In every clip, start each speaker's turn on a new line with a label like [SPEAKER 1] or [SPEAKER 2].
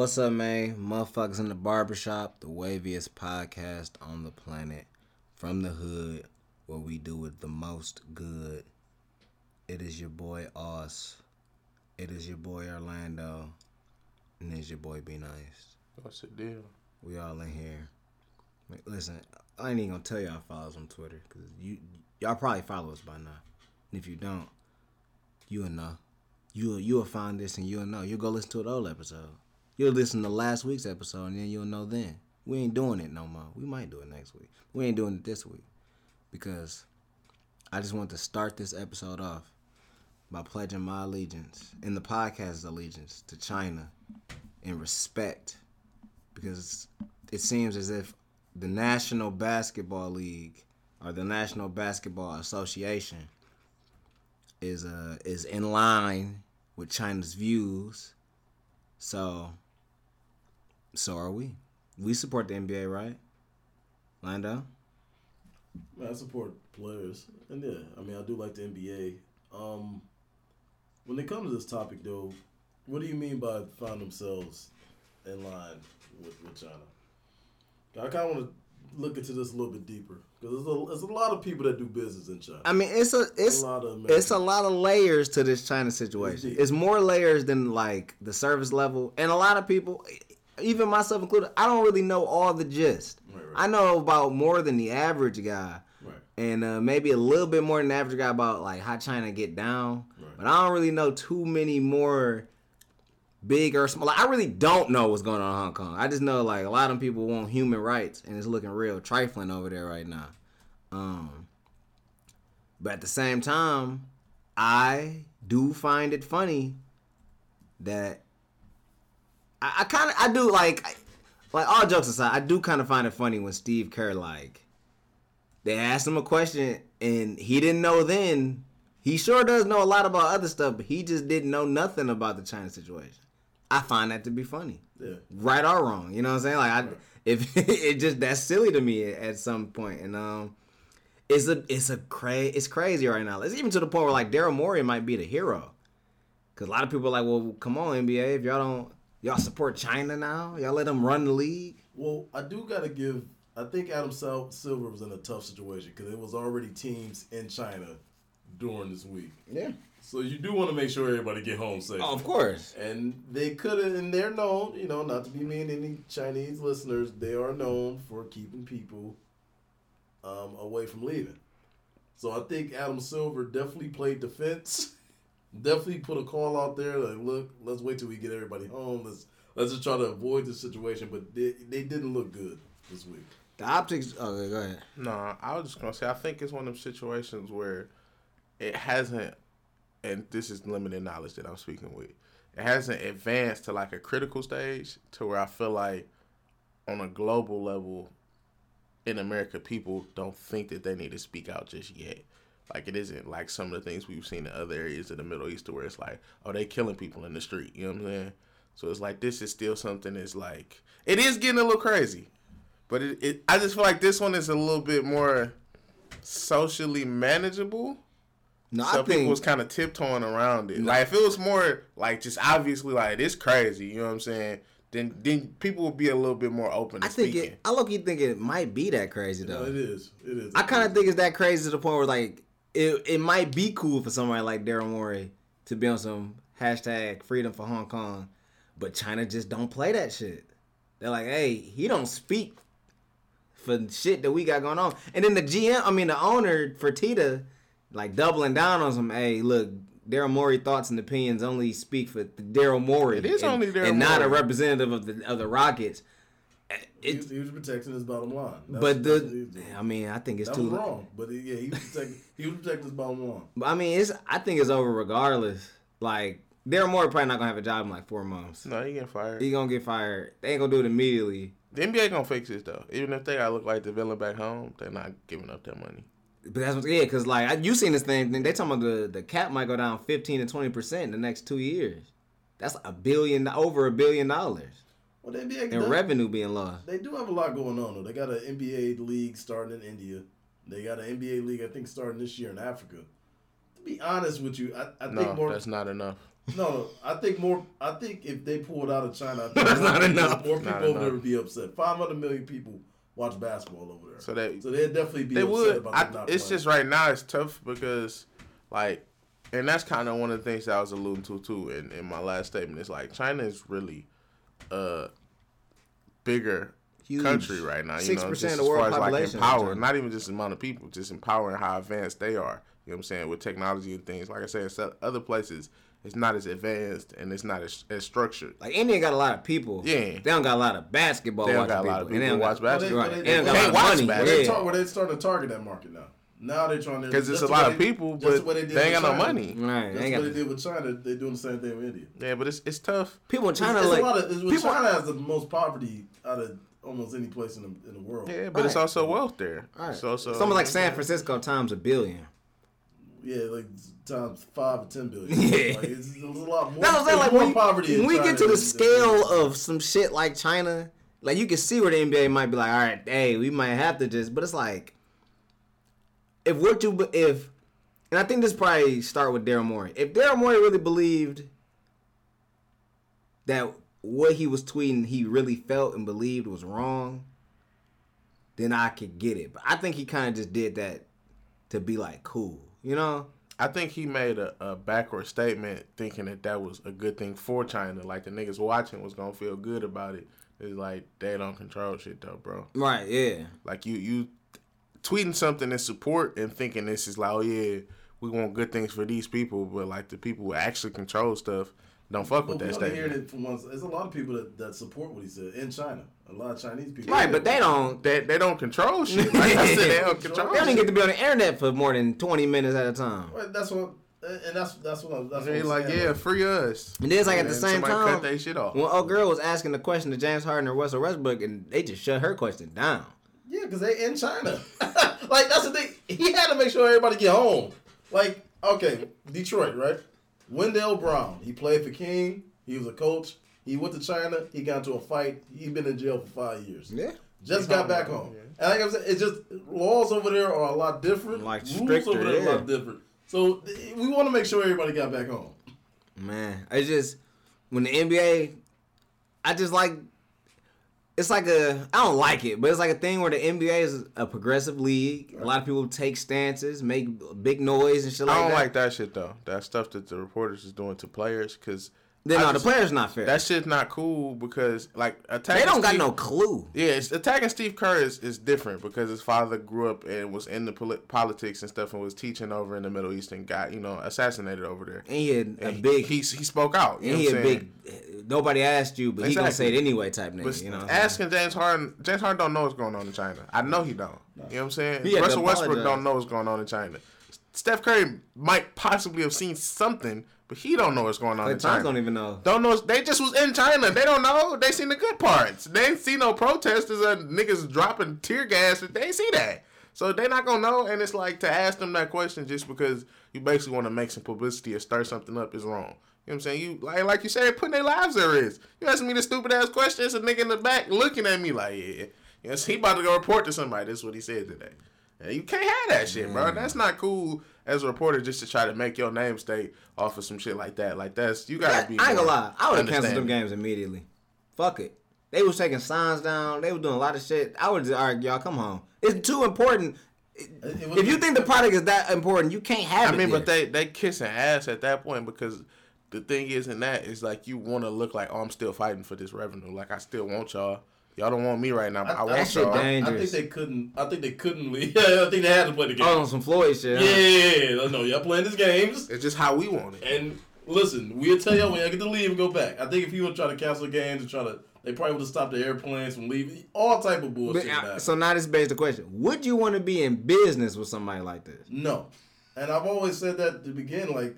[SPEAKER 1] What's up, man? Motherfuckers in the barbershop, the waviest podcast on the planet. From the hood, where we do it the most good. It is your boy Oz. It is your boy Orlando. And it's your boy Be Nice.
[SPEAKER 2] What's the deal?
[SPEAKER 1] We all in here. Listen, I ain't even gonna tell y'all follow us on Twitter because you y'all probably follow us by now. And if you don't, you'll know. You'll you'll find this and you'll know. You'll go listen to an old episode. You'll listen to last week's episode and then you'll know then. We ain't doing it no more. We might do it next week. We ain't doing it this week because I just want to start this episode off by pledging my allegiance and the podcast's allegiance to China in respect because it seems as if the National Basketball League or the National Basketball Association is uh is in line with China's views. So so are we. We support the NBA, right? Lando?
[SPEAKER 3] I support players, and yeah, I mean I do like the NBA. Um, when it comes to this topic, though, what do you mean by find themselves in line with, with China? I kind of want to look into this a little bit deeper because there's a, there's a lot of people that do business in China.
[SPEAKER 1] I mean, it's a it's
[SPEAKER 3] a lot of
[SPEAKER 1] it's a lot of layers to this China situation. It's more layers than like the service level, and a lot of people, even myself included, I don't really know all the gist.
[SPEAKER 3] Right, right.
[SPEAKER 1] I know about more than the average guy,
[SPEAKER 3] Right.
[SPEAKER 1] and uh, maybe a little bit more than the average guy about like how China get down.
[SPEAKER 3] Right.
[SPEAKER 1] But I don't really know too many more big or small. Like, I really don't know what's going on in Hong Kong. I just know like a lot of people want human rights, and it's looking real trifling over there right now. Um, but at the same time, I do find it funny that I, I kind of I do like I- like all jokes aside, I do kind of find it funny when Steve Kerr like they asked him a question and he didn't know then. He sure does know a lot about other stuff, but he just didn't know nothing about the China situation. I find that to be funny,
[SPEAKER 3] Yeah.
[SPEAKER 1] right or wrong. You know what I'm saying? Like I,
[SPEAKER 3] Right.
[SPEAKER 1] if it just that's silly to me at some point. and um, it's a it's a cra it's crazy right now. It's even to the point where like Daryl Morey might be the hero, because a lot of people are like, well, come on NBA, if y'all don't y'all support China now, y'all let them run the league.
[SPEAKER 3] Well, I do got to give. I think Adam Sil- Silver was in a tough situation because it was already teams in China during this week.
[SPEAKER 1] Yeah.
[SPEAKER 3] So you do want to make sure everybody get home safe.
[SPEAKER 1] Oh, of course.
[SPEAKER 3] And they could have, and they're known, you know, not to be mean to any Chinese listeners, they are known for keeping people um, away from leaving. So I think Adam Silver definitely played defense. definitely put a call out there like, look, let's wait till we get everybody home. Let's let's just try to avoid the situation. But they, they didn't look good this week.
[SPEAKER 1] The optics. Oh, okay, go ahead.
[SPEAKER 2] No, I was just gonna say I think it's one of them situations where it hasn't, and this is limited knowledge that I'm speaking with. It hasn't advanced to like a critical stage to where I feel like on a global level in America, people don't think that they need to speak out just yet. Like it isn't like some of the things we've seen in other areas of the Middle East where it's like, oh, they killing people in the street. You know what I'm saying? So it's like this is still something that's like it is getting a little crazy. But it, it I just feel like this one is a little bit more socially manageable.
[SPEAKER 1] No,
[SPEAKER 2] so
[SPEAKER 1] I
[SPEAKER 2] people
[SPEAKER 1] think
[SPEAKER 2] was kind of tiptoeing around it. Like if it was more like just obviously like it's crazy, you know what I'm saying? Then then people would be a little bit more open to
[SPEAKER 1] I think
[SPEAKER 2] speaking.
[SPEAKER 1] it. I look. You think it might be that crazy
[SPEAKER 3] No,
[SPEAKER 1] though.
[SPEAKER 3] it is. It is.
[SPEAKER 1] I kind of think it's that crazy to the point where like it it might be cool for somebody like Daryl Morey to be on some hashtag freedom for Hong Kong, but China just don't play that shit. They're like, hey, he don't speak for shit that we got going on. And then the GM, I mean the owner Fertitta, like doubling down on some. Hey, look. Daryl Morey thoughts and opinions only speak for Daryl Morey.
[SPEAKER 2] It is
[SPEAKER 1] and,
[SPEAKER 2] only Daryl
[SPEAKER 1] and not a representative of the of the Rockets.
[SPEAKER 3] He,
[SPEAKER 1] It,
[SPEAKER 3] was, he was protecting his bottom line. That's-
[SPEAKER 1] but
[SPEAKER 3] that's
[SPEAKER 1] the,
[SPEAKER 3] was.
[SPEAKER 1] I mean, I think it's
[SPEAKER 3] that
[SPEAKER 1] too.
[SPEAKER 3] was wrong. But yeah, he was protecting. he was protecting his bottom line.
[SPEAKER 1] But I mean, it's. I think it's over regardless. Like Daryl Morey probably not gonna have a job in like four months.
[SPEAKER 2] no, he getting fired.
[SPEAKER 1] He gonna get fired. They ain't gonna do it immediately.
[SPEAKER 2] The NBA gonna fix this though. Even if they gotta look like the villain back home, they're not giving up their money.
[SPEAKER 1] But that's what, yeah, cause like I- you seen this thing. They talking about the the cap might go down fifteen to twenty percent in the next two years. That's a billion, over a billion dollars
[SPEAKER 3] Well, the NBA
[SPEAKER 1] in
[SPEAKER 3] does-
[SPEAKER 1] revenue being lost.
[SPEAKER 3] They do have a lot going on though. They got an NBA league starting in India. They got an NBA league I think starting this year in Africa. To be honest with you, I, I
[SPEAKER 2] No,
[SPEAKER 3] think more.
[SPEAKER 2] that's not enough.
[SPEAKER 3] No, no. I think more. I think if they pulled out of China, I think
[SPEAKER 1] That's not enough.
[SPEAKER 3] More people over there would be upset. Five hundred million people watch basketball over there,
[SPEAKER 2] So they
[SPEAKER 3] so they'd definitely be
[SPEAKER 2] they
[SPEAKER 3] upset
[SPEAKER 2] would.
[SPEAKER 3] about
[SPEAKER 2] I,
[SPEAKER 3] not
[SPEAKER 2] it's
[SPEAKER 3] playing.
[SPEAKER 2] just right now it's tough because like, and that's kind of one of the things that I was alluding to too in, in my last statement. It's like China is really a bigger
[SPEAKER 1] Huge.
[SPEAKER 2] country right now. You know,
[SPEAKER 1] 6%
[SPEAKER 2] just
[SPEAKER 1] of
[SPEAKER 2] as
[SPEAKER 1] the world
[SPEAKER 2] far as like
[SPEAKER 1] population in
[SPEAKER 2] empower,
[SPEAKER 1] China.
[SPEAKER 2] not even just the amount of people, just empowering how advanced they are. You know what I'm saying with technology and things. Like I said, other places it's not as advanced and it's not as, as structured.
[SPEAKER 1] Like India got a lot of people.
[SPEAKER 2] Yeah.
[SPEAKER 1] They don't got a lot of basketball
[SPEAKER 2] They don't got a lot
[SPEAKER 1] people.
[SPEAKER 2] of
[SPEAKER 1] And they don't
[SPEAKER 2] watch basketball.
[SPEAKER 3] Well,
[SPEAKER 1] Right.
[SPEAKER 3] they-
[SPEAKER 1] And they
[SPEAKER 3] they-
[SPEAKER 1] don't got
[SPEAKER 2] Can't
[SPEAKER 1] a lot
[SPEAKER 2] watch
[SPEAKER 1] of money.
[SPEAKER 3] Well,
[SPEAKER 2] basketball.
[SPEAKER 3] they
[SPEAKER 1] Yeah.
[SPEAKER 3] tar- well, they're starting to target that market now. Now they're trying to
[SPEAKER 2] Because it's a lot
[SPEAKER 3] way
[SPEAKER 2] of people,
[SPEAKER 3] just
[SPEAKER 2] but
[SPEAKER 3] the they did
[SPEAKER 2] they ain't
[SPEAKER 3] with
[SPEAKER 2] got no money.
[SPEAKER 1] Right.
[SPEAKER 3] That's
[SPEAKER 1] They ain't
[SPEAKER 3] what
[SPEAKER 1] got
[SPEAKER 3] they did with China. They're doing the same thing with India.
[SPEAKER 2] Yeah, but it's it's tough.
[SPEAKER 1] people in China
[SPEAKER 3] it's, it's
[SPEAKER 1] like
[SPEAKER 3] a lot of, it's, well,
[SPEAKER 1] people-
[SPEAKER 3] China has the most poverty out of almost any place in the, in the world.
[SPEAKER 2] Yeah, but it's also wealth there.
[SPEAKER 1] Right.
[SPEAKER 2] So so
[SPEAKER 1] Something like San Francisco times a billion.
[SPEAKER 3] Yeah, like times five or ten billion.
[SPEAKER 1] Yeah.
[SPEAKER 3] like, it's, it's a lot more.
[SPEAKER 1] That's what I'm saying. Like
[SPEAKER 3] more
[SPEAKER 1] when,
[SPEAKER 3] poverty.
[SPEAKER 1] when
[SPEAKER 3] in
[SPEAKER 1] we
[SPEAKER 3] China
[SPEAKER 1] get to the
[SPEAKER 3] than-
[SPEAKER 1] scale of some shit like China, like you can see where the NBA might be like, all right, hey, we might have to just. But it's like, if what you if, and I think this probably start with Daryl Morey. If Daryl Morey really believed that what he was tweeting, he really felt and believed was wrong, then I could get it. But I think he kind of just did that to be like cool, you know.
[SPEAKER 2] I think he made a, a backward statement thinking that that was a good thing for China. Like the niggas watching was gonna feel good about it. It's like they don't control shit though, bro.
[SPEAKER 1] Right? Yeah.
[SPEAKER 2] Like you you tweeting something in support and thinking this is like, oh yeah, we want good things for these people, but like the people who actually control stuff don't fuck
[SPEAKER 3] But
[SPEAKER 2] with that
[SPEAKER 3] only hearing
[SPEAKER 2] statement.
[SPEAKER 3] it from once. There's a lot of people that, that support what he said in China. A lot of Chinese people.
[SPEAKER 1] Right, but they don't.
[SPEAKER 2] They, they don't control shit. Like I said, they don't control
[SPEAKER 1] They don't even get to be on the internet for more than twenty minutes at a time.
[SPEAKER 3] Right, that's what. And that's that's what. I'm- That's what
[SPEAKER 2] like,
[SPEAKER 3] saying.
[SPEAKER 2] yeah, free us.
[SPEAKER 1] And then it's like at the same
[SPEAKER 2] somebody
[SPEAKER 1] time,
[SPEAKER 2] cut their shit off.
[SPEAKER 1] when old girl was asking the question to James Harden or Russell Westbrook, and they just shut her question down.
[SPEAKER 3] Yeah, because they in China. like that's the thing. He had to make sure everybody get home. Like okay, Detroit, right? Wendell Brown. He played for King. He was a coach. He went to China. He got into a fight. He been in jail for five years.
[SPEAKER 1] Yeah.
[SPEAKER 3] Just got back home. And like I'm saying, it's just laws over there are a lot different.
[SPEAKER 1] Like
[SPEAKER 3] Rules over there are a lot different. So we want to make sure everybody got back home.
[SPEAKER 1] Man, it's just when the NBA, I just like. It's like a I don't like it, but it's like a thing where the NBA is a progressive league. A lot of people take stances, make big noise and shit like that.
[SPEAKER 2] I don't
[SPEAKER 1] that.
[SPEAKER 2] like that shit though. That stuff that the reporters is doing to players because
[SPEAKER 1] Then no, the players not fair.
[SPEAKER 2] that shit's not cool because like attacking.
[SPEAKER 1] they don't got no clue.
[SPEAKER 2] Yeah, it's, attacking Steve Kerr is, is different because his father grew up and was in the poli- politics and stuff and was teaching over in the Middle East and got you know assassinated over there.
[SPEAKER 1] And he had a
[SPEAKER 2] he-
[SPEAKER 1] big
[SPEAKER 2] he he spoke out. You
[SPEAKER 1] And
[SPEAKER 2] know
[SPEAKER 1] he
[SPEAKER 2] I'm saying?
[SPEAKER 1] big. Nobody asked you, but he gonna say it anyway. Type nigga.
[SPEAKER 2] But
[SPEAKER 1] you know.
[SPEAKER 2] asking James Harden, James Harden don't know what's going on in China. I know he don't. You know what I'm saying? Russell Westbrook don't know what's going on in China. Steph Curry might possibly have seen something, but he don't know what's going on
[SPEAKER 1] saying?
[SPEAKER 2] in China.
[SPEAKER 1] don't even know.
[SPEAKER 2] Don't know. They just was in China. They don't know. They seen the good parts. They ain't see no protesters and niggas dropping tear gas. They ain't see that. So they not gonna know. And it's like to ask them that question just because you basically want to make some publicity or stir something up is wrong. You know what I'm saying? You like like you said, putting their lives at risk. You asking me the stupid ass question. It's a nigga in the back looking at me like, yeah, yes, he about to go report to somebody. This is what he said today. And you can't have that shit, bro. That's not cool as a reporter just to try to make your name stay off of some shit like that. Like that's you gotta be.
[SPEAKER 1] I ain't gonna lie. I would have canceled them games immediately. Fuck it. They was taking signs down. They was doing a lot of shit. I would just, all right, y'all, come home. It's too important.
[SPEAKER 3] It
[SPEAKER 1] If you think the product is that important, you can't have
[SPEAKER 2] I
[SPEAKER 1] it.
[SPEAKER 2] I mean, but
[SPEAKER 1] there.
[SPEAKER 2] they they kissing ass at that point because the thing is in that is like you want to look like oh I'm still fighting for this revenue. Like I still want y'all. Y'all don't want me right now, but I,
[SPEAKER 3] I,
[SPEAKER 2] want y'all.
[SPEAKER 1] dang.
[SPEAKER 3] I think they couldn't. I think they couldn't leave. I think they had to play the game.
[SPEAKER 1] Oh, on some Floyd shit. huh?
[SPEAKER 3] yeah, yeah. no, y'all playing these games.
[SPEAKER 2] It's just how we want it.
[SPEAKER 3] And listen, we'll tell y'all when y'all get to leave and go back. I think if you would try to cancel games and try to, they probably would have stopped the airplanes from leaving. All type of bullshit.
[SPEAKER 1] But,
[SPEAKER 3] would
[SPEAKER 1] uh,
[SPEAKER 3] happen.
[SPEAKER 1] so now this begs the question: Would you want to be in business with somebody like this?
[SPEAKER 3] No, and I've always said that to begin. Like,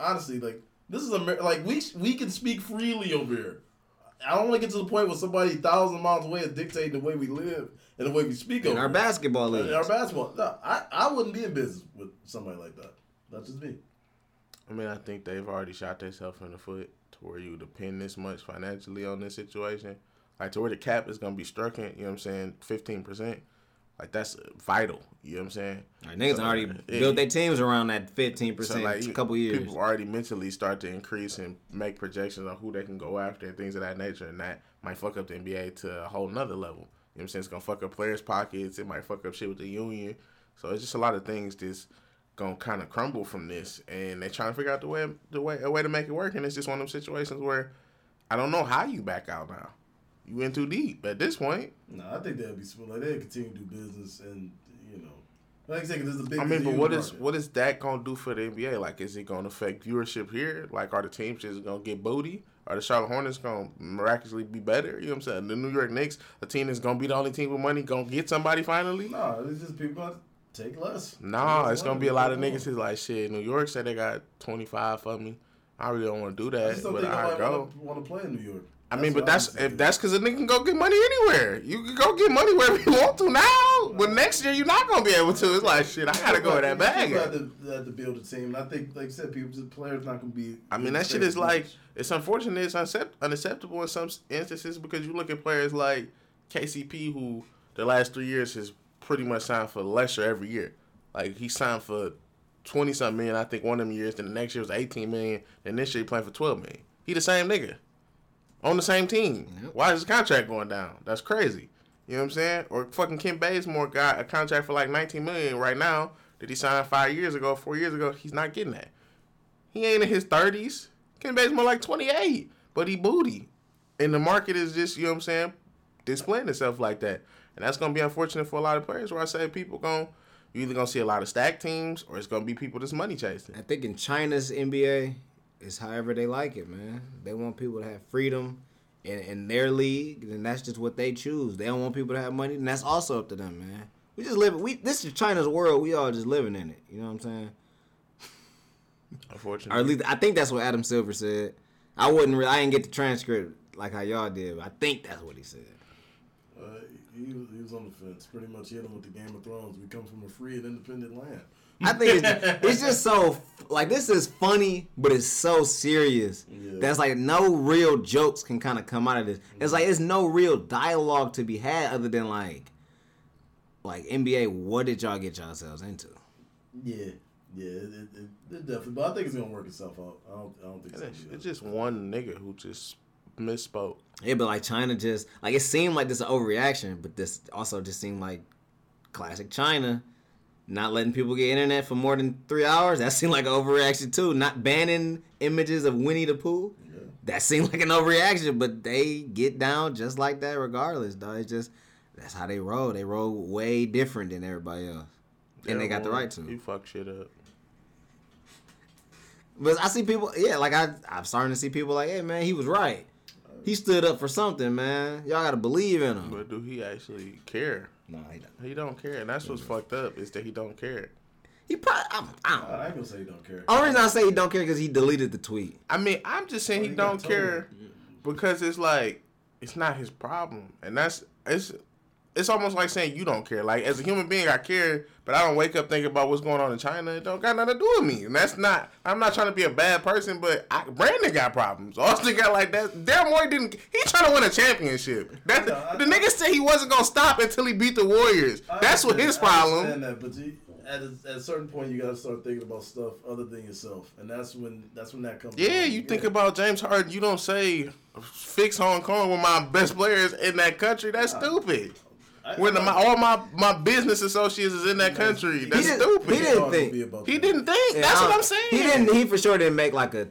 [SPEAKER 3] honestly, like this is Amer- like we we can speak freely over here. I don't want to get to the point where somebody thousand miles away is dictating the way we live and the way we speak
[SPEAKER 1] In
[SPEAKER 3] over
[SPEAKER 1] our
[SPEAKER 3] here.
[SPEAKER 1] basketball league.
[SPEAKER 3] In our basketball. No, I, I wouldn't be in business with somebody like that. That's just me.
[SPEAKER 2] I mean, I think they've already shot themselves in the foot to where you depend this much financially on this situation. Like to where the cap is gonna be struck in, you know what I'm saying, fifteen percent. Like that's vital. You know what I'm saying?
[SPEAKER 1] Like, niggas
[SPEAKER 2] So,
[SPEAKER 1] already
[SPEAKER 2] yeah.
[SPEAKER 1] built their teams around that fifteen
[SPEAKER 2] So
[SPEAKER 1] percent
[SPEAKER 2] like
[SPEAKER 1] a couple years.
[SPEAKER 2] people already mentally start to increase and make projections on who they can go after and things of that nature, and that might fuck up the NBA to a whole nother level. You know what I'm saying? It's gonna fuck up players' pockets. It might fuck up shit with the union. So it's just a lot of things that's gonna kind of crumble from this, and they're trying to figure out the way, the way, a way to make it work. And it's just one of them situations where I don't know how you back out now. You went too deep at this point.
[SPEAKER 3] No, I think they'll be smart. Like they continue to do business, and you know, like I said, 'cause there's a big.
[SPEAKER 2] I mean, but what is
[SPEAKER 3] market.
[SPEAKER 2] what is that gonna do for the NBA? Like, is it gonna affect viewership here? Like, are the teams just gonna get booty? Are the Charlotte Hornets gonna miraculously be better? You know what I'm saying? The New York Knicks, a team that's gonna be the only team with money, gonna get somebody finally?
[SPEAKER 3] No, it's just people take less.
[SPEAKER 2] Nah, it's gonna be a lot of niggas who's like, shit. New York said they got 25 for me. I really don't want to do that, I
[SPEAKER 3] just don't
[SPEAKER 2] but
[SPEAKER 3] think
[SPEAKER 2] I go.
[SPEAKER 3] want to play in New York.
[SPEAKER 2] I mean, but that's if that's because a nigga can go get money anywhere. You can go get money wherever you want to now, but next year you're not gonna be able to. It's like shit. I gotta go with that bag.
[SPEAKER 3] You have to, have to build a team. And I think, like I said, people, just players not gonna be.
[SPEAKER 2] I mean, that shit is like it's unfortunate. It's unaccept- unacceptable in some instances because you look at players like KCP, who the last three years has pretty much signed for lesser every year. Like he signed for twenty something million, I think one of them years. Then the next year was eighteen million. Then this year he playing for twelve million. He the same nigga on the same team.
[SPEAKER 1] Yep.
[SPEAKER 2] Why is his contract going down? That's crazy. You know what I'm saying? Or fucking Kent Bazemore got a contract for like 19 million right now that he signed five years ago, four years ago. He's not getting that. He ain't in his 30s. Kent Bazemore like 28, but he booty. And the market is just, you know what I'm saying, displaying itself like that. And that's to be unfortunate for a lot of players where I say people going, you either to see a lot of stack teams or it's to be people that's money chasing.
[SPEAKER 1] I think in China's NBA, it's however they like it, man. They want people to have freedom in, in their league, and that's just what they choose. They don't want people to have money, and that's also up to them, man. We just live. We this is China's world. We all just living in it. You know what I'm saying?
[SPEAKER 2] Unfortunately, Or
[SPEAKER 1] at least I think that's what Adam Silver said. I wouldn't. Re- I didn't get the transcript like how y'all did. But I think that's what he said.
[SPEAKER 3] He, was, he was on the fence. Pretty much hit him with the Game of Thrones. We come from a free and independent land.
[SPEAKER 1] I think it's, it's just so like this is funny, but it's so serious.
[SPEAKER 3] Yeah.
[SPEAKER 1] That's like no real jokes can kind of come out of this. It's like it's no real dialogue to be had other than like, like NBA. What did y'all get yourselves into?
[SPEAKER 3] Yeah, yeah, it, it, it, it definitely. But I think it's gonna work itself out. I don't, I don't think
[SPEAKER 2] It's,
[SPEAKER 3] it's, gonna be
[SPEAKER 2] it's just one nigga who just misspoke.
[SPEAKER 1] Yeah, but like China just like it seemed like this an overreaction, but this also just seemed like classic China. Not letting people get internet for more than three hours. That seemed like an overreaction too. Not banning images of Winnie the Pooh.
[SPEAKER 3] Yeah.
[SPEAKER 1] That seemed like an overreaction, but they get down just like that regardless, though. It's just that's how they roll. They roll way different than everybody else. And they got the right to.
[SPEAKER 2] You fuck shit up.
[SPEAKER 1] But I see people, yeah, like I, I'm starting to see people like, hey man, he was right. He stood up for something, man. Y'all gotta believe in him.
[SPEAKER 2] But do he actually care?
[SPEAKER 1] no, he don't.
[SPEAKER 2] He don't care, and that's what's fucked up is that he don't care.
[SPEAKER 1] He probably, I'm, I don't.
[SPEAKER 3] I ain't gonna say he don't care.
[SPEAKER 1] Only reason I say he don't care because he deleted the tweet.
[SPEAKER 2] I mean, I'm just saying
[SPEAKER 3] Oh,
[SPEAKER 2] he
[SPEAKER 3] you got
[SPEAKER 2] don't
[SPEAKER 3] told.
[SPEAKER 2] care because it's like it's not his problem, and that's it's it's almost like saying you don't care. Like as a human being, I care, but I don't wake up thinking about what's going on in China. It don't got nothing to do with me, and that's not. I'm not trying to be a bad person, but I, Brandon got problems. Austin got like that. Daryl Morey didn't. He trying to win a championship. That
[SPEAKER 3] I-
[SPEAKER 2] the nigga said he wasn't gonna stop until he beat the Warriors.
[SPEAKER 3] I
[SPEAKER 2] That's what his problem.
[SPEAKER 3] that, but you, at a, at a certain point, you gotta start thinking about stuff other than yourself, and that's when that's when that comes.
[SPEAKER 2] Yeah, you think about James Harden, you don't say fix Hong Kong with my best players in that country. That's stupid.
[SPEAKER 3] I-
[SPEAKER 2] When
[SPEAKER 3] I-
[SPEAKER 2] my, all my, my business associates is in that country,
[SPEAKER 3] He
[SPEAKER 2] that's
[SPEAKER 1] didn't-
[SPEAKER 2] stupid.
[SPEAKER 1] he
[SPEAKER 2] He,
[SPEAKER 1] didn't think-
[SPEAKER 2] he didn't think.
[SPEAKER 1] Yeah,
[SPEAKER 2] that's
[SPEAKER 1] I
[SPEAKER 2] what I'm saying.
[SPEAKER 1] He didn't. He for sure didn't make like a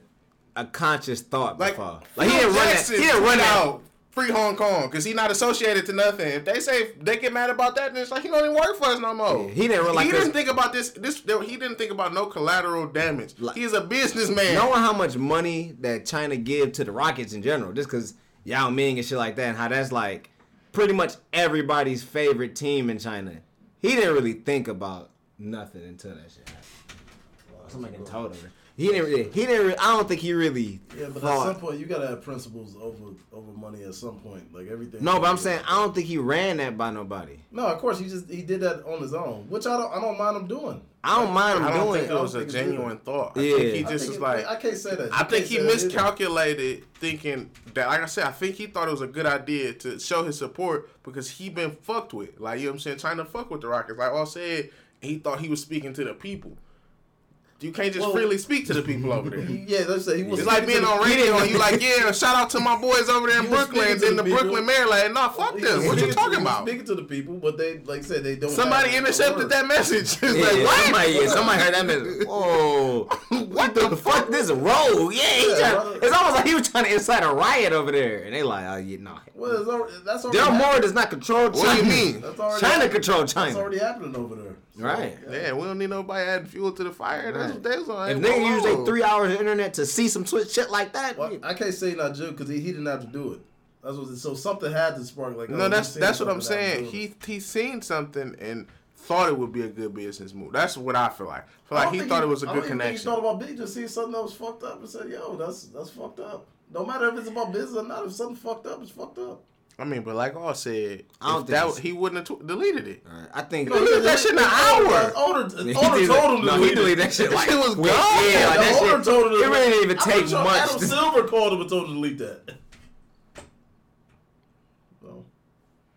[SPEAKER 1] a conscious thought
[SPEAKER 2] like,
[SPEAKER 1] before.
[SPEAKER 2] like
[SPEAKER 1] Like he didn't run that. He didn't run out.
[SPEAKER 2] out free Hong Kong because he not associated to nothing. If they say they get mad about that, then it's like he don't even work for us no more.
[SPEAKER 1] Yeah, he didn't realize
[SPEAKER 2] He
[SPEAKER 1] this-
[SPEAKER 2] didn't think about this. This he didn't think about no collateral damage.
[SPEAKER 1] Like-
[SPEAKER 2] He's a businessman.
[SPEAKER 1] Knowing how much money that China give to the Rockets in general, just because Yao Ming and shit like that, and how that's like pretty much everybody's favorite team in China. He didn't really think about nothing until that shit happened. Somebody told him. He didn't. Really, he didn't. Really, I don't think he really.
[SPEAKER 3] Yeah, but
[SPEAKER 1] thought-
[SPEAKER 3] at some point you gotta have principles over over money. At some point, like everything.
[SPEAKER 1] No, but I'm saying I don't think he ran that by nobody.
[SPEAKER 3] No, of course he just he did that on his own, which I don't I don't mind him doing.
[SPEAKER 1] I don't mind him
[SPEAKER 2] I don't
[SPEAKER 1] doing
[SPEAKER 2] think
[SPEAKER 1] it.
[SPEAKER 2] it was
[SPEAKER 3] I
[SPEAKER 2] a
[SPEAKER 3] don't think it's
[SPEAKER 2] genuine thought. I
[SPEAKER 1] Yeah.
[SPEAKER 2] think he just
[SPEAKER 3] think
[SPEAKER 2] was
[SPEAKER 3] it-
[SPEAKER 2] like.
[SPEAKER 3] I can't say that.
[SPEAKER 2] I think he
[SPEAKER 3] say either.
[SPEAKER 2] miscalculated, thinking that, like I said, I think he thought it was a good idea to show his support because he been fucked with. Like, you know what I'm saying? Trying to fuck with the Rockets. Like all said, he thought he was speaking to the people. You can't just
[SPEAKER 3] Well-
[SPEAKER 2] freely speak to the people over there.
[SPEAKER 3] Yeah, let's say he was.
[SPEAKER 2] It's like being on radio and you like, yeah, shout out to my boys over there in Brooklyn. And then the
[SPEAKER 3] the
[SPEAKER 2] Brooklyn
[SPEAKER 3] people.
[SPEAKER 2] mayor like, nah, fuck this. What you talking about?
[SPEAKER 3] Speaking to the people, but they like I said they don't.
[SPEAKER 2] Somebody intercepted that message. It's
[SPEAKER 1] Yeah,
[SPEAKER 2] like,
[SPEAKER 1] yeah,
[SPEAKER 2] what?
[SPEAKER 1] somebody, yeah, somebody heard that message. Oh, what the fuck? This is a road. Yeah, he
[SPEAKER 3] Yeah,
[SPEAKER 1] trying,
[SPEAKER 3] brother.
[SPEAKER 1] it's almost like he was trying to incite a riot over there, and they like, oh yeah, no.
[SPEAKER 3] Well, it's already, that's already.
[SPEAKER 1] Daryl
[SPEAKER 3] happening.
[SPEAKER 1] Morey does not control China.
[SPEAKER 2] What do you mean?
[SPEAKER 3] That's already
[SPEAKER 1] China
[SPEAKER 3] happening.
[SPEAKER 1] control
[SPEAKER 3] That's already happening over there. So,
[SPEAKER 1] Right.
[SPEAKER 2] Yeah, we don't need nobody adding fuel to the fire. That's what they was on.
[SPEAKER 1] If they
[SPEAKER 2] whoa,
[SPEAKER 1] use
[SPEAKER 2] whoa.
[SPEAKER 1] their three hours of internet to see some Twitch shit like that,
[SPEAKER 3] Well, I can't say not Joe because he, he didn't have to do it. That's what. So something had to spark like.
[SPEAKER 2] No,
[SPEAKER 3] oh,
[SPEAKER 2] that's that's what I'm saying. He he seen something and thought it would be a good business move. That's what I feel like. I feel like
[SPEAKER 3] don't
[SPEAKER 2] he
[SPEAKER 3] think
[SPEAKER 2] thought it was a
[SPEAKER 3] I
[SPEAKER 2] good
[SPEAKER 3] don't even think
[SPEAKER 2] connection.
[SPEAKER 3] He thought about Big just see something that was fucked up and said, "Yo, that's that's fucked up." No matter if it's about business or not, if something fucked up, it's fucked up.
[SPEAKER 2] I mean, but like all said,
[SPEAKER 1] I don't think
[SPEAKER 2] that he wouldn't have tw- deleted it.
[SPEAKER 1] All right, I think.
[SPEAKER 2] He did that shit in an hour.
[SPEAKER 3] Owner,
[SPEAKER 1] He did-
[SPEAKER 3] told him to
[SPEAKER 1] no,
[SPEAKER 3] delete
[SPEAKER 1] he deleted that shit like
[SPEAKER 2] It was
[SPEAKER 1] quick.
[SPEAKER 2] gone.
[SPEAKER 1] Yeah, like
[SPEAKER 3] the
[SPEAKER 1] that
[SPEAKER 3] owner
[SPEAKER 1] shit.
[SPEAKER 3] told him
[SPEAKER 1] It really didn't even take
[SPEAKER 3] sure
[SPEAKER 1] much.
[SPEAKER 3] Adam
[SPEAKER 1] to-
[SPEAKER 3] Silver called him and told him to delete that. So,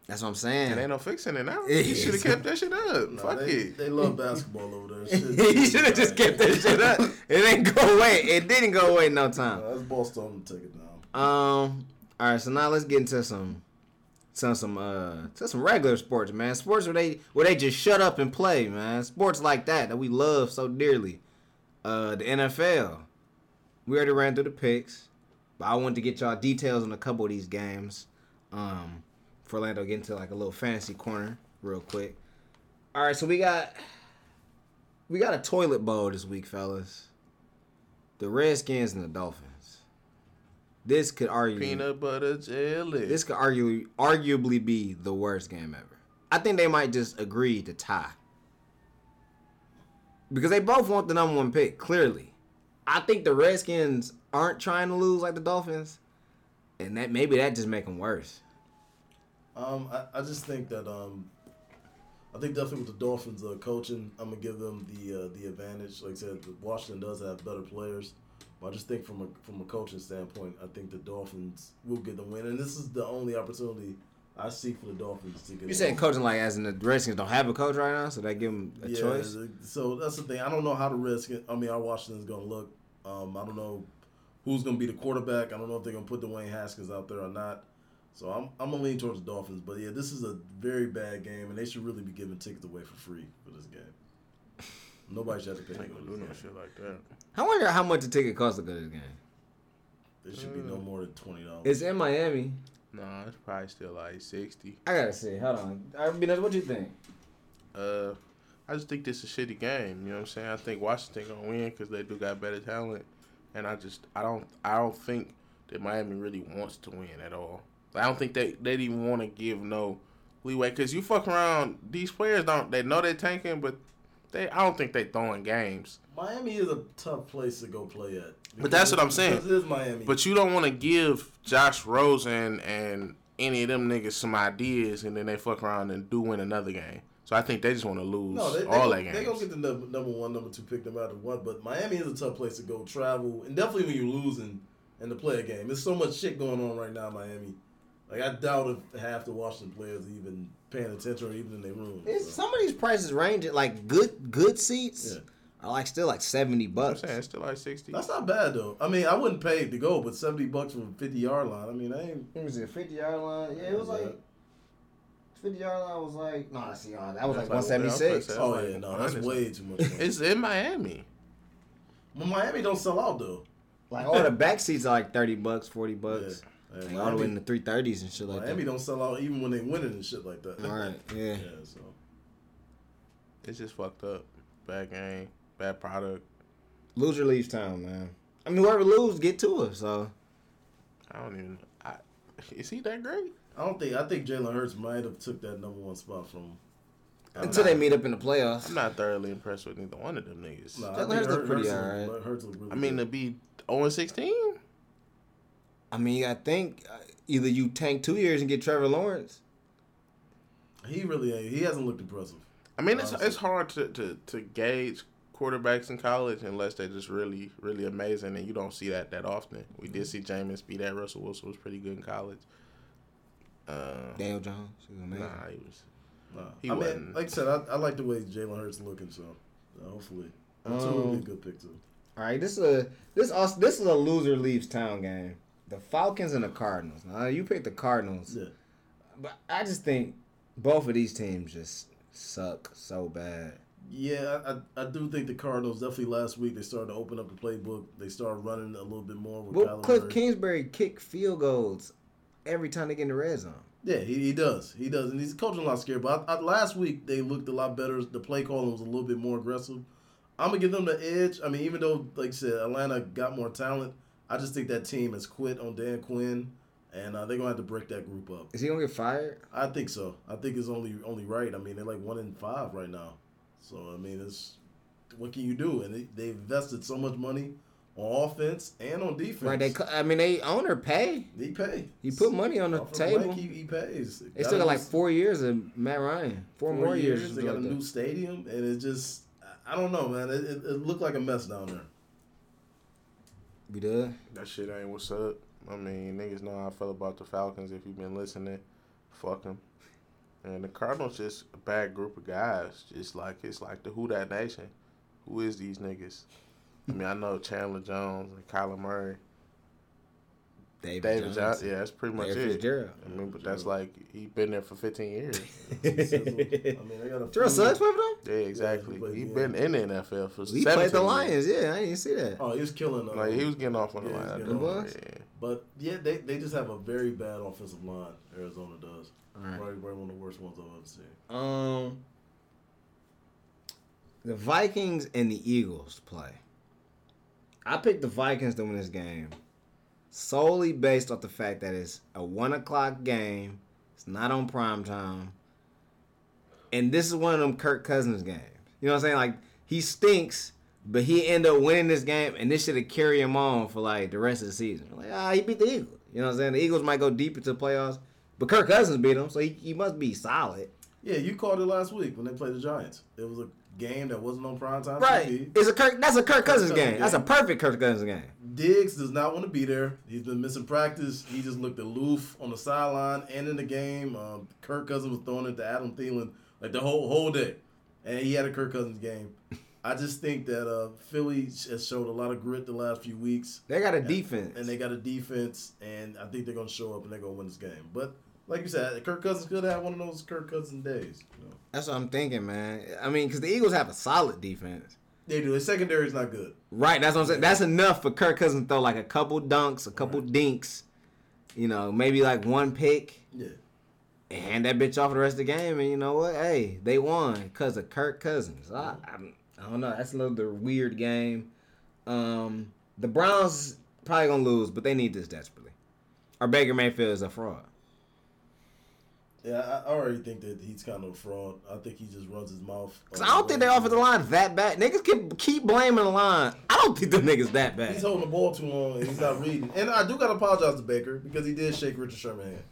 [SPEAKER 1] That's what I'm saying.
[SPEAKER 2] And ain't no fixing it now.
[SPEAKER 1] Yeah.
[SPEAKER 2] He should have kept that shit up.
[SPEAKER 3] nah,
[SPEAKER 2] Fuck
[SPEAKER 3] they,
[SPEAKER 2] it.
[SPEAKER 3] they love basketball over there. Shit,
[SPEAKER 1] he should have just kept that shit up. It didn't go away. It didn't go away in no time.
[SPEAKER 3] Nah, that's boss told him to take it down.
[SPEAKER 1] Um. All right. So now let's get into some, some, some, uh, to some regular sports, man. Sports where they where they just shut up and play, man. Sports like that that we love so dearly. Uh, the NFL. We already ran through the picks, but I wanted to get y'all details on a couple of these games. Um, for Orlando, get into like a little fantasy corner real quick. All right. So we got. We got a toilet bowl this week, fellas. The Redskins and the Dolphins. This could argue
[SPEAKER 2] Peanut butter jelly.
[SPEAKER 1] this could arguably arguably be the worst game ever. I think they might just agree to tie. Because they both want the number one pick, clearly. I think the Redskins aren't trying to lose like the Dolphins. And that maybe that just make them worse.
[SPEAKER 3] Um, I, I just think that um, I think definitely with the Dolphins uh, coaching, I'm gonna give them the uh, the advantage. Like I said, Washington does have better players, but I just think from a from a coaching standpoint, I think the Dolphins will get the win, and this is the only opportunity I see for the Dolphins to get.
[SPEAKER 1] You're
[SPEAKER 3] the
[SPEAKER 1] saying coaching like as in the Redskins don't have a coach right now, so they give them a
[SPEAKER 3] yeah,
[SPEAKER 1] choice.
[SPEAKER 3] So that's the thing. I don't know how the Redskins. I mean, our Washington's gonna look. Um, I don't know who's gonna be the quarterback. I don't know if they're gonna put Dwayne Haskins out there or not. So I'm I'm gonna lean towards the Dolphins. But yeah, this is a very bad game, and they should really be giving tickets away for free for this game. Nobody should have to pay to
[SPEAKER 2] Ain't
[SPEAKER 3] go
[SPEAKER 2] gonna do no
[SPEAKER 3] game.
[SPEAKER 2] shit like that.
[SPEAKER 1] I wonder how much a ticket costs to go to this game.
[SPEAKER 3] It should be no more than twenty dollars.
[SPEAKER 1] It's in Miami.
[SPEAKER 2] Nah, it's probably still like sixty.
[SPEAKER 1] I gotta see. Hold on. I mean, what do you think?
[SPEAKER 2] Uh, I just think this is a shitty game. You know what I'm saying? I think Washington gonna win because they do got better talent, and I just I don't I don't think that Miami really wants to win at all. I don't think they they even want to give no leeway because you fuck around. These players don't they know they're tanking, but they I don't think they throwing games.
[SPEAKER 3] Miami is a tough place to go play at.
[SPEAKER 2] But that's what I'm saying.
[SPEAKER 3] It is Miami.
[SPEAKER 2] But you don't want to give Josh Rosen and any of them niggas some ideas, and then they fuck around and do win another game. So I think they just want to lose
[SPEAKER 3] No, they, they,
[SPEAKER 2] all
[SPEAKER 3] gonna,
[SPEAKER 2] that
[SPEAKER 3] they
[SPEAKER 2] games.
[SPEAKER 3] gonna get the number, number one, number two pick no matter what. But Miami is a tough place to go travel, and definitely when you're losing and to play a game. There's so much shit going on right now in Miami. Like I doubt if half the Washington players even paying attention or even in their room.
[SPEAKER 1] It's,
[SPEAKER 3] so.
[SPEAKER 1] some of these prices range at like good good seats
[SPEAKER 3] Yeah.
[SPEAKER 1] are like still like seventy bucks.
[SPEAKER 2] I'm
[SPEAKER 1] bucks.
[SPEAKER 2] saying it's still like sixty.
[SPEAKER 3] That's not bad though. I mean, I wouldn't pay to go, but seventy bucks from a fifty yard line. I mean, I ain't.
[SPEAKER 1] It was a fifty yard line. Yeah, it was like fifty yard line was like no, see, uh, that was like one
[SPEAKER 2] That's like-
[SPEAKER 1] six.
[SPEAKER 2] that's
[SPEAKER 3] Oh yeah, no, that's way too much.
[SPEAKER 2] It's in Miami.
[SPEAKER 3] Well, Miami don't sell out though.
[SPEAKER 1] Like all the back seats are like thirty bucks, forty bucks,
[SPEAKER 3] Yeah.
[SPEAKER 1] Like
[SPEAKER 3] And
[SPEAKER 1] all the way in the three thirties and shit like that.
[SPEAKER 3] Miami
[SPEAKER 1] that.
[SPEAKER 3] don't sell out even when they winning and shit like that.
[SPEAKER 1] All right, yeah.
[SPEAKER 3] yeah. So
[SPEAKER 2] It's just fucked up. Bad game, bad product.
[SPEAKER 1] Loser leaves town, man. I mean, whoever lose get to it. So
[SPEAKER 2] I don't even. I, is he that great?
[SPEAKER 3] I don't think I think Jalen Hurts might have took that number one spot from. him.
[SPEAKER 1] Until they meet up in the playoffs.
[SPEAKER 2] I'm not thoroughly impressed with neither one of them niggas.
[SPEAKER 3] Nah, I
[SPEAKER 1] Jalen Hurts look pretty alright.
[SPEAKER 3] Hurts look really
[SPEAKER 2] I mean, to be 0 16?
[SPEAKER 1] I mean, I think uh, either you tank two years and get Trevor Lawrence.
[SPEAKER 3] he really ain't. He hasn't looked impressive.
[SPEAKER 2] I mean, it's
[SPEAKER 3] Honestly.
[SPEAKER 2] it's hard to, to, to gauge quarterbacks in college unless they're just really, really amazing, and you don't see that that often. We did see Jameis be that. Russell Wilson was pretty good in college. Uh,
[SPEAKER 1] Daniel Jones. he was amazing.
[SPEAKER 2] nah, he was.
[SPEAKER 3] Nah.
[SPEAKER 2] He
[SPEAKER 3] I mean,
[SPEAKER 2] wasn't.
[SPEAKER 3] like I said, I, I like the way Jalen Hurts looking. So uh, hopefully, um, a
[SPEAKER 1] Um,
[SPEAKER 3] good pick too.
[SPEAKER 1] All right, this is a this also, this is a loser leaves town game. The Falcons and the Cardinals. Now you picked the Cardinals,
[SPEAKER 3] Yeah.
[SPEAKER 1] but I just think both of these teams just suck so bad.
[SPEAKER 3] Yeah, I, I, do think the Cardinals definitely last week they started to open up the playbook. They started running a little bit more with
[SPEAKER 1] Well, Cliff Kingsbury kick field goals every time they get in the red zone.
[SPEAKER 3] Yeah, he, he does. He does, and he's coaching a lot scared. But I, I, last week they looked a lot better. The play calling was a little bit more aggressive. I'm gonna give them the edge. I mean, even though, like I said, Atlanta got more talent, I just think that team has quit on Dan Quinn, and uh, they're gonna have to break that group up.
[SPEAKER 1] Is he gonna get fired?
[SPEAKER 3] I think so. I think it's only only right. I mean, they're like one in five right now. So I mean, it's what can you do? And they, they invested so much money on offense and on defense.
[SPEAKER 1] Right. They. I mean, they owner pay.
[SPEAKER 3] he pay.
[SPEAKER 1] He put money on the
[SPEAKER 3] Off of
[SPEAKER 1] table.
[SPEAKER 3] blank, he, he pays.
[SPEAKER 1] They still got like four years of Matt Ryan. Four,
[SPEAKER 3] four
[SPEAKER 1] more years.
[SPEAKER 3] years. They got a
[SPEAKER 1] something like
[SPEAKER 3] new stadium, and it just I don't know, man. It, it, it looked like a mess down there.
[SPEAKER 1] We did.
[SPEAKER 2] That shit ain't what's up. I mean, niggas know how I feel about the Falcons. If you've been listening, fuck them. And the Cardinals just a bad group of guys. Just like it's like the Who That Nation. Who is these niggas? I mean, I know Chandler Jones and Kyler Murray.
[SPEAKER 1] David,
[SPEAKER 2] David
[SPEAKER 1] Jones.
[SPEAKER 2] Johnson. Yeah, that's pretty much
[SPEAKER 1] Larry
[SPEAKER 2] it.
[SPEAKER 1] Fitzgerald.
[SPEAKER 2] I mean, but that's like he been there for 15 years.
[SPEAKER 3] I mean, they got a
[SPEAKER 1] Terrell
[SPEAKER 3] few-
[SPEAKER 1] Suggs played for them?
[SPEAKER 2] Yeah, exactly.
[SPEAKER 3] played
[SPEAKER 2] he
[SPEAKER 3] the
[SPEAKER 2] been in the NFL for.
[SPEAKER 1] He
[SPEAKER 2] 17
[SPEAKER 1] played the
[SPEAKER 2] years.
[SPEAKER 1] Lions. Yeah, I didn't see that.
[SPEAKER 3] Oh, he was killing. them.
[SPEAKER 2] Like he was getting off on the
[SPEAKER 3] Yeah,
[SPEAKER 2] line.
[SPEAKER 3] getting
[SPEAKER 1] off. Was?
[SPEAKER 2] Yeah.
[SPEAKER 3] But yeah, they, they just have a very bad offensive line. Arizona does.
[SPEAKER 1] All right.
[SPEAKER 3] Probably, probably one of the worst ones I've ever seen.
[SPEAKER 1] Um, the Vikings and the Eagles play. I picked the Vikings to win this game solely based off the fact that it's a one o'clock game. It's not on prime time, and this is one of them Kirk Cousins games. You know what I'm saying? Like he stinks, but he end up winning this game, and this should have carried him on for like the rest of the season. Like ah, he beat the Eagles. You know what I'm saying? The Eagles might go deep into the playoffs, but Kirk Cousins beat them, so he, he must be solid.
[SPEAKER 3] Yeah, you called it last week when they played the Giants. It was a game that wasn't on prime time
[SPEAKER 1] Right.
[SPEAKER 3] TV.
[SPEAKER 1] It's a Kirk. That's a Kirk Cousins
[SPEAKER 3] Cousins
[SPEAKER 1] game. That's a perfect Kirk Cousins game.
[SPEAKER 3] Diggs does not want to be there. He's been missing practice. He just looked aloof on the sideline and in the game. Um, Kirk Cousins was throwing it to Adam Thielen like the whole whole day, and he had a Kirk Cousins game. I just think that uh, Philly has showed a lot of grit the last few weeks,
[SPEAKER 1] They got a defense.
[SPEAKER 3] and they got a defense, and I think they're gonna show up and they're gonna win this game. But like you said, Kirk Cousins could have one of those Kirk Cousins days. You know?
[SPEAKER 1] That's what I'm thinking, man. I mean, because the Eagles have a solid defense.
[SPEAKER 3] They do. The secondary is not good.
[SPEAKER 1] Right. That's what I'm saying. That's enough for Kirk Cousins to throw like a couple dunks, a couple dinks. You know, maybe like one pick,
[SPEAKER 3] Yeah.
[SPEAKER 1] and hand that bitch off the rest of the game. And you know what? Hey, they won because of Kirk Cousins. I, I, I don't know. That's another weird game. Um, the Browns probably gonna lose, but they need this desperately. Or Baker Mayfield is a fraud.
[SPEAKER 3] Yeah, I already think that he's kind of a fraud. I think he just runs his mouth.
[SPEAKER 1] Cause I don't think they their offensive line that bad. Niggas can keep blaming the line. I don't think the niggas that bad.
[SPEAKER 3] He's holding the ball too long and he's not reading. And I do got to apologize to Baker because he did shake Richard Sherman hand.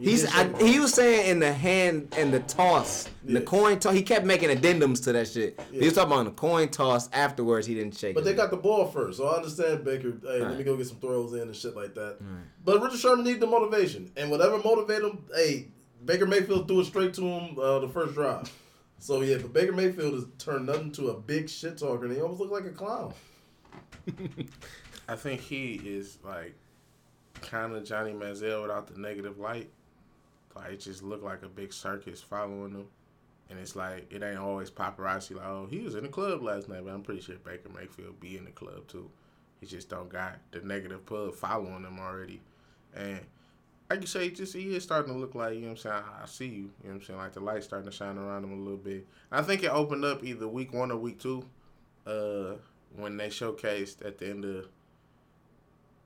[SPEAKER 3] He
[SPEAKER 1] He's I, he was saying in the hand and the toss, the coin toss. He kept making addendums to that shit. He was talking about the coin toss afterwards. He didn't shake.
[SPEAKER 3] But they got the ball first, so I understand Baker. Hey, let me go get some throws in and shit like that. But Richard Sherman needed the motivation, and whatever motivated him, hey, Baker Mayfield threw it straight to him uh, the first drive. So yeah, but Baker Mayfield has turned nothing to a big shit talker, and he almost looked like a clown.
[SPEAKER 2] I think he is like kind of Johnny Manziel without the negative light. Like it just looked like a big circus following him, and it's like it ain't always paparazzi. Like oh, he was in the club last night, but I'm pretty sure Baker Mayfield be in the club too. He just don't got the negative pub following him already, and like you say, just he is starting to look like you know what I'm saying. I see you, you know what I'm saying. Like the light starting to shine around him a little bit. I think it opened up either week one or week two, uh, when they showcased at the end of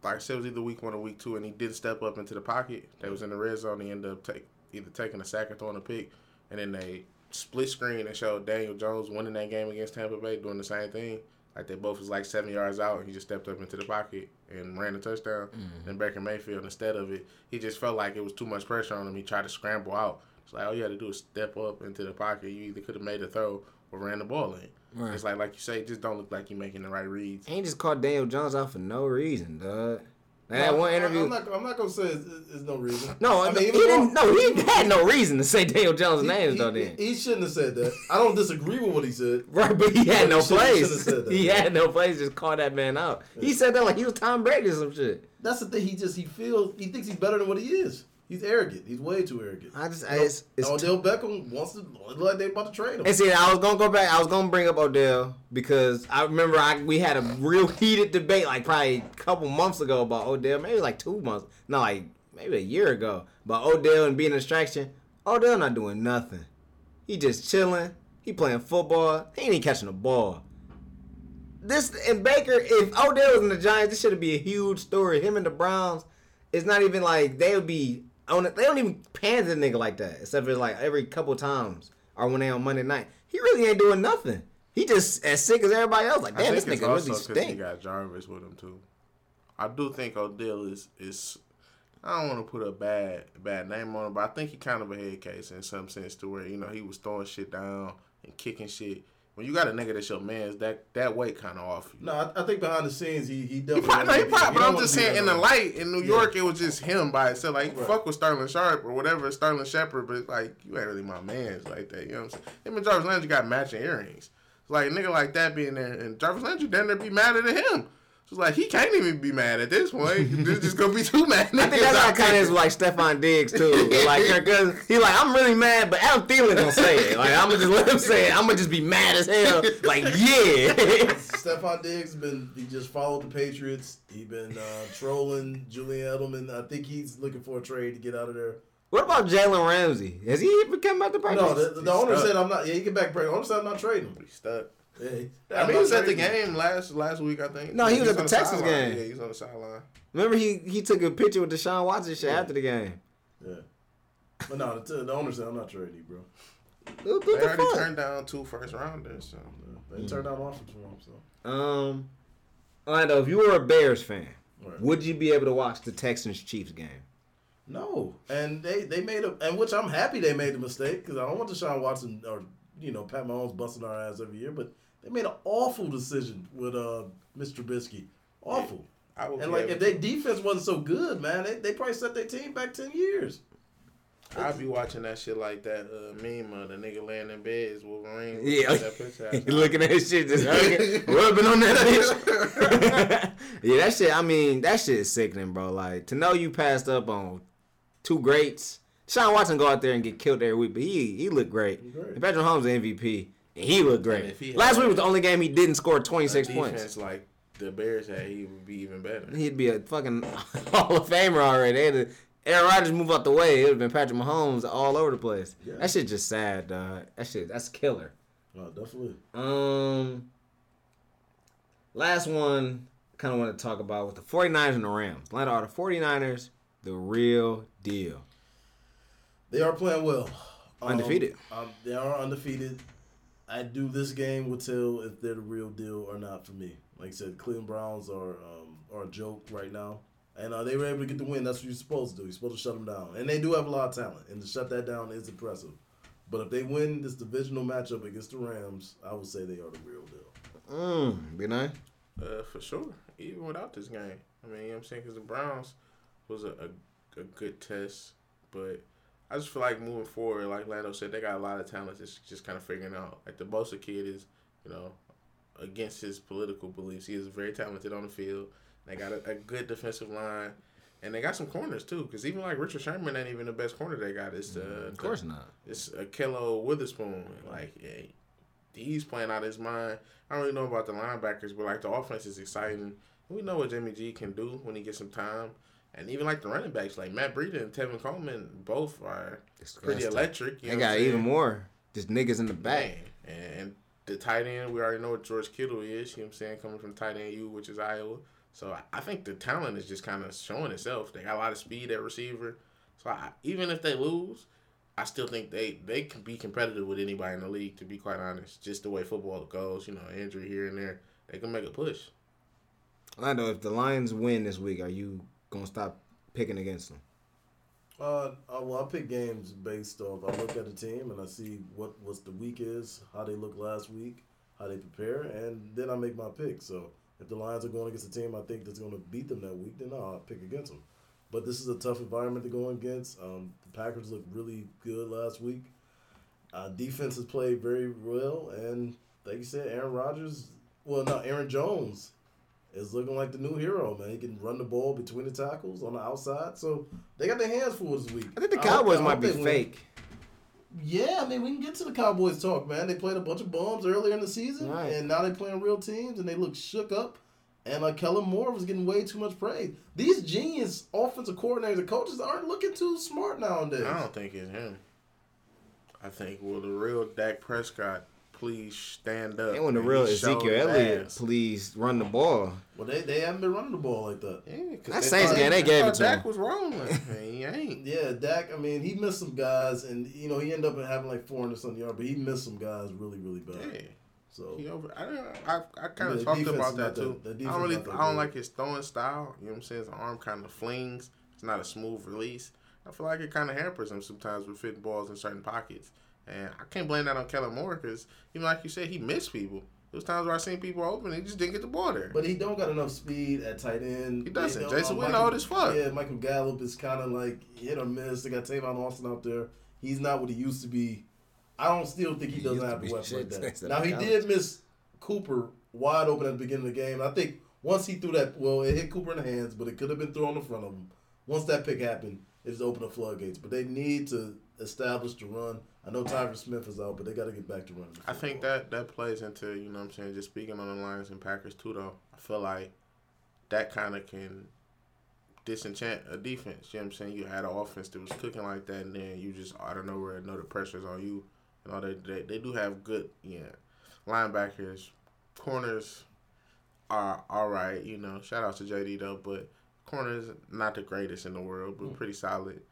[SPEAKER 2] like I said, it was either week one or week two, and he did step up into the pocket. They was in the red zone. He ended up take, either taking a sack or throwing a pick, and then they split screen and showed Daniel Jones winning that game against Tampa Bay doing the same thing. Like they both was like seven yards out, and he just stepped up into the pocket and ran a touchdown.
[SPEAKER 1] Mm-hmm.
[SPEAKER 2] And Baker Mayfield, instead of it, he just felt like it was too much pressure on him. He tried to scramble out. It's like all you had to do is step up into the pocket. You either could have made a throw or ran the ball in.
[SPEAKER 1] Right.
[SPEAKER 2] It's like like you say, just don't look like you're making the right reads.
[SPEAKER 1] Ain't just called Daniel Jones out for no reason, dog. Like that one interview.
[SPEAKER 3] I'm not, I'm not gonna say it's, it's no reason.
[SPEAKER 1] no,
[SPEAKER 3] I mean,
[SPEAKER 1] he didn't. No, he had no reason to say Daniel Jones'
[SPEAKER 3] He- he,
[SPEAKER 1] though. Then
[SPEAKER 3] he shouldn't have said that. I don't disagree with what he said.
[SPEAKER 1] right, but he had no
[SPEAKER 3] he
[SPEAKER 1] place.
[SPEAKER 3] that.
[SPEAKER 1] He had no place. Just call that man out. He said that like he was Tom Brady or some shit.
[SPEAKER 3] That's the thing. He just he feels he thinks he's better than what he is. He's arrogant. He's way too arrogant.
[SPEAKER 1] I just, I, it's, it's
[SPEAKER 3] Odell Beckham wants to look like they about to trade him.
[SPEAKER 1] And see, I was gonna go back. I was gonna bring up Odell because I remember I we had a real heated debate like probably a couple months ago about Odell. Maybe like two months, no, like maybe a year ago But Odell and being a distraction. Odell not doing nothing. He just chilling. He playing football. He ain't even catching a ball. This and Baker, if Odell was in the Giants, this should be a huge story. Him and the Browns, it's not even like they would be on it. They don't even pan the nigga like that, except for like every couple times or when they on Monday night. He really ain't doing nothing. He just as sick as everybody else. Like damn, this nigga really
[SPEAKER 2] 'cause he
[SPEAKER 1] stink.
[SPEAKER 2] got Jarvis with him too. I do think Odell is is. I don't want to put a bad bad name on him, but I think he kind of a head case in some sense to where you know he was throwing shit down and kicking shit. When you got a nigga that's your man's, that that weight kind of off you.
[SPEAKER 3] no, I, I think behind the scenes he he
[SPEAKER 2] He probably, no, he probably, but I'm just saying in the light in New
[SPEAKER 3] Yeah.
[SPEAKER 2] York, it was just him by itself. Like,
[SPEAKER 3] Right.
[SPEAKER 2] fuck with Sterling Sharp or whatever, Sterling Shepard, but like, you ain't really my man's like that. You know what I'm saying? Him and Jarvis Landry got matching earrings. It's like a nigga like that being there, and Jarvis Landry down there be madder than him. So like he can't even be mad at this point. There's just gonna be too mad.
[SPEAKER 1] I think that's how kind of
[SPEAKER 2] there.
[SPEAKER 1] is like Stefon Diggs too. like Kirk Cousins, he like I'm really mad, but Adam Thielen gonna say it. Like I'm gonna just let him say it. I'm gonna just be mad as hell. Like yeah.
[SPEAKER 3] Stefon Diggs has been he just followed the Patriots. He been uh, trolling Julian Edelman. I think he's looking for a trade to get out of there.
[SPEAKER 1] what about Jalen Ramsey? Has he even come out the practice?
[SPEAKER 3] No, the, the owner
[SPEAKER 2] stuck.
[SPEAKER 3] said I'm not. Yeah, he get back. The owner said I'm not trading him.
[SPEAKER 2] He stuck.
[SPEAKER 3] Yeah, he-
[SPEAKER 2] I mean, he
[SPEAKER 3] not
[SPEAKER 2] was at the game last last week. I think.
[SPEAKER 1] No, he was at the Texas
[SPEAKER 2] sideline.
[SPEAKER 1] game.
[SPEAKER 2] Yeah, he was on the sideline.
[SPEAKER 1] Remember he he took a picture with Deshaun Watson shit
[SPEAKER 3] Yeah.
[SPEAKER 1] after the game.
[SPEAKER 3] Yeah, but no, the, the owner said I'm not trading you, bro.
[SPEAKER 1] What,
[SPEAKER 2] They
[SPEAKER 1] the
[SPEAKER 2] already
[SPEAKER 1] fuck?
[SPEAKER 2] turned down two first rounders. So.
[SPEAKER 3] Yeah, They turned down offers for him. So
[SPEAKER 1] Um, Orlando, if you were a Bears fan,
[SPEAKER 3] Right.
[SPEAKER 1] would you be able to watch the Texans Chiefs game?
[SPEAKER 3] no, and they they made a and which I'm happy they made the mistake because I don't want Deshaun Watson or you know Pat Mahomes busting our ass every year, but they made an awful decision with uh Mr. Trubisky. Awful.
[SPEAKER 2] I would
[SPEAKER 3] And like if their defense wasn't so good, man, they, they probably set their team back ten years.
[SPEAKER 2] I'd be watching that shit like that uh, meme of the nigga laying in bed is Wolverine.
[SPEAKER 1] Yeah.
[SPEAKER 2] That picture
[SPEAKER 1] looking at his shit, just rubbing on that bitch. yeah, that shit. I mean, that shit is sickening, bro. Like to know you passed up on two greats. Sean Watson go out there and get killed every week, but he he looked great.
[SPEAKER 3] He great.
[SPEAKER 1] Patrick Holmes MVP, and he looked great.
[SPEAKER 2] he
[SPEAKER 1] Last week was the only game he didn't score twenty six
[SPEAKER 2] A
[SPEAKER 1] points.
[SPEAKER 2] defense like the Bears had, he would be even better.
[SPEAKER 1] He'd be a fucking Hall of Famer already. They had to, Aaron Rodgers move out the way. It would have been Patrick Mahomes all over the place.
[SPEAKER 3] Yeah.
[SPEAKER 1] That shit just sad, dog. That shit, that's killer.
[SPEAKER 3] Oh, definitely.
[SPEAKER 1] Um, last one, kind of want to talk about with the 49ers and the Rams. Atlanta are the 49ers, the real deal.
[SPEAKER 3] They are playing well. Um,
[SPEAKER 1] Undefeated.
[SPEAKER 3] Um, they are undefeated. I do this game will tell if they're the real deal or not for me. Like I said, Cleveland Browns are um, are a joke right now, and uh, they were able to get the win. That's what you're supposed to do. You're supposed to shut them down, and they do have a lot of talent, and to shut that down is impressive. But if they win this divisional matchup against the Rams, I would say they are the real deal.
[SPEAKER 1] Mm, be nice.
[SPEAKER 2] Uh, for sure. Even without this game. I mean, you know what I'm saying? Because the Browns was a, a, a good test. But I just feel like moving forward, like Lando said, they got a lot of talent that's just kind of figuring out. Like the Bosa kid is, you know, against his political beliefs. He is very talented on the field. They got a, a good defensive line. And they got some corners too, because even like Richard Sherman ain't even the best corner they got. It's uh,
[SPEAKER 1] Mm, Of course not.
[SPEAKER 2] it's Ahkello Witherspoon. Like, yeah, he's playing out his mind. I don't really know about the linebackers, but like the offense is exciting. We know what Jimmy G can do when he gets some time. And even like the running backs, like Matt Breida and Tevin Coleman, both are pretty electric. You
[SPEAKER 1] They got even more. Just niggas in the back.
[SPEAKER 2] Man. And the tight end, we already know what George Kittle is. You know what I'm saying? Coming from tight end U, which is Iowa. So I, I think the talent is just kind of showing itself. They got a lot of speed at receiver. So I, even if they lose, I still think they they can be competitive with anybody in the league. To be quite honest, just the way football goes, you know, injury here and there, they can make a push.
[SPEAKER 1] I know if the Lions win this week, are you gonna stop picking against them?
[SPEAKER 3] Uh, I, well, I pick games based off. I look at the team and I see what what's the week is, how they look last week, how they prepare, and then I make my pick. So if the Lions are going against a team I think that's going to beat them that week, then I'll pick against them. But this is a tough environment to go against. Um, the Packers looked really good last week. Uh, defense has played very well, and like you said, Aaron Rodgers. Well, no, Aaron Jones is looking like the new hero, man. He can run the ball between the tackles on the outside. So they got their hands full this week.
[SPEAKER 1] I think the Cowboys might be
[SPEAKER 3] they win.
[SPEAKER 1] fake.
[SPEAKER 3] Yeah, I mean, we can get to the Cowboys talk, man. They played a bunch of bums earlier in the season,
[SPEAKER 1] Right.
[SPEAKER 3] and now they're playing real teams, and they look shook up. And like Kellen Moore was getting way too much praise. These genius offensive coordinators and coaches aren't looking too smart nowadays.
[SPEAKER 2] I don't think it's him. I think will the real Dak Prescott please stand up?
[SPEAKER 1] And when the
[SPEAKER 2] and
[SPEAKER 1] real
[SPEAKER 2] he showed
[SPEAKER 1] Ezekiel Elliott,
[SPEAKER 2] ass.
[SPEAKER 1] please run the ball.
[SPEAKER 3] Well, they, they haven't been running the ball like that.
[SPEAKER 2] Yeah, 'cause
[SPEAKER 1] That
[SPEAKER 2] they
[SPEAKER 1] Saints game, they gave it
[SPEAKER 2] thought
[SPEAKER 1] to
[SPEAKER 2] Dak
[SPEAKER 1] him.
[SPEAKER 2] was rolling. and he ain't.
[SPEAKER 3] Yeah, Dak. I mean, he missed some guys, and you know he ended up having like four hundred something yards, but he missed some guys really, really bad.
[SPEAKER 2] Yeah.
[SPEAKER 3] So
[SPEAKER 2] He over, I, don't- I, I kind of talked about
[SPEAKER 3] is
[SPEAKER 2] that too.
[SPEAKER 3] that- the
[SPEAKER 2] I don't
[SPEAKER 3] defense
[SPEAKER 2] really, I don't
[SPEAKER 3] good.
[SPEAKER 2] like his throwing style. You know what I'm saying? His arm kind of flings. It's not a smooth release. I feel like it kind of hampers him sometimes with fitting balls in certain pockets. And I can't blame that on Kellen Moore because even like you said, he missed people. There was times where I seen people open and he just didn't get the ball there.
[SPEAKER 3] But he don't got enough speed at tight end.
[SPEAKER 2] He doesn't.
[SPEAKER 3] You know,
[SPEAKER 2] Jason
[SPEAKER 3] uh,
[SPEAKER 2] Witten
[SPEAKER 3] Michael-
[SPEAKER 2] old as fuck.
[SPEAKER 3] Yeah, Michael Gallup is kind of like hit or miss. They got Tavon Austin out there. He's not what he used to be. I don't still think he,
[SPEAKER 1] He
[SPEAKER 3] doesn't have the
[SPEAKER 1] be
[SPEAKER 3] weapons like that. Now he
[SPEAKER 1] college.
[SPEAKER 3] did miss Cooper wide open at the beginning of the game. I think once he threw that, well, it hit Cooper in the hands, but it could have been thrown in front of him. Once that pick happened, it just opened the floodgates. But they need to establish to run. I know Tyron Smith is out, but they got to get back to running.
[SPEAKER 2] I think that that plays into you know what I'm saying. Just speaking on the Lions and Packers too, though. I feel like that kind of can disenchant a defense. You know what I'm saying? You had an offense that was cooking like that, and then you just out of nowhere know the pressure's on you. And all they they, they do have good yeah linebackers, corners are all right. You know, shout out to JD though, but corners not the greatest in the world, but hmm. pretty solid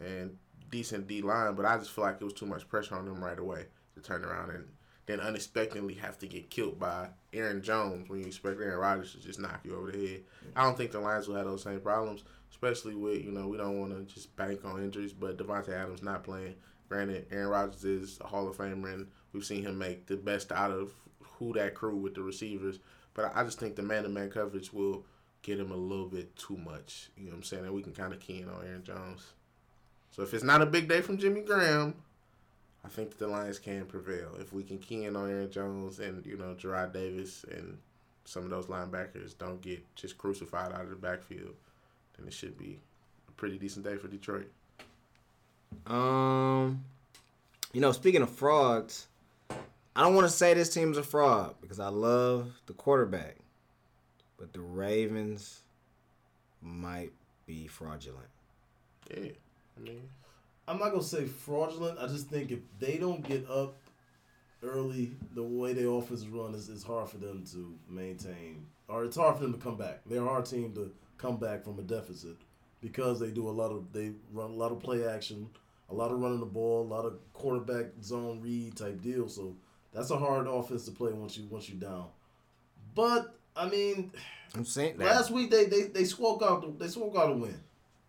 [SPEAKER 2] and decent D line. But I just feel like it was too much pressure on them right away to turn around and then unexpectedly have to get killed by Aaron Jones when you expect Aaron Rodgers to just knock you over the head. I don't think the Lions will have those same problems, especially with, you know, we don't want to just bank on injuries, but Davante Adams not playing. Granted, Aaron Rodgers is a Hall of Famer, and we've seen him make the best out of who that crew with the receivers. But I just think the man to man coverage will get him a little bit too much. You know what I'm saying? And we can kind of key in on Aaron Jones. So if it's not a big day from Jimmy Graham, I think the Lions can prevail. If we can key in on Aaron Jones and, you know, Jarrad Davis and some of those linebackers don't get just crucified out of the backfield, then it should be a pretty decent day for Detroit.
[SPEAKER 1] Um, you know, speaking of frauds, I don't want to say this team's a fraud because I love the quarterback, but the Ravens might be fraudulent.
[SPEAKER 2] Yeah. I mean,
[SPEAKER 3] I'm not gonna say fraudulent. I just think if they don't get up early, the way their offense is run is it's hard for them to maintain, or it's hard for them to come back. They're a hard team to come back from a deficit because they do a lot of they run a lot of play action, a lot of running the ball, a lot of quarterback zone read type deal. So that's a hard offense to play once you once you down. But I mean,
[SPEAKER 1] I'm saying that.
[SPEAKER 3] Last week they they they spoke out the, they spoke out a win,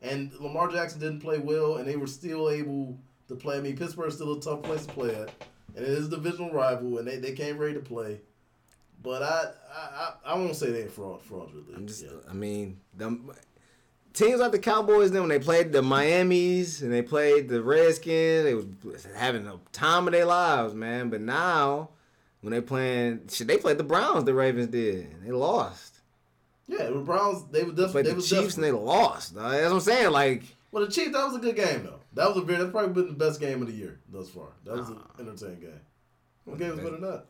[SPEAKER 3] and Lamar Jackson didn't play well, and they were still able to play. I mean, Pittsburgh's still a tough place to play at, and it is a divisional rival, and they, they came ready to play. But I I, I, I won't say they're fraud fraudulently.
[SPEAKER 1] I'm just,
[SPEAKER 3] yeah.
[SPEAKER 1] I mean, them teams like the Cowboys, then when they played the Miami's and they played the Redskins, they was having the time of their lives, man. But now, when they playing, shit, they played the Browns. The Ravens did, they lost.
[SPEAKER 3] Yeah, the Browns they were definitely they
[SPEAKER 1] the Chiefs and they lost. dog. That's what I'm saying. Like,
[SPEAKER 3] Well, the Chiefs that was a good game though. That was a very that's probably been the best game of the year thus far. That was an entertaining game. What game was better than that?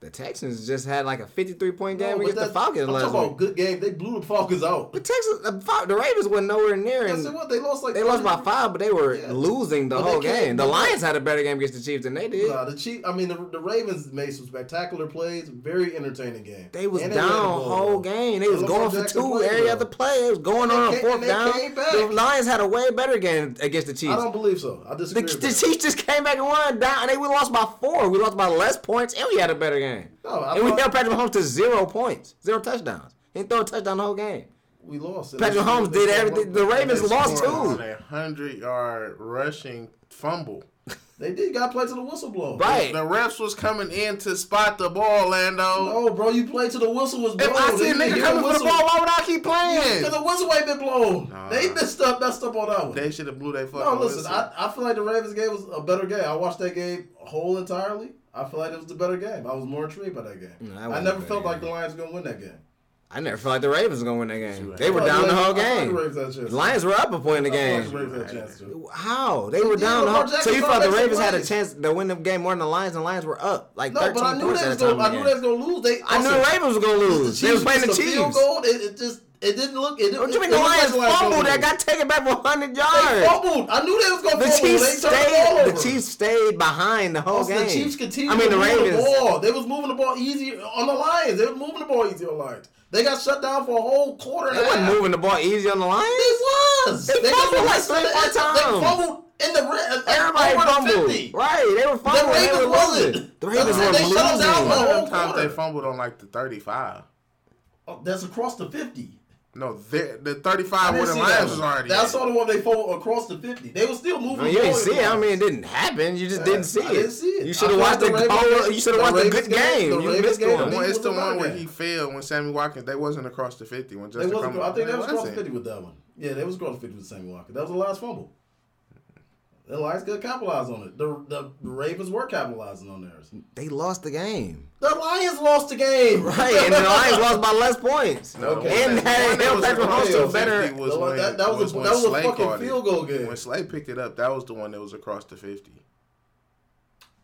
[SPEAKER 1] The Texans just had like a 53 point game
[SPEAKER 3] no,
[SPEAKER 1] against the Falcons
[SPEAKER 3] I'm
[SPEAKER 1] last
[SPEAKER 3] talking
[SPEAKER 1] week.
[SPEAKER 3] About good game. They blew the Falcons out.
[SPEAKER 1] The Texans, the, the Ravens were nowhere near. And
[SPEAKER 3] they lost like
[SPEAKER 1] they lost by five, but they were
[SPEAKER 3] yeah.
[SPEAKER 1] losing the
[SPEAKER 3] but
[SPEAKER 1] whole game. The Lions had a better game against the Chiefs than they did.
[SPEAKER 3] Nah, the Chiefs. I mean, the, the Ravens made some spectacular plays. Very entertaining game.
[SPEAKER 1] They was
[SPEAKER 3] and
[SPEAKER 1] down
[SPEAKER 3] they
[SPEAKER 1] whole game. They was going for two every other play. It was going on a fourth down. The Lions had a way better game against the Chiefs.
[SPEAKER 3] I don't believe so. I disagree.
[SPEAKER 1] The,
[SPEAKER 3] the
[SPEAKER 1] Chiefs just came back and won down. And they we lost by four. We lost by less points, and we had a better game game.
[SPEAKER 3] No, I
[SPEAKER 1] and we held Patrick Mahomes to zero points, zero touchdowns. He didn't throw a touchdown the whole game.
[SPEAKER 3] We lost.
[SPEAKER 1] Patrick Mahomes did everything. The Ravens lost too.
[SPEAKER 2] A hundred yard rushing fumble.
[SPEAKER 3] They did got played to the whistle blow.
[SPEAKER 1] Right.
[SPEAKER 2] The refs was coming in to spot the ball, Lando.
[SPEAKER 3] No, bro, you played to the whistle was blown.
[SPEAKER 2] If I see a nigga coming for the ball, why would I keep playing?
[SPEAKER 3] Because the whistle ain't been blown.
[SPEAKER 2] Nah.
[SPEAKER 3] They messed up, messed up on that one.
[SPEAKER 2] They should have blew their fucking
[SPEAKER 3] No, listen. I, I feel like the Ravens game was a better game. I watched that game whole entirely. I feel like it was the better game. I was more intrigued by that game.
[SPEAKER 1] No, that
[SPEAKER 3] I never felt
[SPEAKER 1] game.
[SPEAKER 3] like the Lions were gonna win that game.
[SPEAKER 1] I never felt like the Ravens were gonna win that game. They were down the whole game.
[SPEAKER 3] The
[SPEAKER 1] Lions were up a point in the game. How they were down the whole? So you thought the Ravens had a chance to win the game more than the Lions, and the Lions were up like
[SPEAKER 3] no, thirteen
[SPEAKER 1] points.
[SPEAKER 3] I knew they was gonna lose.
[SPEAKER 1] I knew the Ravens were gonna lose. They were playing the Chiefs.
[SPEAKER 3] It just it didn't look. It didn't,
[SPEAKER 1] what
[SPEAKER 3] do
[SPEAKER 1] you mean the Lions
[SPEAKER 3] like
[SPEAKER 1] fumbled that got taken back for 100 yards?
[SPEAKER 3] They fumbled. I knew they was going to
[SPEAKER 1] the
[SPEAKER 3] fumble.
[SPEAKER 1] Chiefs stayed,
[SPEAKER 3] the,
[SPEAKER 1] the Chiefs stayed behind the whole
[SPEAKER 3] also,
[SPEAKER 1] game.
[SPEAKER 3] The Chiefs continued
[SPEAKER 1] I mean, the Ravens.
[SPEAKER 3] The ball. They was moving the ball easy on the Lions. They was moving the ball easy on the Lions. They got shut down for a whole quarter.
[SPEAKER 1] They wasn't moving the ball easy on the Lions.
[SPEAKER 3] They was.
[SPEAKER 1] They,
[SPEAKER 3] they
[SPEAKER 1] fumbled like three, four times.
[SPEAKER 3] They fumbled in the
[SPEAKER 1] like,
[SPEAKER 3] uh, everybody
[SPEAKER 1] fumbled.
[SPEAKER 3] 50.
[SPEAKER 1] Right, they were fumbling. The
[SPEAKER 3] Ravens
[SPEAKER 1] they
[SPEAKER 3] were
[SPEAKER 1] losing. The Ravens were
[SPEAKER 3] losing. They shut
[SPEAKER 1] down
[SPEAKER 3] for a whole quarter.
[SPEAKER 2] They fumbled on like the thirty-five.
[SPEAKER 3] Oh, that's across the fifty.
[SPEAKER 2] No, the 35 where the Lions was already.
[SPEAKER 3] That's saw the one they fall across the 50. They were still moving.
[SPEAKER 1] You didn't see it. I mean, it didn't happen. You just
[SPEAKER 3] uh,
[SPEAKER 1] didn't see
[SPEAKER 3] I
[SPEAKER 1] it.
[SPEAKER 3] Didn't see it.
[SPEAKER 1] You should have watched the,
[SPEAKER 3] Ravens,
[SPEAKER 1] You should have watched the good
[SPEAKER 3] game.
[SPEAKER 1] game.
[SPEAKER 3] The
[SPEAKER 1] you missed
[SPEAKER 3] game,
[SPEAKER 1] one.
[SPEAKER 2] It's the one where he failed when Sammy Watkins. They wasn't across the 50 when Justin.
[SPEAKER 3] They
[SPEAKER 2] wasn't.
[SPEAKER 3] I think that was across the 50 with that one. Yeah, they was across the 50 with Sammy Watkins. That was the last fumble. The Lions could capitalize on it. The, the Ravens were capitalizing on theirs.
[SPEAKER 1] They lost the game.
[SPEAKER 3] The Lions lost the game.
[SPEAKER 1] Right, and the Lions lost by less points.
[SPEAKER 2] No,
[SPEAKER 3] okay.
[SPEAKER 1] And
[SPEAKER 2] that, was that,
[SPEAKER 1] that
[SPEAKER 2] was
[SPEAKER 1] better.
[SPEAKER 2] Was when,
[SPEAKER 3] that, that was, a, that was a fucking field goal game.
[SPEAKER 2] When Slay picked it up, that was the one that was across the 50.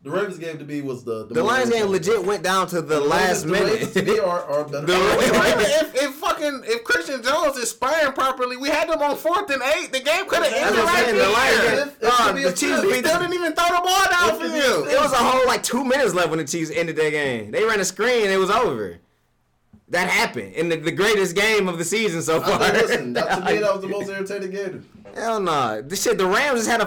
[SPEAKER 3] The Ravens game to me was the
[SPEAKER 1] the, the Lions game legit went down to the, the last Ravens, minute.
[SPEAKER 3] The Ravens to me are, are better.
[SPEAKER 1] The,
[SPEAKER 2] if, if fucking if Christian Jones is sparring properly, we had them on fourth and eight. The game could have ended right
[SPEAKER 1] saying,
[SPEAKER 2] there.
[SPEAKER 1] Uh,
[SPEAKER 3] the, uh,
[SPEAKER 1] the Chiefs beat
[SPEAKER 2] still didn't even throw the ball down
[SPEAKER 3] for you.
[SPEAKER 1] It was a whole like two minutes left when the Chiefs ended that game. They ran a screen. It was over. That happened in the, the greatest game of the season so far.
[SPEAKER 3] I listen, that, to me, that was the most entertaining game.
[SPEAKER 1] Hell no, nah. this shit. The Rams just had a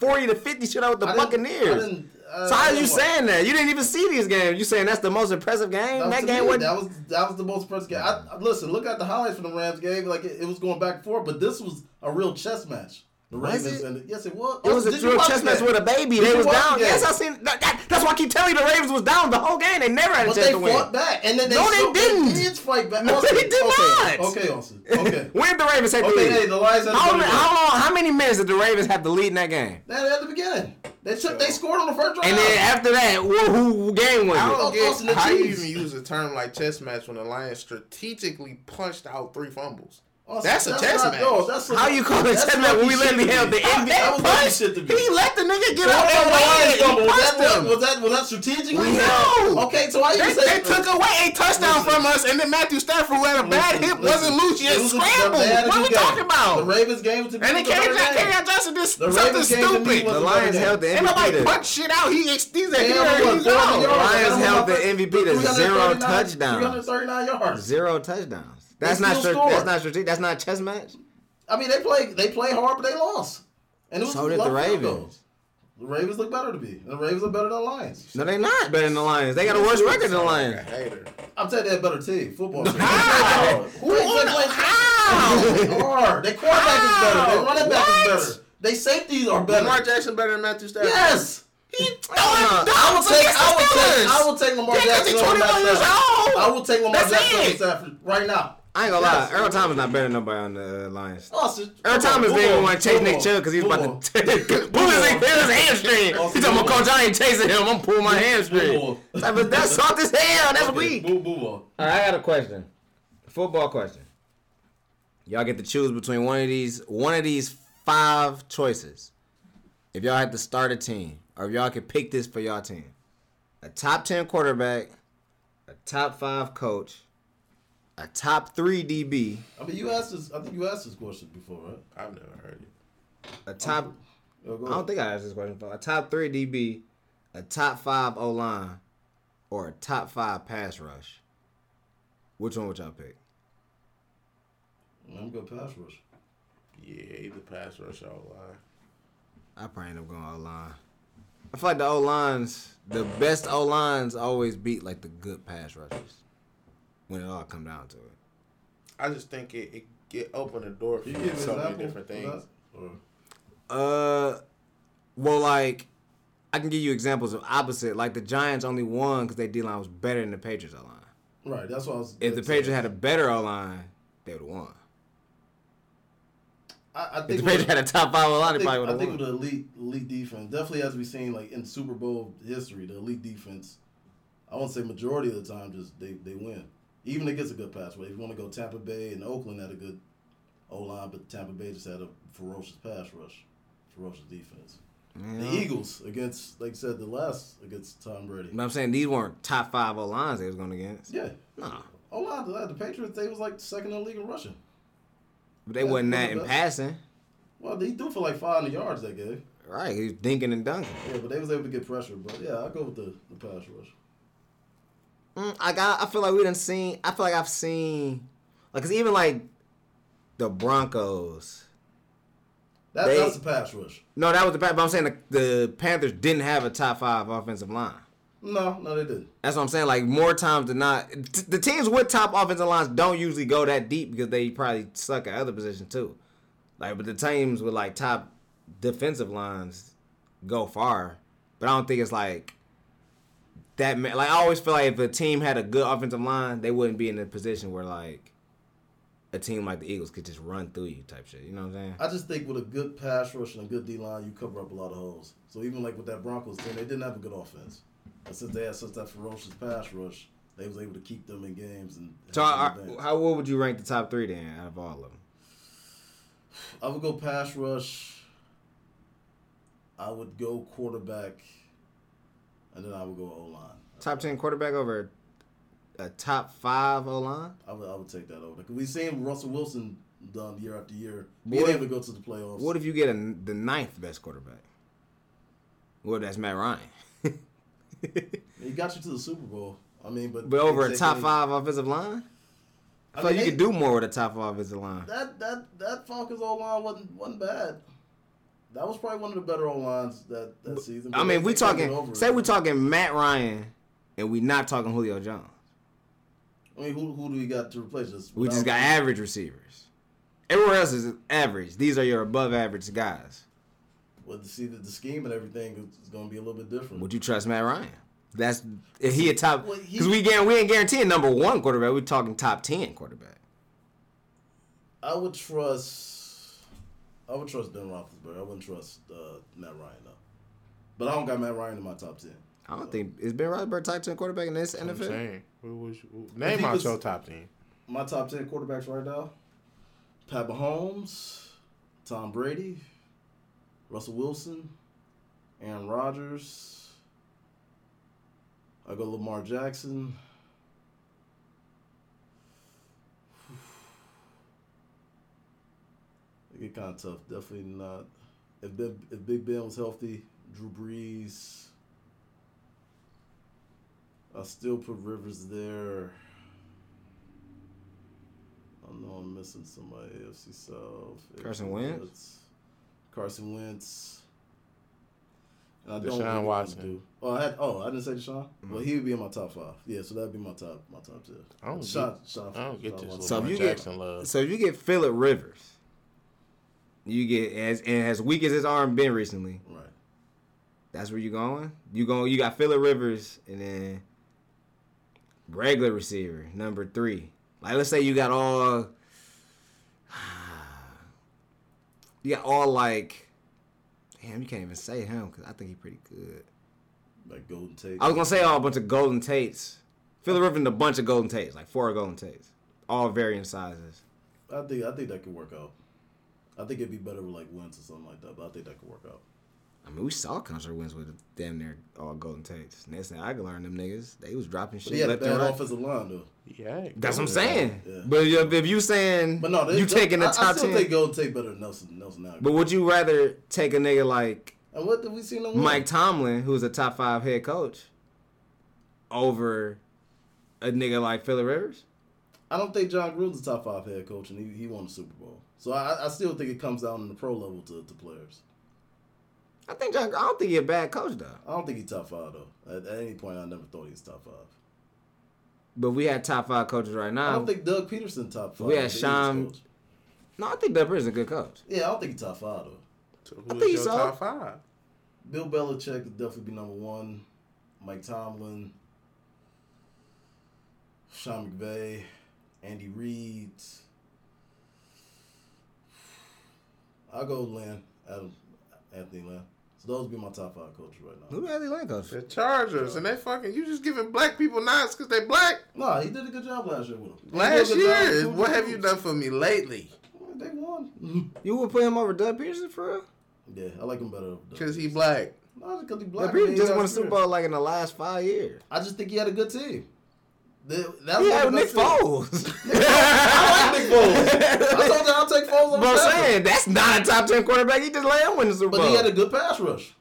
[SPEAKER 1] forty to fifty shutout with the
[SPEAKER 3] I Buccaneers. Didn't, I didn't, uh,
[SPEAKER 1] so how
[SPEAKER 3] are
[SPEAKER 1] you saying that? You didn't even see these games. You saying that's the most impressive game?
[SPEAKER 3] That,
[SPEAKER 1] that game
[SPEAKER 3] me,
[SPEAKER 1] was
[SPEAKER 3] that was that was the most impressive game. I, listen, look at the highlights from the Rams game. Like it, it was going back and forth, but this was a real chess match. The
[SPEAKER 1] was
[SPEAKER 3] Ravens
[SPEAKER 1] it?
[SPEAKER 3] And the, yes, it was.
[SPEAKER 1] It was a true Drew match with a baby.
[SPEAKER 3] Did
[SPEAKER 1] they was down. Yes, I seen. That, that, that's why I keep telling you the Ravens was down the whole game. They never had a
[SPEAKER 3] but
[SPEAKER 1] chance to win.
[SPEAKER 3] But they fought back, and then they
[SPEAKER 1] no, they didn't.
[SPEAKER 3] They did fight back.
[SPEAKER 1] No, they did
[SPEAKER 3] okay.
[SPEAKER 1] not.
[SPEAKER 3] Okay, Austin. Okay.
[SPEAKER 1] did the Ravens had
[SPEAKER 3] okay, the
[SPEAKER 1] lead?
[SPEAKER 3] Hey, the Lions had
[SPEAKER 1] how,
[SPEAKER 3] the
[SPEAKER 1] many, how long? How many minutes did the Ravens have the lead in that game?
[SPEAKER 3] That at the beginning. They took, they scored on the first drive.
[SPEAKER 1] And then after that, well, who game was
[SPEAKER 2] I don't
[SPEAKER 3] it? Get,
[SPEAKER 2] how you even use a term like chess match when the Lions strategically punched out three fumbles?
[SPEAKER 3] Also,
[SPEAKER 2] that's, that's a chess match.
[SPEAKER 3] No, that's
[SPEAKER 1] How you call it chess match when we literally held the NBA?
[SPEAKER 2] He let the nigga get out
[SPEAKER 3] of the
[SPEAKER 2] way.
[SPEAKER 3] Was that, was that was that strategically?
[SPEAKER 2] No.
[SPEAKER 3] Okay, so why you
[SPEAKER 2] they,
[SPEAKER 3] say
[SPEAKER 2] they took away a touchdown from us, and then Matthew Stafford, who had a bad
[SPEAKER 3] hit,
[SPEAKER 2] wasn't loose yet, scrambled. What are we talking about?
[SPEAKER 3] The Ravens game to me.
[SPEAKER 2] And then K.J. Johnson did something stupid.
[SPEAKER 1] The Lions held the MVP. And
[SPEAKER 2] nobody punched shit out. He extended.
[SPEAKER 3] The
[SPEAKER 1] Lions held the MVP to zero
[SPEAKER 3] touchdown.
[SPEAKER 1] Zero touchdown. That's not stri- that's not strategic. That's not chess match.
[SPEAKER 3] I mean, they play they play hard, but they lost. And it was
[SPEAKER 1] so did the Ravens.
[SPEAKER 3] The Ravens look better to be. The Ravens are better than the Lions.
[SPEAKER 1] No, they're not better than the Lions. They got a worse record than the Lions.
[SPEAKER 2] Hater.
[SPEAKER 3] I'm telling you, they're a better team. Football. No,
[SPEAKER 2] How?
[SPEAKER 3] Who is
[SPEAKER 2] they
[SPEAKER 3] playing?
[SPEAKER 2] How?
[SPEAKER 3] They are. Their quarterback is better. Their running back
[SPEAKER 2] what?
[SPEAKER 3] is better. They safeties are better.
[SPEAKER 2] Lamar Jackson better than Matthew Stafford.
[SPEAKER 3] Yes.
[SPEAKER 2] He
[SPEAKER 3] I will take I will take I will take Lamar Jackson.
[SPEAKER 2] He's 21 years.
[SPEAKER 3] I will take Lamar Jackson over Stafford right now.
[SPEAKER 1] I ain't gonna lie, Earl Thomas not better than nobody on the Lions. Earl Thomas didn't even want to chase Nick Chubb because he was about to pull his, hamstring. He talking about coach, I ain't chasing him. I'm pulling my hamstring. That's soft as hell. That's weak. I got a question. Football question. Y'all get to choose between one of these one of these five choices. If y'all had to start a team, or if y'all could pick this for y'all team, a top ten quarterback, a top five coach a top three DB,
[SPEAKER 3] I mean, you asked this. I think you asked this question before, right?
[SPEAKER 2] I've never heard it.
[SPEAKER 1] a top.
[SPEAKER 3] Yo, go
[SPEAKER 1] I don't think I asked this question before. A top three DB, a top five O line, or a top five pass rush. Which one would y'all pick?
[SPEAKER 3] I'm gonna go pass rush.
[SPEAKER 2] Yeah, either pass rush or line.
[SPEAKER 1] I probably end up going O line. I feel like the O lines, the best O lines always beat like the good pass rushers. When it all come down to it.
[SPEAKER 2] I just think it, it get open the door for
[SPEAKER 3] you
[SPEAKER 2] so many different things.
[SPEAKER 1] Uh, well, like I can give you examples of opposite. Like the Giants only won because their D line was better than the Patriots O line.
[SPEAKER 3] Right. That's what I was.
[SPEAKER 1] If the Patriots had a better O line, they would have won.
[SPEAKER 3] I, I
[SPEAKER 1] If
[SPEAKER 3] think
[SPEAKER 1] the
[SPEAKER 3] with-
[SPEAKER 1] Patriots had a top five O line,
[SPEAKER 3] I
[SPEAKER 1] they
[SPEAKER 3] think,
[SPEAKER 1] probably would
[SPEAKER 3] I think with the elite elite defense, definitely as we've seen like in Super Bowl history, the elite defense, I won't say majority of the time, just they, they win. Even against a good pass rush. If you want to go Tampa Bay and Oakland had a good O line, but Tampa Bay just had a ferocious pass rush, ferocious defense. The Eagles against, like I said, the last against Tom Brady.
[SPEAKER 1] But I'm saying these weren't top five O lines they was going against.
[SPEAKER 3] Yeah.
[SPEAKER 1] Nah.
[SPEAKER 3] O line, the, the Patriots, they was like second in the league in rushing.
[SPEAKER 1] But they
[SPEAKER 3] Yeah,
[SPEAKER 1] wasn't that in
[SPEAKER 3] best.
[SPEAKER 1] passing.
[SPEAKER 3] Well, they threw for like 500 yards that game.
[SPEAKER 1] Right. He was dinking and dunking.
[SPEAKER 3] Yeah, but they was able to get pressure. But yeah, I'll go with the, the pass rush.
[SPEAKER 1] Mm, I got. I feel like we done seen. I feel like I've seen, like, cause even like the Broncos.
[SPEAKER 3] That,
[SPEAKER 1] They-
[SPEAKER 3] that's the pass rush.
[SPEAKER 1] No, that was the. Pass. But I'm saying the, the Panthers didn't have a top five offensive line.
[SPEAKER 3] No, no, they didn't.
[SPEAKER 1] That's what I'm saying. Like more times than not, t- the teams with top offensive lines don't usually go that deep because they probably suck at other positions too. Like, but the teams with like top defensive lines go far. But I don't think it's like that. Like I always feel like if a team had a good offensive line, they wouldn't be in a position where like a team like the Eagles could just run through you type shit. You know what I'm saying?
[SPEAKER 3] I just think with a good pass rush and a good D line, you cover up a lot of holes. So even like with that Broncos team, they didn't have a good offense. But since they had such that ferocious pass rush, they was able to keep them in games and.
[SPEAKER 1] So, I, how what would you rank the top three then out of all of them?
[SPEAKER 3] I would go pass rush. I would go quarterback, and then I would go O line.
[SPEAKER 1] Top ten quarterback over a top five O line.
[SPEAKER 3] I would I would take that over. We've seen Russell Wilson done year after year,
[SPEAKER 1] What
[SPEAKER 3] being
[SPEAKER 1] if-
[SPEAKER 3] able to go to the playoffs.
[SPEAKER 1] What if you get a, the ninth best quarterback? Well, that's Matt Ryan.
[SPEAKER 3] he got you to the Super Bowl? I mean, but
[SPEAKER 1] but over a top five offensive line, I like you
[SPEAKER 3] they-
[SPEAKER 1] could do more with a top five offensive line.
[SPEAKER 3] That that that Falcons O line wasn't wasn't bad. That was probably one of the better O lines that, that season.
[SPEAKER 1] I mean, we talking say
[SPEAKER 3] it.
[SPEAKER 1] we talking Matt Ryan, and we not talking Julio Jones.
[SPEAKER 3] I mean, who who do we got to replace us?
[SPEAKER 1] We just got average receivers. Everywhere else is average. These are your above average guys.
[SPEAKER 3] Well, to see the, the scheme and everything is, is going to be a little bit different.
[SPEAKER 1] Would you trust Matt Ryan? That's if he a top
[SPEAKER 3] Well,
[SPEAKER 1] because we guarantee we ain't guaranteeing number one quarterback. We're talking top ten quarterback.
[SPEAKER 3] I would trust. I would trust Ben Roethlisberger. I wouldn't trust uh, Matt Ryan though. But I don't got Matt Ryan in my top ten.
[SPEAKER 1] I don't think is Ben Roethlisberger top ten quarterback in this
[SPEAKER 2] I'm
[SPEAKER 1] NFL.
[SPEAKER 2] saying. Who was who-
[SPEAKER 3] If
[SPEAKER 2] name
[SPEAKER 3] he
[SPEAKER 2] out
[SPEAKER 3] was-
[SPEAKER 2] your top ten.
[SPEAKER 3] My top ten quarterbacks right now: Pat Mahomes, Tom Brady, Russell Wilson, Aaron Rodgers. I go Lamar Jackson. Get kind of tough. Definitely not. If Big, if Big Ben was healthy, Drew Brees. I still put Rivers there. I know I'm missing somebody. AFC South.
[SPEAKER 1] Carson
[SPEAKER 3] AFC
[SPEAKER 1] Wentz?
[SPEAKER 3] West, Carson Wentz. And I
[SPEAKER 2] Deshaun
[SPEAKER 3] really want to
[SPEAKER 2] Watson.
[SPEAKER 3] do- Oh, I had. Oh, I didn't say Deshaun. Mm-hmm. Well, he would be in my top five. Yeah, so that'd be my top. My top two.
[SPEAKER 2] I don't
[SPEAKER 3] Deshaun,
[SPEAKER 2] get-
[SPEAKER 3] Deshaun,
[SPEAKER 2] I don't get this
[SPEAKER 3] Watson.
[SPEAKER 1] So if
[SPEAKER 2] Lamar
[SPEAKER 1] you get
[SPEAKER 2] Jackson love.
[SPEAKER 1] so if you get Philip Rivers, you get as and as weak as his arm been recently.
[SPEAKER 3] Right.
[SPEAKER 1] That's where you going. You going. You got Philip Rivers and then regular receiver number three. Like let's say you got all. You got all like. Damn, you can't even say him because I think he's pretty good.
[SPEAKER 3] Like Golden Tate.
[SPEAKER 1] I was gonna say all a bunch of golden tates. Philip Rivers and a bunch of golden tates, like four golden tates, all varying sizes.
[SPEAKER 3] I think I think that could work out. I think it'd be better with like Wentz or something like that, but I think that could work out.
[SPEAKER 1] I mean, we saw Carson Wentz with damn near all Golden Tates. Next thing I could learn, them niggas, they was dropping
[SPEAKER 3] But
[SPEAKER 1] shit
[SPEAKER 3] he had
[SPEAKER 1] left and
[SPEAKER 3] bad
[SPEAKER 1] right.
[SPEAKER 3] offensive line though.
[SPEAKER 2] Yeah,
[SPEAKER 1] That's what I'm saying.
[SPEAKER 3] Yeah.
[SPEAKER 1] But if, if you saying
[SPEAKER 3] But no, they,
[SPEAKER 1] you taking the
[SPEAKER 3] I, I
[SPEAKER 1] top
[SPEAKER 3] still
[SPEAKER 1] ten,
[SPEAKER 3] think Golden Tate better than Nelson Nelson now.
[SPEAKER 1] but would you rather take a nigga like
[SPEAKER 3] and what did we see no?
[SPEAKER 1] Mike Tomlin, who's a top five head coach, over a nigga like Phillip Rivers?
[SPEAKER 3] I don't think Jon Gruden's a top five head coach, and he, he won the Super Bowl. So I, I still think it comes down in the pro level to, to players.
[SPEAKER 1] I think John. I don't think he's a bad coach though.
[SPEAKER 3] I don't think he's top five though. At, at any point, I never thought he was top five.
[SPEAKER 1] But we had top five coaches right now.
[SPEAKER 3] I don't think Doug Pederson top five.
[SPEAKER 1] We had Sean- no, I think Doug Pederson's a good coach.
[SPEAKER 3] Yeah, I don't think he's top five though.
[SPEAKER 2] So
[SPEAKER 1] I think
[SPEAKER 2] is your
[SPEAKER 1] so.
[SPEAKER 2] top five?
[SPEAKER 3] Bill Belichick would definitely be number one. Mike Tomlin, Sean McVay, Andy Reid. I'll go Lynn, Adam, Anthony Lynn. So those would be my top five coaches right now.
[SPEAKER 1] Who the hell he like coach?
[SPEAKER 2] The Chargers, and they fucking you just giving black people nods because they black.
[SPEAKER 3] No, he did a good job last year with them.
[SPEAKER 2] Last
[SPEAKER 3] did job
[SPEAKER 2] year, what
[SPEAKER 3] the
[SPEAKER 2] have you done for me lately?
[SPEAKER 3] They won.
[SPEAKER 1] You would put him over Doug Pederson for real?
[SPEAKER 3] yeah, I like him better.
[SPEAKER 2] Because he black.
[SPEAKER 3] No, because he black.
[SPEAKER 1] Doug
[SPEAKER 3] Pederson
[SPEAKER 1] just
[SPEAKER 3] got
[SPEAKER 1] won a Super. Bowl like in the last five years.
[SPEAKER 3] I just think he had a good team. The- That
[SPEAKER 1] He
[SPEAKER 3] was
[SPEAKER 1] had
[SPEAKER 3] one
[SPEAKER 1] Nick. Foles.
[SPEAKER 3] I like Nick Foles. I told you I'll take Foles over
[SPEAKER 1] But I'm saying that's not a top ten quarterback. He just let him win the Super Bowl.
[SPEAKER 3] But he had a good pass rush.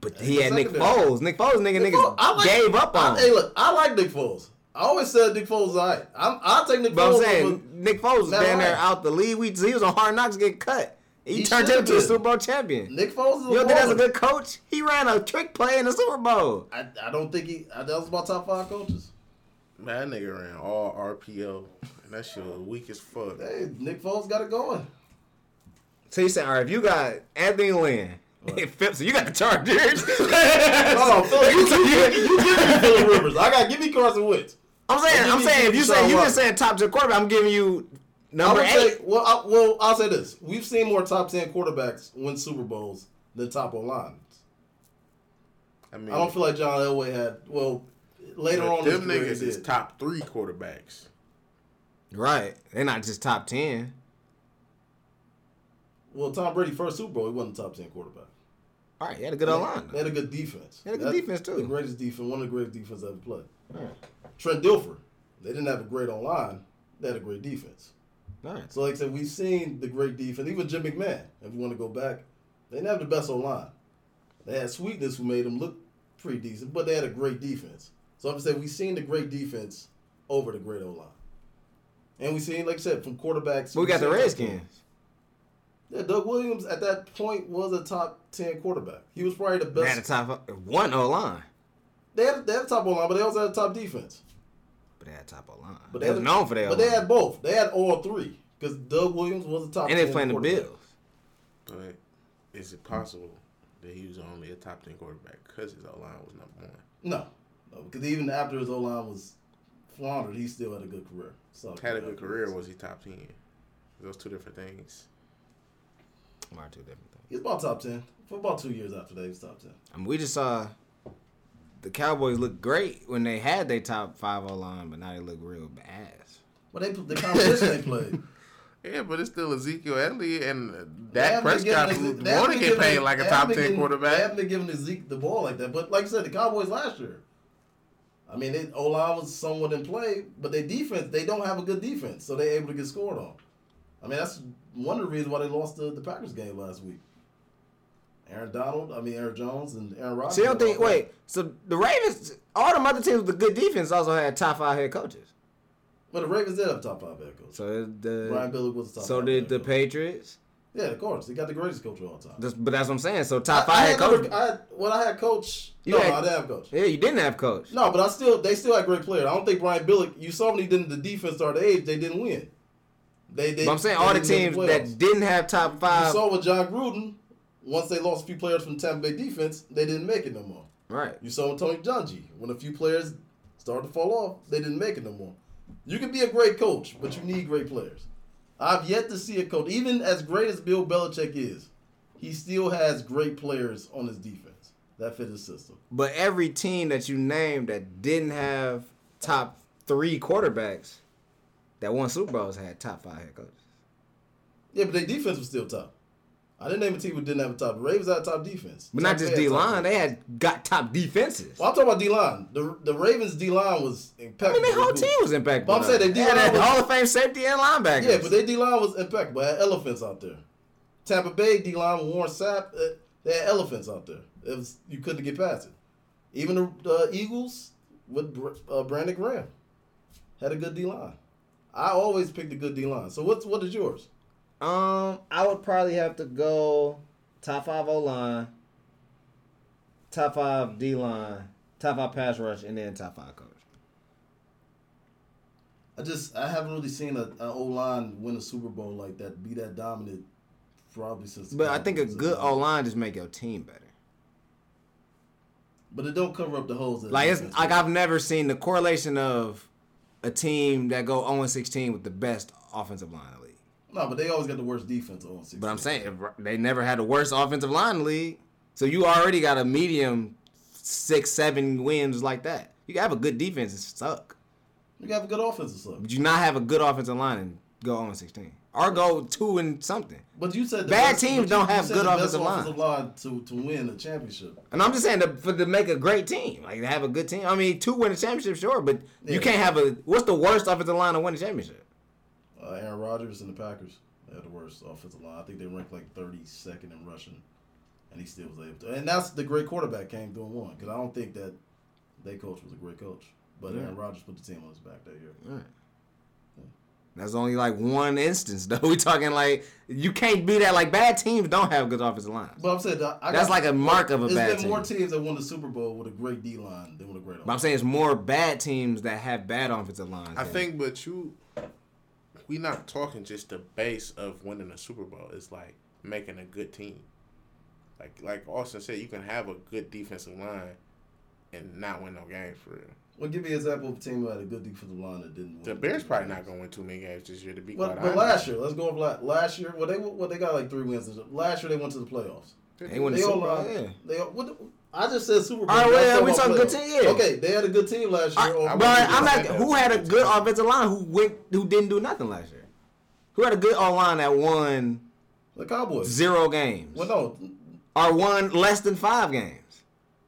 [SPEAKER 1] but he had Nick. Foles. Nick Foles, nigga,
[SPEAKER 3] Nick
[SPEAKER 1] niggas
[SPEAKER 3] Foles- I like-
[SPEAKER 1] gave up
[SPEAKER 3] I,
[SPEAKER 1] on.
[SPEAKER 3] hey, look, I like Nick Foles. I always said Nick Foles is alright. I'm, I'll take Nick
[SPEAKER 1] But I'm saying Nick Foles was
[SPEAKER 3] Matt
[SPEAKER 1] down there out the league. We, he was on Hard Knocks getting cut. He,
[SPEAKER 3] He
[SPEAKER 1] turned
[SPEAKER 3] should've
[SPEAKER 1] a. Super Bowl champion.
[SPEAKER 3] Nick Foles is a
[SPEAKER 1] You don't think that's a good coach? He ran a trick play in the Super Bowl.
[SPEAKER 3] I, I don't think he. I, that was my top five coaches.
[SPEAKER 2] Man, that nigga ran all RPO. And that shit was weak as fuck.
[SPEAKER 3] Hey, Nick Foles got it going.
[SPEAKER 1] So you saying, all right, if you got Anthony Lynn, and Phil- you got the Chargers.
[SPEAKER 3] No, no, Phil, you, you, you, you give me Philip Rivers. I got give me Carson Wentz.
[SPEAKER 1] I'm saying,
[SPEAKER 3] I'll
[SPEAKER 1] I'm saying, if you say you
[SPEAKER 3] Watson.
[SPEAKER 1] just saying top ten quarterback, I'm giving you number eight.
[SPEAKER 3] say, well, I, well, I'll say this: we've seen more top ten quarterbacks win Super Bowls than top O lines.
[SPEAKER 2] I mean,
[SPEAKER 3] I don't feel like John Elway had. Well, later on, in his
[SPEAKER 2] them niggas is
[SPEAKER 3] did.
[SPEAKER 2] top three quarterbacks.
[SPEAKER 1] Right, they're not just top ten.
[SPEAKER 3] Well, Tom Brady first Super Bowl, he wasn't a top ten quarterback.
[SPEAKER 1] All right, he had a good O line.
[SPEAKER 3] They had a good defense.
[SPEAKER 1] They had a good
[SPEAKER 3] That's
[SPEAKER 1] defense, too.
[SPEAKER 3] The greatest defense, one of the greatest defenses ever played. Trent Dilfer, they didn't have a great online. They had a great defense.
[SPEAKER 1] All right.
[SPEAKER 3] So, like I said, we've seen the great defense. Even Jim McMahon, if you want to go back, they didn't have the best online. They had Sweetness, who made them look pretty decent, but they had a great defense. So, I'm saying we've seen the great defense over the great O line. And we've seen, like I said, from quarterbacks.
[SPEAKER 1] But we got the Redskins.
[SPEAKER 3] Yeah, Doug Williams at that point was a top 10 quarterback. He was probably the best.
[SPEAKER 1] They
[SPEAKER 3] best.
[SPEAKER 1] had a top one O line,
[SPEAKER 3] They had, they had a top O line, but they also had a top defense.
[SPEAKER 1] but they had top O line.
[SPEAKER 3] But
[SPEAKER 1] they
[SPEAKER 3] they
[SPEAKER 1] was known for their
[SPEAKER 3] But they had both. They had all three because Doug Williams was a top.
[SPEAKER 1] and they
[SPEAKER 3] 10
[SPEAKER 1] playing the. Bills.
[SPEAKER 2] But is it possible that he was only a top ten quarterback because his O line was number one?
[SPEAKER 3] No, no, because even after his O line was floundered, he still had a good career. So
[SPEAKER 2] Had a good career. Was he top ten? Those two different things.
[SPEAKER 1] Are two different things.
[SPEAKER 3] He's about top ten for about two years after that. He was top ten.
[SPEAKER 1] I mean, we just saw the Cowboys look great when they had their top five O line, but now they look real bad.
[SPEAKER 3] But they the competition they played.
[SPEAKER 2] Yeah, but it's still Ezekiel Elliott and
[SPEAKER 3] They
[SPEAKER 2] Dak Prescott
[SPEAKER 3] giving-
[SPEAKER 2] who
[SPEAKER 3] they haven't
[SPEAKER 2] want to get paid like a top ten
[SPEAKER 3] quarterback. They haven't been giving Zeke the ball like that. But like I said, the Cowboys last year. I mean, they, O line was somewhat in play, but their defense, they don't have a good defense, so they're able to get scored on. I mean, that's one of the reasons why they lost the, the Packers game last week. Aaron Donald, I mean Aaron Jones and Aaron Rodgers.
[SPEAKER 1] See, I don't think. Wait, so the Ravens, all them other teams with a good defense also had top five head coaches.
[SPEAKER 3] But the Ravens did have top five head coaches.
[SPEAKER 1] So the
[SPEAKER 3] Brian Billick was the top.
[SPEAKER 1] so did the
[SPEAKER 3] coach.
[SPEAKER 1] Patriots.
[SPEAKER 3] Yeah, of course, they got the greatest coach of all time.
[SPEAKER 1] That's- But that's what I'm saying. So top
[SPEAKER 3] I
[SPEAKER 1] five
[SPEAKER 3] had
[SPEAKER 1] head
[SPEAKER 3] number,
[SPEAKER 1] coach.
[SPEAKER 3] I had, well, I had coach.
[SPEAKER 1] You
[SPEAKER 3] no,
[SPEAKER 1] had-
[SPEAKER 3] I didn't have coach.
[SPEAKER 1] Yeah, you didn't have coach.
[SPEAKER 3] No, but I still they still had great players. I don't think Brian Billick. You saw when he didn't the defense start the age, they didn't win. They, they
[SPEAKER 1] But I'm saying all the teams
[SPEAKER 3] playoffs.
[SPEAKER 1] that didn't have top five.
[SPEAKER 3] You saw with Jon Gruden. Once they lost a few players from Tampa Bay defense, they didn't make it no more.
[SPEAKER 1] right.
[SPEAKER 3] You saw with Tony Dungy when a few players started to fall off, they didn't make it no more. You can be a great coach, but you need great players. I've yet to see a coach, even as great as Bill Belichick is, he still has great players on his defense that fit his system.
[SPEAKER 1] But every team that you named that didn't have top three quarterbacks that won Super Bowls had top five head coaches.
[SPEAKER 3] Yeah, but their defense was still top. I didn't name a team who didn't have a top. The Ravens had a top defense.
[SPEAKER 1] But not just D line. They had got top defenses.
[SPEAKER 3] Well, I'm talking about D line. The the Ravens D line was impeccable.
[SPEAKER 1] I mean, their whole team was impeccable.
[SPEAKER 3] But I'm saying they
[SPEAKER 1] They had
[SPEAKER 3] D-line
[SPEAKER 1] Hall of Fame safety and linebackers.
[SPEAKER 3] Yeah, but their D line was impeccable. They had elephants out there. Tampa Bay D line Warren Sapp, uh, they had elephants out there. It was you couldn't get past it. Even the uh, Eagles with uh, Brandon Graham had a good D line. I always pick the good D line. So what's what is yours?
[SPEAKER 1] Um, I would probably have to go top five O line, top five D line, top five pass rush, and then top five coach.
[SPEAKER 3] I just I haven't really seen a, a O line win a Super Bowl like that, be that dominant, probably since.
[SPEAKER 1] But I think a good O line just make your team better.
[SPEAKER 3] But it don't cover up the holes.
[SPEAKER 1] Like it's like. I've never seen the correlation of a team that go 0 16 with the best offensive line in the league.
[SPEAKER 3] No, but they always got the worst defense on six.
[SPEAKER 1] But I'm saying they never had the worst offensive line in the league. So you already got a medium six, seven wins like that. You can have a good defense and suck.
[SPEAKER 3] you have a good offensive side.
[SPEAKER 1] But you not have a good offensive line and go on 16. Or go two and something.
[SPEAKER 3] But you said the
[SPEAKER 1] Bad
[SPEAKER 3] best-
[SPEAKER 1] teams don't
[SPEAKER 3] you
[SPEAKER 1] have
[SPEAKER 3] said
[SPEAKER 1] good
[SPEAKER 3] the
[SPEAKER 1] offensive line.
[SPEAKER 3] offensive line to to win a championship.
[SPEAKER 1] And I'm just saying to, for to make a great team, like to have a good team. I mean, two win a championship, sure, but
[SPEAKER 3] Yeah.
[SPEAKER 1] you can't have a. What's the worst offensive line to win a championship?
[SPEAKER 3] Uh, Aaron Rodgers and the Packers they had the worst offensive line. I think they ranked like 32nd in rushing, and he still was able to. And that's the great quarterback came through and won because I don't think that their coach was a great coach, but
[SPEAKER 1] Yeah.
[SPEAKER 3] Aaron Rodgers put the team on his back that year.
[SPEAKER 1] Right. That's only like one instance, though. We're talking like you can't be that. Like bad teams don't have good offensive lines.
[SPEAKER 3] But I'm saying I, I
[SPEAKER 1] That's
[SPEAKER 3] got-
[SPEAKER 1] like a mark of a
[SPEAKER 3] There's
[SPEAKER 1] bad
[SPEAKER 3] been more teams that won the Super Bowl with a great D line than with a great.
[SPEAKER 1] But I'm saying it's more bad teams that have bad offensive lines.
[SPEAKER 2] I think, but you, we not talking just the base of winning a Super Bowl. It's like making a good team. Like like Austin said, you can have a good defensive line and not win no games for real.
[SPEAKER 3] Well, give me an example of a team who had a good defensive line that didn't. win
[SPEAKER 2] The Bears probably not gonna win too many games this year. To be
[SPEAKER 3] But,
[SPEAKER 2] quite
[SPEAKER 3] but
[SPEAKER 2] honest.
[SPEAKER 3] last year, let's go over la- last year. Well, they well they got like three wins. Last year they went to the playoffs.
[SPEAKER 1] they won the Super
[SPEAKER 3] all
[SPEAKER 1] Bowl.
[SPEAKER 3] uh,
[SPEAKER 1] Yeah.
[SPEAKER 3] They what I just said Super Bowl.
[SPEAKER 1] All right, well, we talking good team, yeah.
[SPEAKER 3] Okay, they had a good team last year.
[SPEAKER 1] I,
[SPEAKER 3] Or-
[SPEAKER 1] but I'm not. Who had a good offensive line? Who went? Who didn't do nothing last year? Who had a good O line that won
[SPEAKER 3] the Cowboys.
[SPEAKER 1] zero games
[SPEAKER 3] Well, no.
[SPEAKER 1] or won less than five games?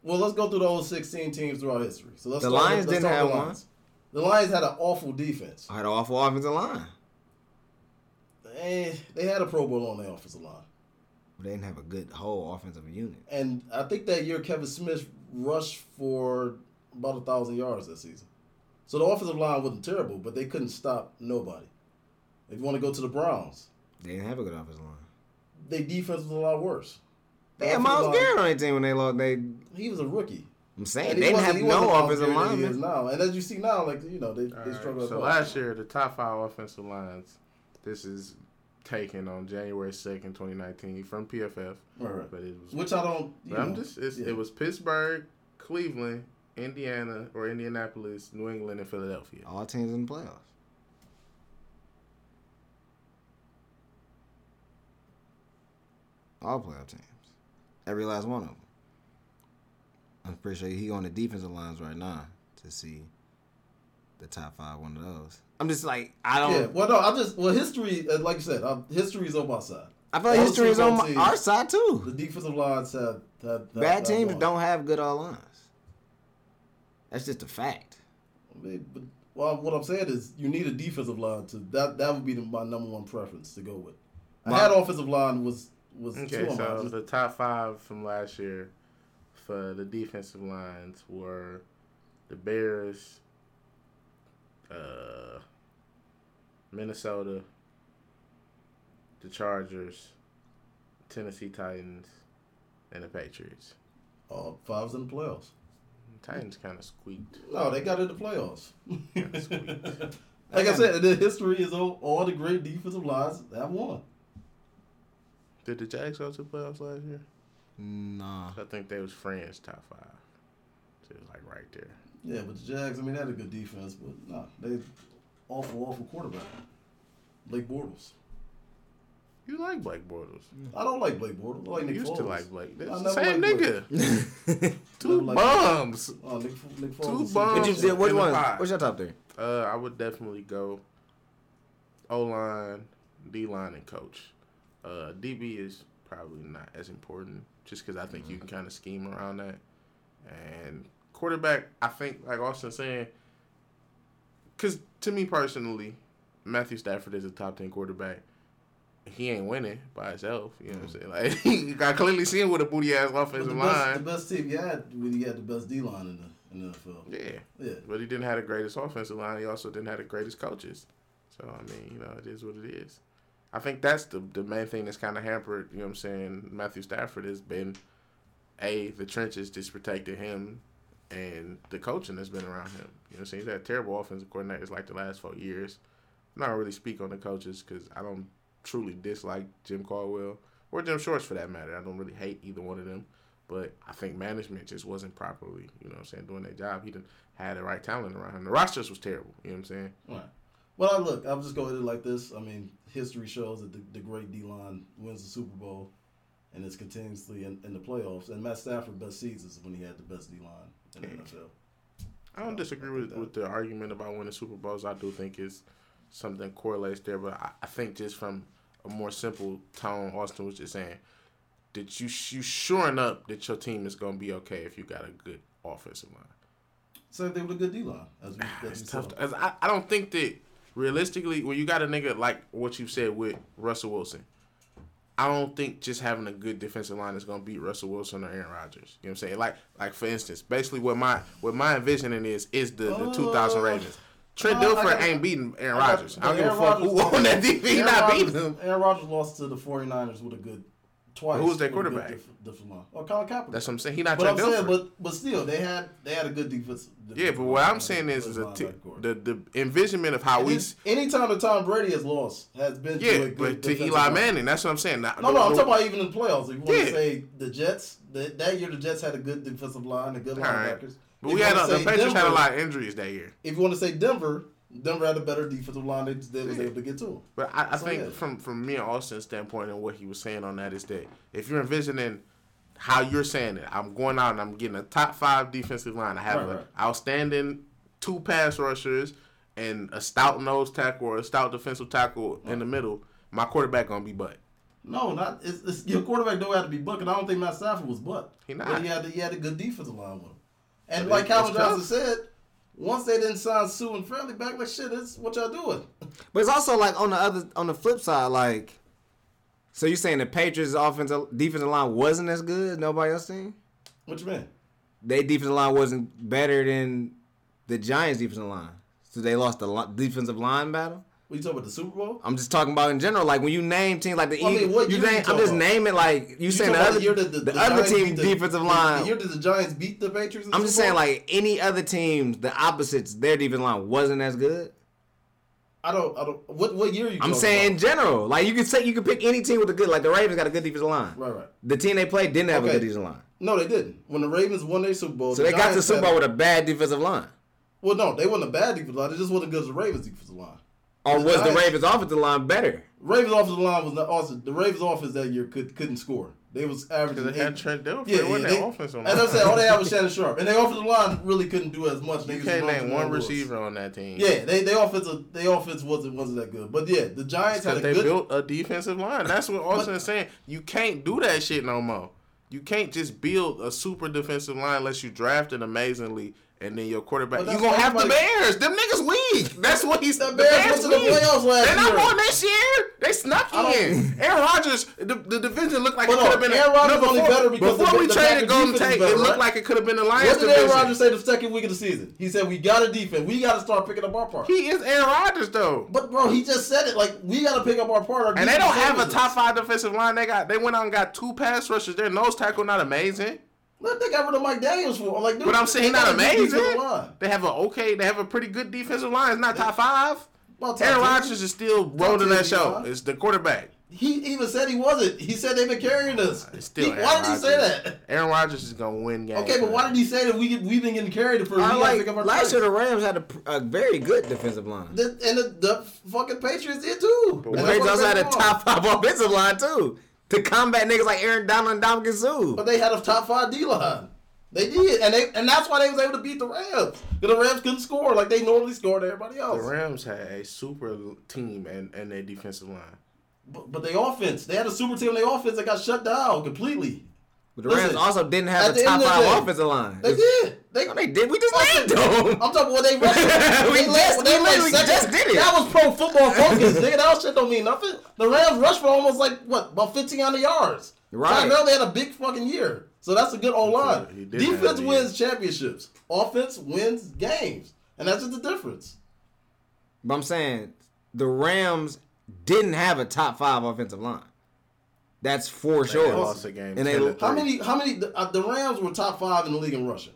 [SPEAKER 3] Well, let's go through the whole 16 teams throughout history. So let's
[SPEAKER 1] The
[SPEAKER 3] start-
[SPEAKER 1] Lions
[SPEAKER 3] let's
[SPEAKER 1] didn't have
[SPEAKER 3] the
[SPEAKER 1] one.
[SPEAKER 3] Lions. The Lions had an awful defense.
[SPEAKER 1] I had an awful offensive line.
[SPEAKER 3] Eh, they had a Pro Bowl on their offensive line.
[SPEAKER 1] But they didn't have a good whole offensive unit.
[SPEAKER 3] And I think that year Kevin Smith rushed for about a thousand yards that season. So the offensive line wasn't terrible, but they couldn't stop nobody. If you want to go to the Browns,
[SPEAKER 1] They didn't have a good offensive line.
[SPEAKER 3] their defense was a lot worse.
[SPEAKER 1] They had
[SPEAKER 3] Offensive
[SPEAKER 1] Miles
[SPEAKER 3] line-
[SPEAKER 1] Garrett on their team when they lost. They,
[SPEAKER 3] He was a rookie.
[SPEAKER 1] I'm saying they didn't have no offensive
[SPEAKER 3] Garrett that he is now. And as you see now, like you know, they,
[SPEAKER 2] All
[SPEAKER 3] they
[SPEAKER 2] right,
[SPEAKER 3] struggle.
[SPEAKER 2] So last year, the top five offensive lines. This is taken on January second, twenty nineteen, from PFF.
[SPEAKER 3] All right.
[SPEAKER 2] But it was.
[SPEAKER 3] Which I don't. You
[SPEAKER 2] but I'm just. It's,
[SPEAKER 3] yeah.
[SPEAKER 2] It was Pittsburgh, Cleveland, Indiana or Indianapolis, New England, and Philadelphia.
[SPEAKER 1] All teams in the playoffs. All playoff teams. Every last one of them. I'm pretty sure he on the defensive lines right now to see the top five one of those. I'm just like I don't.
[SPEAKER 3] Yeah. Well, no, I just well history, uh, like you said, uh, history is on my side.
[SPEAKER 1] I feel like
[SPEAKER 3] all
[SPEAKER 1] history is on my,
[SPEAKER 3] teams-
[SPEAKER 1] our side too.
[SPEAKER 3] The defensive lines have, have, have
[SPEAKER 1] Bad
[SPEAKER 3] have
[SPEAKER 1] teams
[SPEAKER 3] won.
[SPEAKER 1] don't have good all lines. That's just a fact.
[SPEAKER 3] I mean, but well, what I'm saying is, you need a defensive line to that. That would be the, my number one preference to go with. I
[SPEAKER 1] Wow.
[SPEAKER 3] had offensive line was was
[SPEAKER 2] Okay,
[SPEAKER 3] two
[SPEAKER 2] so
[SPEAKER 3] mine.
[SPEAKER 2] the top five from last year for the defensive lines were the Bears, uh, Minnesota, the Chargers, Tennessee Titans, and the Patriots.
[SPEAKER 3] All fives in the playoffs.
[SPEAKER 2] Titans kind of squeaked.
[SPEAKER 3] No, they got in the playoffs. Like I said, the history is all, all the great defensive lines have won.
[SPEAKER 2] Did the Jags go to the playoffs last year?
[SPEAKER 1] Nah.
[SPEAKER 2] I think they was friends top five. So it was like right there.
[SPEAKER 3] Yeah, but the Jags, I mean, they had a good defense, but nah, they awful, awful quarterback. Blake Bortles.
[SPEAKER 2] You like Blake Bortles?
[SPEAKER 3] I don't like Blake Bortles. I like
[SPEAKER 2] You
[SPEAKER 3] Nick
[SPEAKER 2] used
[SPEAKER 3] Foles.
[SPEAKER 2] to like Blake. That's
[SPEAKER 3] I
[SPEAKER 2] the
[SPEAKER 3] never
[SPEAKER 2] same
[SPEAKER 3] liked
[SPEAKER 2] nigga. Two
[SPEAKER 3] Never liked
[SPEAKER 2] bums.
[SPEAKER 3] Oh, Nick, Nick Foles.
[SPEAKER 2] Two
[SPEAKER 3] is-
[SPEAKER 2] bums.
[SPEAKER 1] What you did? Which
[SPEAKER 2] in the
[SPEAKER 1] one?
[SPEAKER 2] pot.
[SPEAKER 1] What's your top three?
[SPEAKER 2] Uh, I would definitely go O line, D line, and coach. Uh, DB is probably not as important, just because I think you can kind of scheme around that. And quarterback, I think, like Austin saying, because to me personally, Matthew Stafford is a top ten quarterback. He ain't winning by himself. You know what I'm saying? Like I clearly see him with a booty ass offensive
[SPEAKER 3] the, best, the best team you had when you had the best D line in the in the NFL.
[SPEAKER 2] Yeah,
[SPEAKER 3] Yeah.
[SPEAKER 2] but he didn't have the greatest offensive line. He also didn't have the greatest coaches. So I mean, you know, it is what it is. I think that's the the main thing that's kind of hampered. You know what I'm saying? Matthew Stafford has been a the trenches just protected him, and the coaching that's been around him. You know what I'm saying? He's had terrible offensive coordinators like the last four years. I'm not really speak on the coaches because I don't truly dislike Jim Caldwell or Jim Schwartz for that matter. I don't really hate either one of them. But I think management just wasn't properly, you know what I'm saying, doing their job. He didn't had the right talent around him. The roster was terrible. You know what I'm saying?
[SPEAKER 3] Right. Well, I look, I'm just going to it like this. I mean, history shows that the, the great D line wins the Super Bowl, and it's continuously in, in the playoffs. And Matt Stafford best seasons when he had the best D line in the NFL.
[SPEAKER 2] I don't disagree with, with the argument about winning Super Bowls. I do think is something correlates there, but I, I think just from a more simple tone, Austin was just saying that you you shoring up that your team is gonna be okay if you got a good offensive line.
[SPEAKER 3] Same thing with a good D line. As we, ah, as
[SPEAKER 2] It's
[SPEAKER 3] we
[SPEAKER 2] tough. To, as I, I don't think that realistically, when you got a nigga like what you said with Russell Wilson, I don't think just having a good defensive line is gonna beat Russell Wilson or Aaron Rodgers. You know what I'm saying? Like, like for instance, basically what my what my envisioning is is the the 2000
[SPEAKER 3] Uh,
[SPEAKER 2] Ravens. Trent
[SPEAKER 3] uh,
[SPEAKER 2] Dilfer ain't beating Aaron
[SPEAKER 3] I got-
[SPEAKER 2] Rodgers. I don't give a fuck who
[SPEAKER 3] Rodgers-
[SPEAKER 2] on that
[SPEAKER 3] Aaron
[SPEAKER 2] not
[SPEAKER 3] Rodgers-
[SPEAKER 2] beating him.
[SPEAKER 3] Aaron Rodgers lost to the 49ers with a good twice.
[SPEAKER 2] Who was their
[SPEAKER 3] a
[SPEAKER 2] quarterback?
[SPEAKER 3] def- defensive line. Oh, Colin Kaepernick.
[SPEAKER 2] That's what I'm saying. He not
[SPEAKER 3] but I'm saying, but but still, they had they had a good defense.
[SPEAKER 2] yeah, but what I'm saying is, is a t- the the envisionment of how we. s-
[SPEAKER 3] anytime that Tom Brady has lost has been to
[SPEAKER 2] Yeah,
[SPEAKER 3] a good
[SPEAKER 2] but to Eli
[SPEAKER 3] line.
[SPEAKER 2] Manning, that's what I'm saying. Now,
[SPEAKER 3] No, no, I'm talking about even in the playoffs. If you want
[SPEAKER 2] Yeah.
[SPEAKER 3] to say the Jets, that that year the Jets had a good defensive line, and good
[SPEAKER 2] All right.
[SPEAKER 3] linebackers.
[SPEAKER 2] But
[SPEAKER 3] If
[SPEAKER 2] we had a, the Patriots had a lot of injuries that year.
[SPEAKER 3] If you want to say Denver, Denver had a better defensive line. They, they was
[SPEAKER 2] Yeah.
[SPEAKER 3] able to get to.
[SPEAKER 2] But I, I
[SPEAKER 3] So,
[SPEAKER 2] think
[SPEAKER 3] yeah.
[SPEAKER 2] from from me and Austin's standpoint and what he was saying on that is that if you're envisioning how you're saying it, I'm going out and I'm getting a top five defensive line. I have
[SPEAKER 3] Right,
[SPEAKER 2] an
[SPEAKER 3] right.
[SPEAKER 2] outstanding two pass rushers and a stout nose tackle or a stout defensive tackle in the middle. My quarterback gonna be butt.
[SPEAKER 3] No, not it's, it's, your quarterback don't have to be bucket. I don't think Matt Stafford was butt.
[SPEAKER 2] He not.
[SPEAKER 3] But he had he had a good defensive line with him. And
[SPEAKER 2] But
[SPEAKER 3] like Calvin Johnson
[SPEAKER 2] tough.
[SPEAKER 3] said, once they didn't sign Suh and Fairley back, like shit, it's what y'all doing.
[SPEAKER 1] But it's also like on the other on the flip side, like so you saying the Patriots offensive defensive line wasn't as good as nobody else team?
[SPEAKER 3] What you mean?
[SPEAKER 1] Their defensive line wasn't better than the Giants defensive line. So they lost the defensive line battle.
[SPEAKER 3] What you talking about the Super Bowl?
[SPEAKER 1] I'm just talking about in general, like when you name teams like the
[SPEAKER 3] Well, I mean, what
[SPEAKER 1] you
[SPEAKER 3] you
[SPEAKER 1] name, I'm just
[SPEAKER 3] about?
[SPEAKER 1] naming like you, saying the
[SPEAKER 3] talking about
[SPEAKER 1] other
[SPEAKER 3] year
[SPEAKER 1] the, other team
[SPEAKER 3] the-
[SPEAKER 1] defensive line.
[SPEAKER 3] The year that the Giants beat the Patriots.
[SPEAKER 1] I'm just saying like any other teams, the opposites, their defensive line wasn't as good.
[SPEAKER 3] I don't. I don't. What what year are you?
[SPEAKER 1] I'm saying in general, like you could say you could pick any team with a good, like the Ravens got a good defensive line.
[SPEAKER 3] Right, right.
[SPEAKER 1] The team they played didn't have a good defensive line,
[SPEAKER 3] No, they didn't. When the Ravens won their Super Bowl,
[SPEAKER 1] so
[SPEAKER 3] the
[SPEAKER 1] they got to
[SPEAKER 3] Giants
[SPEAKER 1] Super Bowl with a bad defensive line.
[SPEAKER 3] Well, no, they wasn't a bad defensive line. They just wasn't good as the Ravens defensive line.
[SPEAKER 1] Or
[SPEAKER 3] The
[SPEAKER 1] was the
[SPEAKER 3] Giants-
[SPEAKER 1] Ravens offensive line better?
[SPEAKER 3] Ravens offensive line was not also the Ravens offense that year could couldn't score. They was averaging.
[SPEAKER 2] Because they had
[SPEAKER 3] eight-
[SPEAKER 2] Trent Dilfer.
[SPEAKER 3] Yeah,
[SPEAKER 2] it wasn't
[SPEAKER 3] yeah,
[SPEAKER 2] their
[SPEAKER 3] they-
[SPEAKER 2] offensive
[SPEAKER 3] As. I said, all they had was Shannon Sharpe, and their offensive line really couldn't do as much. They
[SPEAKER 2] You
[SPEAKER 3] used
[SPEAKER 2] can't name one
[SPEAKER 3] Lewis.
[SPEAKER 2] receiver on that team.
[SPEAKER 3] Yeah, they they offensive they offense wasn't wasn't that good, but yeah, the Giants had a
[SPEAKER 2] they
[SPEAKER 3] good.
[SPEAKER 2] built a defensive line. That's what Austin is saying. You can't do that shit no more. You can't just build a super defensive line unless you draft it amazingly and then your quarterback.
[SPEAKER 3] But
[SPEAKER 2] You gonna have the Bears. Them niggas weak. That's what he's.
[SPEAKER 3] The Bears went to the playoffs last
[SPEAKER 2] They're not
[SPEAKER 3] year.
[SPEAKER 2] going this year. They snuck in. Aaron Rodgers, the, the division looked like
[SPEAKER 3] But
[SPEAKER 2] it could have been.
[SPEAKER 3] Aaron Rodgers
[SPEAKER 2] no,
[SPEAKER 3] only
[SPEAKER 2] before,
[SPEAKER 3] better because
[SPEAKER 2] before
[SPEAKER 3] the-
[SPEAKER 2] we
[SPEAKER 3] the
[SPEAKER 2] traded Golden Tate,
[SPEAKER 3] better,
[SPEAKER 2] it looked
[SPEAKER 3] right?
[SPEAKER 2] like it could have been the Lions
[SPEAKER 3] What did Aaron. Rodgers say the second week of the season? He said we got a defense. We got to start picking up our part.
[SPEAKER 2] He is Aaron Rodgers though.
[SPEAKER 3] But bro, he just said it like we got to pick up our part. Our
[SPEAKER 2] And they don't have a top five defensive line. They got they went out and got two pass rushers. Their nose tackle not amazing.
[SPEAKER 3] Look, they got rid of Mike Daniels for. I'm like, dude,
[SPEAKER 2] But I'm saying he's not
[SPEAKER 3] a good
[SPEAKER 2] amazing. They have a okay. They have a pretty good defensive line. It's not top five.
[SPEAKER 3] Well, top
[SPEAKER 2] Aaron Rodgers is still rolling that show.
[SPEAKER 3] line.
[SPEAKER 2] It's the quarterback.
[SPEAKER 3] He even said he wasn't. He said they've been carrying us.
[SPEAKER 2] It's still
[SPEAKER 3] He- why did he say that?
[SPEAKER 2] Aaron Rodgers is gonna win games.
[SPEAKER 3] Okay, but why did he say that we get, we've been getting carried the first? We
[SPEAKER 1] I like
[SPEAKER 3] our
[SPEAKER 1] last
[SPEAKER 3] place.
[SPEAKER 1] year the Rams had a, a very good defensive line.
[SPEAKER 3] The, and the, the fucking Patriots did too.
[SPEAKER 2] But
[SPEAKER 1] The Patriots also had a top five offensive line too to combat niggas like Aaron Donald and Ndamukong Suh.
[SPEAKER 3] But they had a top five D line. They did, and they and that's why they was able to beat the Rams. The Rams couldn't score like they normally scored everybody else. The.
[SPEAKER 2] Rams had a super team and and their defensive line.
[SPEAKER 3] but, but they offense, they had a super team. Their offense that got shut down completely.
[SPEAKER 1] But the Rams also didn't have a top
[SPEAKER 3] end of the
[SPEAKER 1] five
[SPEAKER 3] day,
[SPEAKER 1] offensive line.
[SPEAKER 3] They did. They,
[SPEAKER 1] No, they did. We just named
[SPEAKER 3] I'm talking about they rushed.
[SPEAKER 1] We
[SPEAKER 3] they led-
[SPEAKER 1] just-
[SPEAKER 3] they
[SPEAKER 1] we literally
[SPEAKER 3] second.
[SPEAKER 1] just did it.
[SPEAKER 3] That was pro football focus, nigga. That shit don't mean nothing. The Rams rushed for almost like what, about fifteen hundred yards.
[SPEAKER 1] Right.
[SPEAKER 3] Tyrell they had a big fucking year, so that's a good O line.
[SPEAKER 2] He
[SPEAKER 3] Defense
[SPEAKER 2] a
[SPEAKER 3] wins championships. Offense wins games, and that's just the difference.
[SPEAKER 1] But I'm saying the Rams didn't have a top five offensive line. That's for
[SPEAKER 2] They
[SPEAKER 1] sure.
[SPEAKER 2] lost a game.
[SPEAKER 1] And they-
[SPEAKER 2] 10
[SPEAKER 3] How
[SPEAKER 2] three.
[SPEAKER 3] many? How many? The, uh, the Rams were top five in the league in rushing.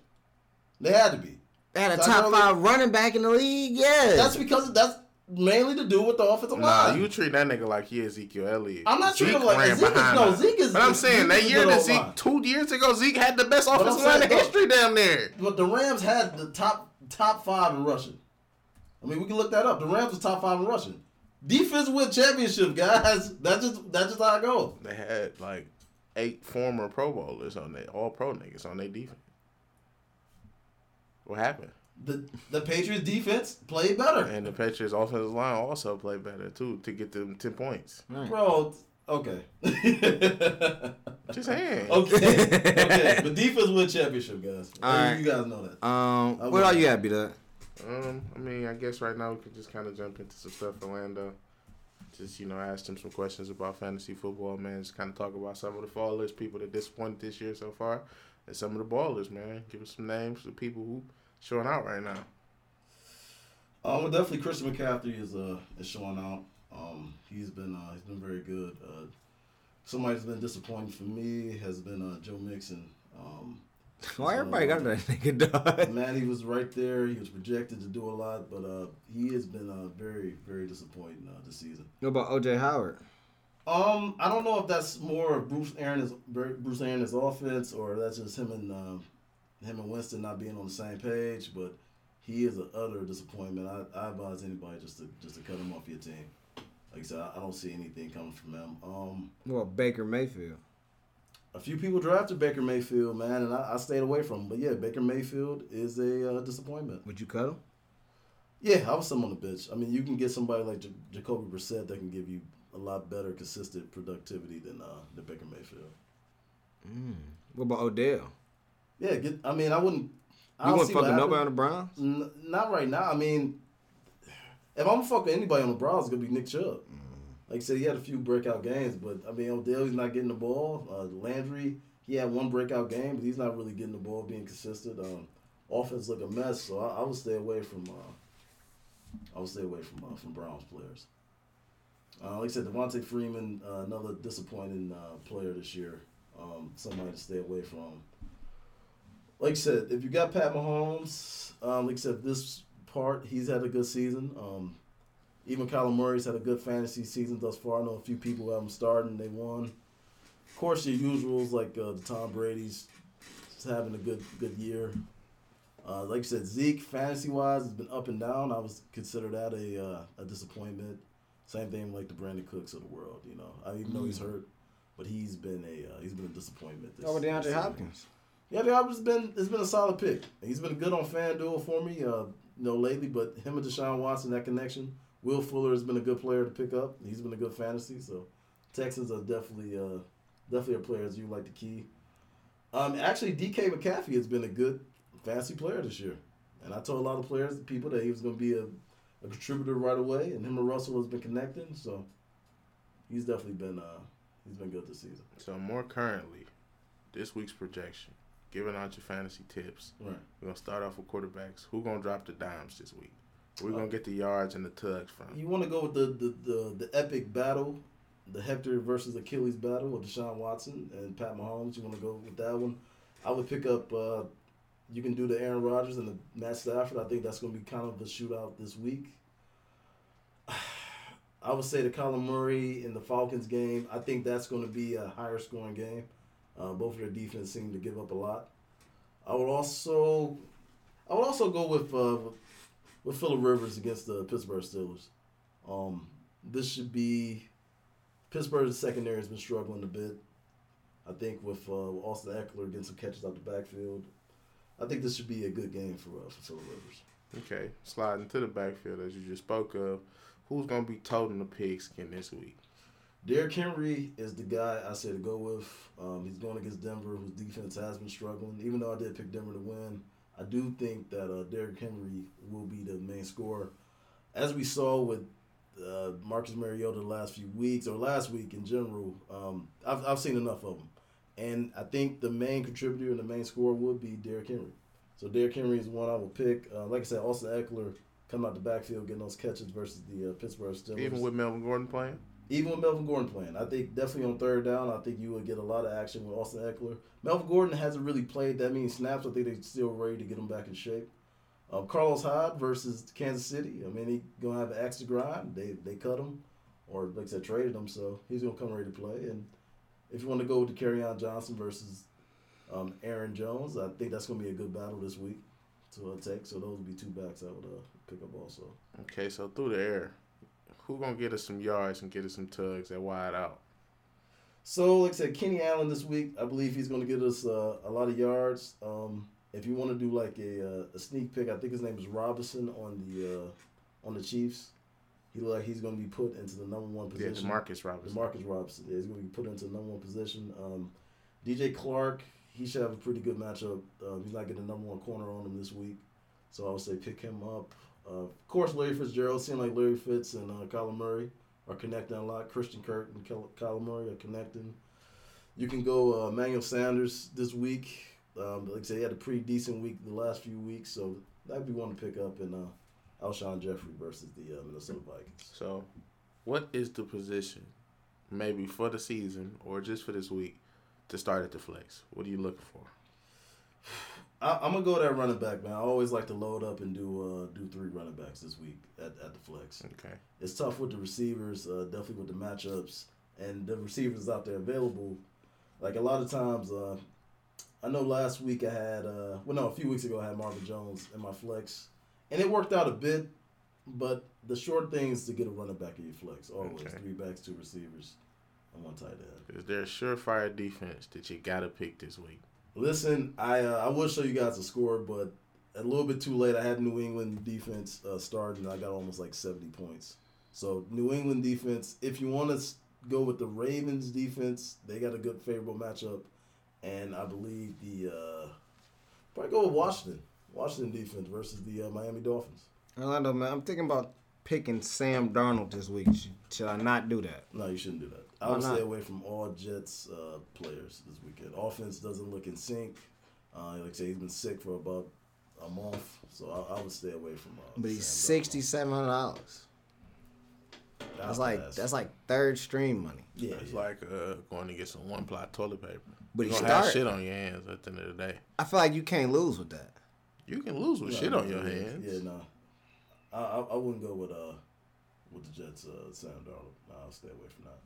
[SPEAKER 3] They had to be.
[SPEAKER 1] They had a
[SPEAKER 3] That's
[SPEAKER 1] top
[SPEAKER 3] all
[SPEAKER 1] five running back in the league. Yeah.
[SPEAKER 3] That's because that's mainly to do with the offensive
[SPEAKER 2] Nah,
[SPEAKER 3] line.
[SPEAKER 2] you treat that nigga like he Ezekiel Elliott.
[SPEAKER 3] I'm not treating him like-
[SPEAKER 2] ran
[SPEAKER 3] Zeke is-
[SPEAKER 2] behind
[SPEAKER 3] no. Zeke is-
[SPEAKER 2] But I'm saying
[SPEAKER 3] Zeke
[SPEAKER 2] that
[SPEAKER 3] is
[SPEAKER 2] year that
[SPEAKER 3] O-line.
[SPEAKER 2] Zeke, two years ago, Zeke had the best
[SPEAKER 3] I'm
[SPEAKER 2] offensive
[SPEAKER 3] saying,
[SPEAKER 2] line in
[SPEAKER 3] though-
[SPEAKER 2] history down there.
[SPEAKER 3] But the Rams had the top top five in rushing. I mean, we can look that up. The Rams was top five in rushing. Defense win championship, guys. That's just that's just how it goes.
[SPEAKER 2] They had like eight former Pro Bowlers on their all Pro niggas on their defense. What happened?
[SPEAKER 3] The the Patriots defense played better,
[SPEAKER 2] And the Patriots offensive line also played better too to get them ten points.
[SPEAKER 1] Right.
[SPEAKER 3] bro. Okay.
[SPEAKER 2] Just saying.
[SPEAKER 3] okay. Okay. But defense win championship, guys.
[SPEAKER 1] All right.
[SPEAKER 3] You guys know that.
[SPEAKER 1] Um,
[SPEAKER 3] I
[SPEAKER 1] what all you got, be that?
[SPEAKER 2] Um, I mean, I guess right now we could just kind of jump into some stuff Orlando. Just you know, ask them some questions about fantasy football, man. Just kind of talk about some of the fallers, people that disappointed this year so far, and some of the ballers, man. Give us some names of people who showing out right now.
[SPEAKER 3] Um, well, definitely Christian McCaffrey is uh is showing out. Um, he's been uh, he's been very good. Uh, somebody that's been disappointing for me has been uh, Joe Mixon. Um,
[SPEAKER 1] Why everybody got that nigga dog?
[SPEAKER 3] man, he was right there. He was projected to do a lot, but uh, he has been uh, very very disappointing uh, this season.
[SPEAKER 1] What about OJ Howard?
[SPEAKER 3] Um, I don't know if that's more of Bruce Arians' Bruce Arians' offense or that's just him and um, him and Winston not being on the same page, but he is an utter disappointment. I, I advise anybody just to just to cut him off your team. Like I said, I, I don't see anything coming from him. Um,
[SPEAKER 1] about Baker Mayfield?
[SPEAKER 3] A few people drafted Baker Mayfield, man, and I, I stayed away from him. But yeah, Baker Mayfield is a uh, disappointment.
[SPEAKER 1] Would you cut him?
[SPEAKER 3] Yeah, I was some on the bench. I mean, you can get somebody like J- Jacoby Brissett that can give you a lot better consistent productivity than uh, the Baker Mayfield.
[SPEAKER 1] What about Odell?
[SPEAKER 3] Yeah, get. I mean, I wouldn't. I
[SPEAKER 1] You wouldn't fuck with nobody on the Browns?
[SPEAKER 3] N- not right now. I mean, if I'm fucking anybody on the Browns, it's gonna be Nick Chubb.
[SPEAKER 1] Mm.
[SPEAKER 3] Like I said, he had a few breakout games, but I mean, Odell, he's not getting the ball. Uh, Landry, he had one breakout game, but he's not really getting the ball, being consistent. Um, offense look a mess, so I, I would stay away from. Uh, I would stay away from uh, from Browns players. Uh, like I said, Devonta Freeman, uh, another disappointing uh, player this year. Um, somebody to stay away from like I said, if you got Pat Mahomes, um, like I said, this part he's had a good season. Um, even Kyler Murray's had a good fantasy season thus far. I know a few people have him starting, they won. Of course, your usuals like uh, the Tom Brady's just having a good good year. Uh, like I said, Zeke fantasy wise has been up and down. I would consider that a uh, a disappointment. Same thing like the Brandin Cooks of the world. You know, I even know he's hurt, but he's been a uh, he's been a disappointment. This,
[SPEAKER 1] about
[SPEAKER 3] this
[SPEAKER 1] DeAndre
[SPEAKER 3] season.
[SPEAKER 1] Hopkins?
[SPEAKER 3] Yeah, the has been it's been a solid pick. He's been good on FanDuel for me, uh, you know, lately. But him and Deshaun Watson, that connection. Will Fuller has been a good player to pick up. He's been a good fantasy. So Texans are definitely uh, definitely a player as you like to key. Um, actually, DK Metcalf has been a good fantasy player this year, and I told a lot of players, people, that he was going to be a, a contributor right away, and him and Russell has been connecting. So he's definitely been uh, he's been good this season.
[SPEAKER 2] So more currently, this week's projection, giving out your fantasy tips.
[SPEAKER 3] Right.
[SPEAKER 2] We're gonna start off with quarterbacks. Who gonna drop the dimes this week? We're gonna get the yards and the tugs from.
[SPEAKER 3] You want to go with the, the, the, the epic battle, the Hector versus Achilles battle of Deshaun Watson and Pat Mahomes. You want to go with that one? I would pick up. Uh, you can do the Aaron Rodgers and the Matt Stafford. I think that's going to be kind of a shootout this week. I would say the Colin Murray in the Falcons game. I think that's going to be a higher scoring game. Uh, both of their defense seem to give up a lot. I would also, I would also go with uh, with Philip Rivers against the Pittsburgh Steelers. Um, this should be Pittsburgh's secondary has been struggling a bit. I think with uh, Austin Ekeler getting some catches out the backfield, I think this should be a good game for uh, for Philip Rivers.
[SPEAKER 2] Okay, sliding to the backfield as you just spoke of. Who's gonna be toting the pigskin this week?
[SPEAKER 3] Derrick Henry is the guy I say to go with. Um, he's going against Denver, whose defense has been struggling. Even though I did pick Denver to win, I do think that uh, Derrick Henry will be the main scorer. As we saw with uh, Marcus Mariota the last few weeks, or last week in general, um, I've, I've seen enough of him. And I think the main contributor and the main scorer would be Derrick Henry. So Derrick Henry is one I will pick. Uh, like I said, Austin Ekeler coming out the backfield, getting those catches versus the uh, Pittsburgh Steelers.
[SPEAKER 2] Even with Melvin Gordon playing?
[SPEAKER 3] Even with Melvin Gordon playing, I think definitely on third down, I think you would get a lot of action with Austin Ekeler. Melvin Gordon hasn't really played that many snaps. I think they're still ready to get him back in shape. Um, Carlos Hyde versus Kansas City. I mean, he gonna have an axe to grind. They they cut him, or like I said, traded him, so he's gonna come ready to play. And if you want to go with the Kerryon Johnson versus um, Aaron Jones, I think that's gonna be a good battle this week to uh, take. So those would be two backs I would uh, pick up also.
[SPEAKER 2] Okay, so through the air, who gonna get us some yards and get us some tugs at wide out?
[SPEAKER 3] So, like I said, Keenan Allen this week, I believe he's going to get us uh, a lot of yards. Um, if you want to do like a, uh, a sneak pick, I think his name is Robinson on the uh, on the Chiefs. He look like he's going to be put into the number one position. Yeah.
[SPEAKER 2] Demarcus Robinson.
[SPEAKER 3] Demarcus Robinson. Yeah, he's going to be put into the number one position. Um, DJ Chark, he should have a pretty good matchup. Um, he's not getting the number one corner on him this week, so I would say pick him up. Uh, of course, Larry Fitzgerald. Seeing like Larry Fitz and uh, Kyler Murray are connecting a lot. Christian Kirk and Kyler Murray are connecting. You can go uh, Manuel Sanders this week. Um, like I said, he had a pretty decent week the last few weeks, so that'd be one to pick up. And uh, Alshon Jeffery versus the uh, Minnesota Vikings.
[SPEAKER 2] So, what is the position, maybe for the season or just for this week, to start at the flex? What are you looking for?
[SPEAKER 3] I, I'm gonna go that running back, man. I always like to load up and do uh, do three running backs this week at, at the flex.
[SPEAKER 2] Okay.
[SPEAKER 3] It's tough with the receivers, uh, definitely with the matchups and the receivers out there available. Like a lot of times, uh, I know last week I had, uh, well, no, a few weeks ago I had Marvin Jones in my flex, and it worked out a bit. But the short thing is to get a running back in your flex. Always
[SPEAKER 2] Okay.
[SPEAKER 3] three backs, two receivers, and one tight end.
[SPEAKER 2] Is there a surefire defense that you gotta pick this week?
[SPEAKER 3] Listen, I uh, I will show you guys the score, but a little bit too late. I had New England defense uh, starting. and I got almost like seventy points. So New England defense. If you want to go with the Ravens defense, they got a good favorable matchup, and I believe the uh, probably go with Washington. Washington defense versus the uh, Miami Dolphins.
[SPEAKER 1] Orlando, man, I'm thinking about picking Sam Darnold this week. Should I not do that?
[SPEAKER 3] No, you shouldn't do that. I would stay away from all Jets uh, players this weekend. Offense doesn't look in sync. Uh, like I say, he's been sick for about a month, so I, I would stay away from. Uh,
[SPEAKER 1] But he's sixty seven hundred dollars. That's
[SPEAKER 3] I'll
[SPEAKER 1] like
[SPEAKER 3] pass.
[SPEAKER 1] that's like third stream money.
[SPEAKER 3] yeah.
[SPEAKER 2] It's
[SPEAKER 3] yeah.
[SPEAKER 2] like uh, going to get some one ply toilet paper.
[SPEAKER 1] But
[SPEAKER 2] you
[SPEAKER 1] he
[SPEAKER 2] gonna have shit on your hands at the end of the day.
[SPEAKER 1] I feel like you can't lose with that.
[SPEAKER 2] You can lose with
[SPEAKER 3] No,
[SPEAKER 2] shit on your
[SPEAKER 3] yeah,
[SPEAKER 2] hands.
[SPEAKER 3] Yeah, no. I, I I wouldn't go with uh with the Jets. Uh, Sam Darnold. No, I'll stay away from that.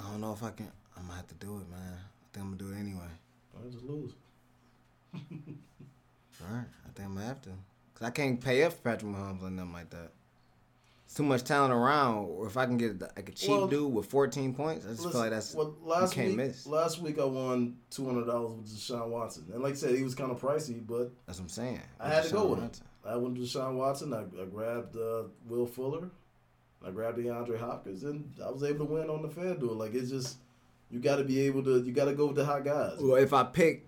[SPEAKER 1] I don't know if I can. I'm gonna have to do it, man. I think I'm gonna do it anyway.
[SPEAKER 3] I just lose.
[SPEAKER 1] All right, I think I'm gonna have to. Cause I can't pay up for Patrick Mahomes and nothing like that. It's too much talent around. Or if I can get like a cheap
[SPEAKER 3] Well,
[SPEAKER 1] dude with 14 points, I just
[SPEAKER 3] Listen,
[SPEAKER 1] feel like that's
[SPEAKER 3] well, last
[SPEAKER 1] can't
[SPEAKER 3] week.
[SPEAKER 1] miss.
[SPEAKER 3] Last week I won two hundred dollars with Deshaun Watson, and like I said, he was kind of pricey, but
[SPEAKER 1] that's what I'm saying.
[SPEAKER 3] I had to go
[SPEAKER 1] Deshaun
[SPEAKER 3] with him.
[SPEAKER 1] Watson.
[SPEAKER 3] I went to Deshaun Watson. I, I grabbed uh, Will Fuller. I grabbed DeAndre Hopkins, and I was able to win on the FanDuel. Like it's just you got to be able to. You got to go with the hot guys.
[SPEAKER 1] Well, if I pick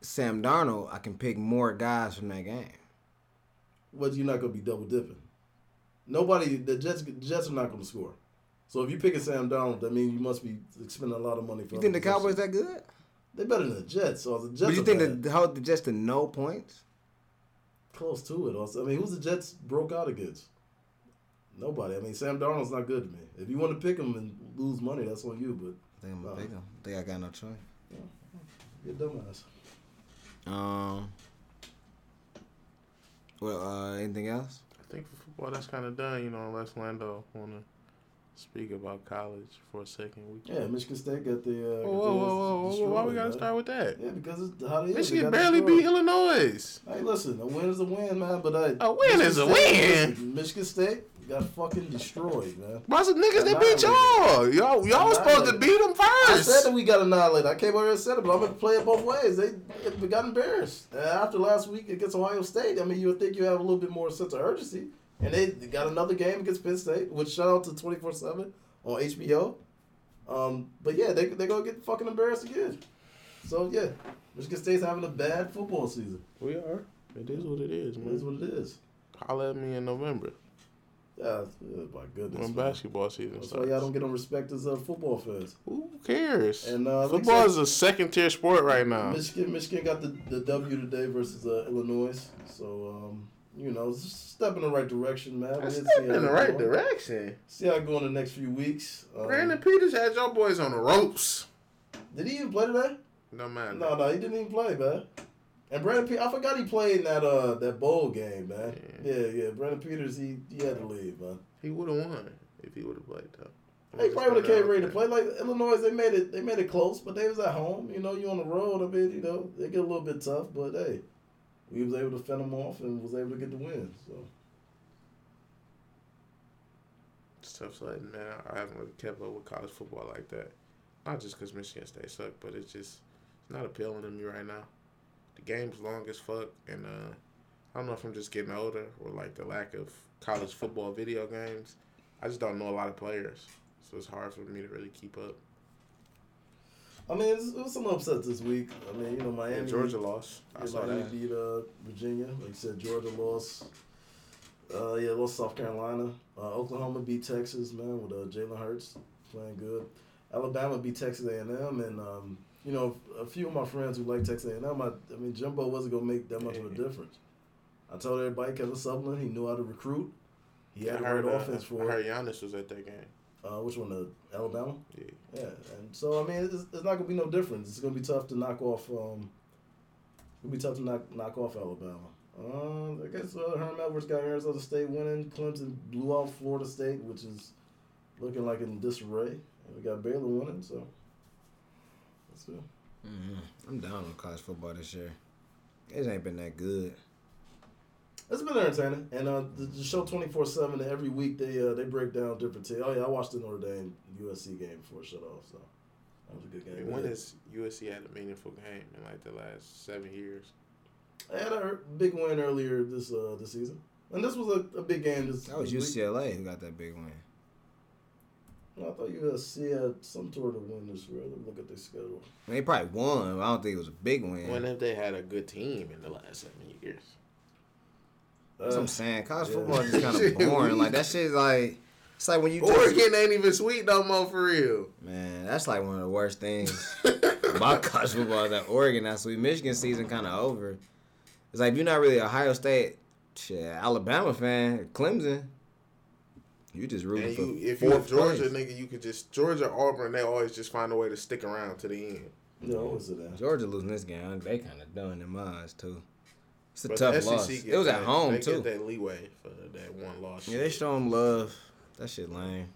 [SPEAKER 1] Sam Darnold, I can pick more guys from that game.
[SPEAKER 3] But you're not going to be double dipping. Nobody. The Jets. Jets are not going to score. So if you pick a Sam Darnold, that means you must be spending a lot of money for.
[SPEAKER 1] You think the. Cowboys that good?
[SPEAKER 3] They're better than the Jets. So the Jets.
[SPEAKER 1] But you think
[SPEAKER 3] bad.
[SPEAKER 1] that hold just to no points?
[SPEAKER 3] close to it? Also, I mean, who's the Jets broke out against? Nobody. I mean, Sam Darnold's not good to me. If you want to pick him and lose money, that's on you. But
[SPEAKER 1] I think I'm gonna
[SPEAKER 3] Oh.
[SPEAKER 1] pick him. I think I got no choice.
[SPEAKER 3] you're a dumbass.
[SPEAKER 1] Um. Well, uh, anything else?
[SPEAKER 2] I think for football that's kind of done. You know, unless Lando want to speak about college for a second. We.
[SPEAKER 3] Yeah, Michigan State got the. Uh,
[SPEAKER 2] Whoa,
[SPEAKER 3] got
[SPEAKER 2] whoa,
[SPEAKER 3] the
[SPEAKER 2] whoa, whoa, whoa, Why we gotta
[SPEAKER 3] man.
[SPEAKER 2] start with that?
[SPEAKER 3] Yeah, because it's how they
[SPEAKER 2] Michigan barely
[SPEAKER 3] destroyed.
[SPEAKER 2] beat Illinois.
[SPEAKER 3] Hey, listen, a win is a win, man. But I,
[SPEAKER 2] A win is a win.
[SPEAKER 3] Michigan State got fucking destroyed, man.
[SPEAKER 2] Why's the niggas that beat y'all? Y'all, y'all was supposed to beat them first.
[SPEAKER 3] I said that we got annihilated. I came over here and said it, but I'm gonna play it both ways. They, they got embarrassed Uh, after last week against Ohio State. I mean, you would think you have a little bit more sense of urgency, and they got another game against Penn State. Which shout out to twenty four seven on HBO. Um, but yeah, they they gonna get fucking embarrassed again. So yeah, Michigan State's having a bad football season.
[SPEAKER 2] We are. It is what it is,
[SPEAKER 3] It
[SPEAKER 2] man.
[SPEAKER 3] is what it is.
[SPEAKER 2] Holla at me in November
[SPEAKER 3] Yeah, yeah my goodness.
[SPEAKER 2] when
[SPEAKER 3] man.
[SPEAKER 2] basketball season
[SPEAKER 3] That's why y'all don't get no respect as uh, football fans.
[SPEAKER 2] Who cares?
[SPEAKER 3] And, uh,
[SPEAKER 2] Football
[SPEAKER 3] said-
[SPEAKER 2] is a second tier sport right now.
[SPEAKER 3] Michigan, Michigan got the, the W today versus uh, Illinois. So um, you know, it's a step in the right direction, man. We'll
[SPEAKER 2] step in the right
[SPEAKER 3] go.
[SPEAKER 2] direction.
[SPEAKER 3] See how it go in the next few weeks. Um,
[SPEAKER 2] Brandon Peters had your boys on the ropes.
[SPEAKER 3] did he even play today?
[SPEAKER 2] No man.
[SPEAKER 3] No, no, he didn't even play, man. And Brandon, Pe- I forgot he played in that uh that bowl game, man. Yeah, yeah. Brandon Peters, he he had to leave, man.
[SPEAKER 2] He would have won if he would have played though.
[SPEAKER 3] They probably would have came ready to play. Like Illinois, they made it. They made it close, but they was at home. You know, you on the road. I mean, you know, they get a little bit tough, but hey, we was able to fend them off and was able to get the win. So
[SPEAKER 2] It's tough sledding, man. I haven't really kept up with college football like that. Not just because Michigan State sucked, but it's just it's not appealing to me right now. The game's long as fuck, and uh, I don't know if I'm just getting older or like the lack of college football video games. I just don't know a lot of players, so it's hard for me to really keep up.
[SPEAKER 3] I mean, it was some upsets this week. I mean, you know, Miami.
[SPEAKER 2] And Georgia lost. I
[SPEAKER 3] yeah,
[SPEAKER 2] saw
[SPEAKER 3] Miami
[SPEAKER 2] that.
[SPEAKER 3] beat uh, Virginia. Like you said, Georgia lost. Uh, yeah, lost South Carolina. Uh, Oklahoma beat Texas, man, with uh, Jalen Hurts playing good. Alabama beat Texas A&M, and um, you know, a few of my friends who like Texas A&M, I, I mean, Jimbo wasn't gonna make that much of a difference. I told everybody Kevin Sutherland, he knew how to recruit. He had
[SPEAKER 2] I heard,
[SPEAKER 3] right
[SPEAKER 2] uh,
[SPEAKER 3] offense for it.
[SPEAKER 2] heard Giannis was at that game.
[SPEAKER 3] Uh, which one? The Alabama.
[SPEAKER 2] Yeah.
[SPEAKER 3] Yeah, and so I mean, it's, it's not gonna be no difference. It's gonna be tough to knock off. Um, it'll be tough to knock knock off Alabama. Uh, I guess uh, Herm Edwards got Arizona State winning. Clemson blew out Florida State, which is looking like in disarray. And we got Baylor winning, so that's it.
[SPEAKER 1] hmm I'm down on college football this year. It ain't been that good.
[SPEAKER 3] It's been entertaining, and uh, the, the show twenty four seven. Every week they uh, they break down different teams. Oh yeah, I watched the Notre Dame USC game before it shut off, so that was a good game.
[SPEAKER 2] mean, when has USC had a meaningful game in like the last seven years?
[SPEAKER 3] They had a big win earlier this uh this season, and this was a, a big game. This
[SPEAKER 1] That was
[SPEAKER 3] this week.
[SPEAKER 1] UCLA who got that big win.
[SPEAKER 3] I thought USC had some sort of win this year. Look at their schedule.
[SPEAKER 1] I mean, they probably won. I don't think it was a big win.
[SPEAKER 2] When have they had a good team in the last seven years?
[SPEAKER 1] That's what
[SPEAKER 3] Uh,
[SPEAKER 1] I'm saying. College
[SPEAKER 3] yeah.
[SPEAKER 1] football is just kind of boring. like that shit's like it's like when you just,
[SPEAKER 2] Oregon ain't even sweet no more for real.
[SPEAKER 1] man. That's like one of the worst things about college football. is That Oregon, that's sweet. Michigan season kind of over. It's like if you're not really Ohio State, shit, Alabama fan, Clemson. You just rooting
[SPEAKER 2] And
[SPEAKER 1] for
[SPEAKER 2] you, if you're
[SPEAKER 1] fourth
[SPEAKER 2] Georgia
[SPEAKER 1] place.
[SPEAKER 2] nigga, you could just Georgia, Auburn. They always just find a way to stick around to the end.
[SPEAKER 3] Yeah, what was it?
[SPEAKER 1] Georgia losing this game, they kind of done in my eyes too. It's a
[SPEAKER 2] But
[SPEAKER 1] tough loss. It was at
[SPEAKER 2] that-
[SPEAKER 1] home
[SPEAKER 2] they
[SPEAKER 1] too.
[SPEAKER 2] Get that leeway for that one loss.
[SPEAKER 1] Yeah, they show them love. That shit lame.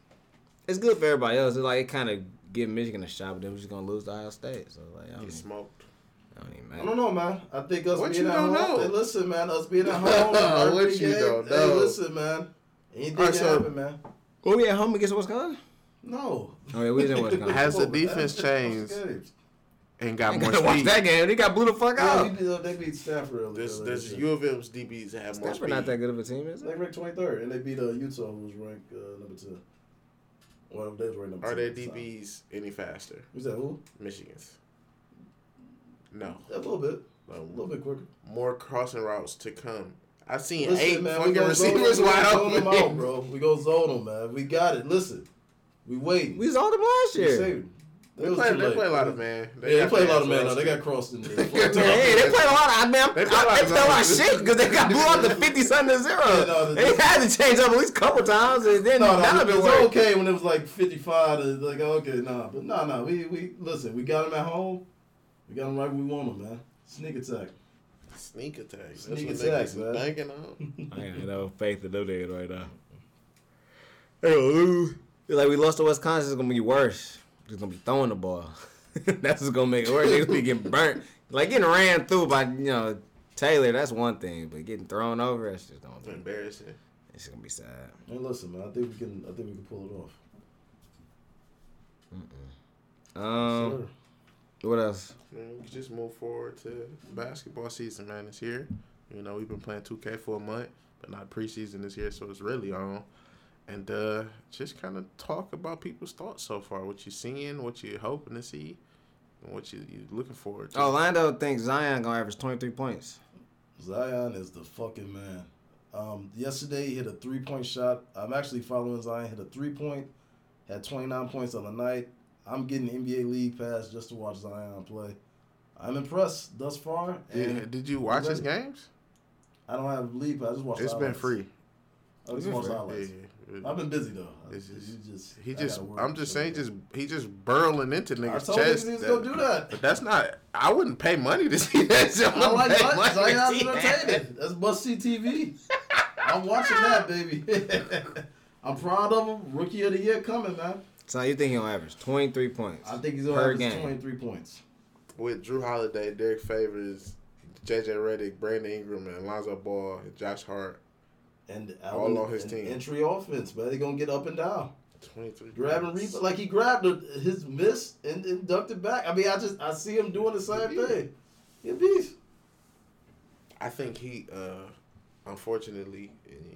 [SPEAKER 1] It's good for everybody else. It's like it kind of give Michigan a shot, but then we're just gonna lose to Ohio State. So like, I don't,
[SPEAKER 2] get smoked.
[SPEAKER 1] I don't even
[SPEAKER 3] I don't know, man. I think us
[SPEAKER 2] What
[SPEAKER 3] being
[SPEAKER 2] you
[SPEAKER 3] at
[SPEAKER 2] don't
[SPEAKER 3] home.
[SPEAKER 2] know?
[SPEAKER 3] Hey, listen, man. Us being at home. our
[SPEAKER 2] What you
[SPEAKER 3] game,
[SPEAKER 2] don't know?
[SPEAKER 3] Hey,
[SPEAKER 2] know?
[SPEAKER 3] listen, man. Anything
[SPEAKER 2] Alright,
[SPEAKER 3] can
[SPEAKER 2] so-
[SPEAKER 3] happen, man.
[SPEAKER 1] Were we at home against Wisconsin?
[SPEAKER 3] No.
[SPEAKER 1] Oh yeah, we was in Wisconsin.
[SPEAKER 2] Has the
[SPEAKER 3] Come on, man.
[SPEAKER 2] defense changed? And got
[SPEAKER 1] ain't
[SPEAKER 2] more
[SPEAKER 1] gotta watch
[SPEAKER 2] speed.
[SPEAKER 1] that game. They got blew the fuck
[SPEAKER 3] Yeah,
[SPEAKER 1] out.
[SPEAKER 3] we beat, uh, they beat Stanford earlier.
[SPEAKER 2] This
[SPEAKER 3] earlier
[SPEAKER 2] this
[SPEAKER 3] this
[SPEAKER 2] U of M's DBs have more
[SPEAKER 1] Stanford
[SPEAKER 2] speed.
[SPEAKER 1] not that good of a team, is
[SPEAKER 3] They
[SPEAKER 1] it?
[SPEAKER 3] ranked 23rd, and they beat uh, Utah, who was ranked uh, number two. Well, they was ranked number
[SPEAKER 2] Are
[SPEAKER 3] two.
[SPEAKER 2] their
[SPEAKER 3] at the time.
[SPEAKER 2] DBs any faster?
[SPEAKER 3] Who's that? Who?
[SPEAKER 2] Michigan's. No.
[SPEAKER 3] A little bit. A little bit quicker.
[SPEAKER 2] more crossing routes to come. I've seen
[SPEAKER 3] Listen,
[SPEAKER 2] eight
[SPEAKER 3] man, we
[SPEAKER 2] fucking receivers wide
[SPEAKER 3] gonna zone them out,
[SPEAKER 2] open.
[SPEAKER 3] bro. We go zone them, man. We got it. Listen, we waiting.
[SPEAKER 1] We was on them last year.
[SPEAKER 3] saved.
[SPEAKER 2] They
[SPEAKER 3] It
[SPEAKER 2] play, they play a lot of man.
[SPEAKER 3] Yeah, they
[SPEAKER 2] got
[SPEAKER 3] play a lot of man. though. They got crossed in there.
[SPEAKER 2] Yeah,
[SPEAKER 1] Hey, they played a lot. Of, I
[SPEAKER 2] They
[SPEAKER 1] they,
[SPEAKER 2] play a lot
[SPEAKER 1] they
[SPEAKER 2] of
[SPEAKER 1] a lot of shit because they got blew out to fifty something to zero.
[SPEAKER 3] Yeah, no, the-
[SPEAKER 1] they had to change up at least a couple times, and then
[SPEAKER 3] No,
[SPEAKER 1] none
[SPEAKER 3] no,
[SPEAKER 1] of
[SPEAKER 3] it
[SPEAKER 1] it
[SPEAKER 3] was okay when it was like 55 to like, okay, nah. But nah, nah. We, we, listen, we got them at home. We got them right where we want them, man. Sneak attack.
[SPEAKER 2] Sneak attack. That's
[SPEAKER 3] Sneak
[SPEAKER 2] what
[SPEAKER 3] attack,
[SPEAKER 2] niggas
[SPEAKER 3] man.
[SPEAKER 2] banking on.
[SPEAKER 1] I ain't no faith in them niggas right now. Hey, Lou. Like we lost to Wisconsin. It's gonna be worse. It's gonna be throwing the ball. that's what's gonna make it worse. They're gonna be getting burnt. Like getting ran through by you know Taylor. That's one thing, but getting thrown over. That's just gonna be.
[SPEAKER 2] embarrassing.
[SPEAKER 1] It's gonna be sad.
[SPEAKER 3] And listen, man. I think we can. I think we can pull it off.
[SPEAKER 1] Um,
[SPEAKER 3] Sure.
[SPEAKER 1] What else?
[SPEAKER 2] Man, we can just move forward to basketball season, man. It's here. You know, we've been playing 2K for a month, but not preseason this year, so it's really on. and uh, just kind of talk about people's thoughts so far. What you're seeing, what you're hoping to see, and what you, you're looking forward to.
[SPEAKER 1] Orlando thinks Zion gonna average 23 points.
[SPEAKER 3] Zion is the fucking man. Um, yesterday he hit a three point shot. I'm actually following Zion. Hit a three point, had 29 points on the night. I'm getting NBA League Pass just to watch Zion play. I'm impressed thus far. And
[SPEAKER 2] Did, you watch his games?
[SPEAKER 3] I don't have League Pass. I just watch.
[SPEAKER 2] It's been free.
[SPEAKER 3] I just
[SPEAKER 1] It's
[SPEAKER 3] watch highlights.
[SPEAKER 2] Yeah.
[SPEAKER 3] I've been busy though.
[SPEAKER 2] It's just-
[SPEAKER 3] just,
[SPEAKER 2] He just. I'm just saying, just he just burling into
[SPEAKER 3] I
[SPEAKER 2] niggas'
[SPEAKER 3] told niggas
[SPEAKER 2] chest. that-
[SPEAKER 3] gonna do that.
[SPEAKER 2] But that's not. I wouldn't pay money to see that. shit.
[SPEAKER 3] I like that. Zion's entertaining. That's must see TV. I'm watching that, baby. I'm proud of him. Rookie of the year coming, man.
[SPEAKER 1] So you think he'll average 23 points?
[SPEAKER 3] I think he's gonna average
[SPEAKER 1] game.
[SPEAKER 3] 23 points.
[SPEAKER 2] With Jrue Holiday, Derrick Favors, J.J. Redick, Brandon Ingram, and Lonzo Ball, and Josh Hart,
[SPEAKER 3] And
[SPEAKER 2] All on his
[SPEAKER 3] and
[SPEAKER 2] team.
[SPEAKER 3] Entry offense, man. They're gonna get up and down.
[SPEAKER 2] 23.
[SPEAKER 3] Grabbing
[SPEAKER 2] points.
[SPEAKER 3] rebound. Like he grabbed a, his miss and, and ducked it back. I mean, I just I see him doing the same
[SPEAKER 2] Yeah.
[SPEAKER 3] thing. He a beast.
[SPEAKER 2] I think he, uh, unfortunately,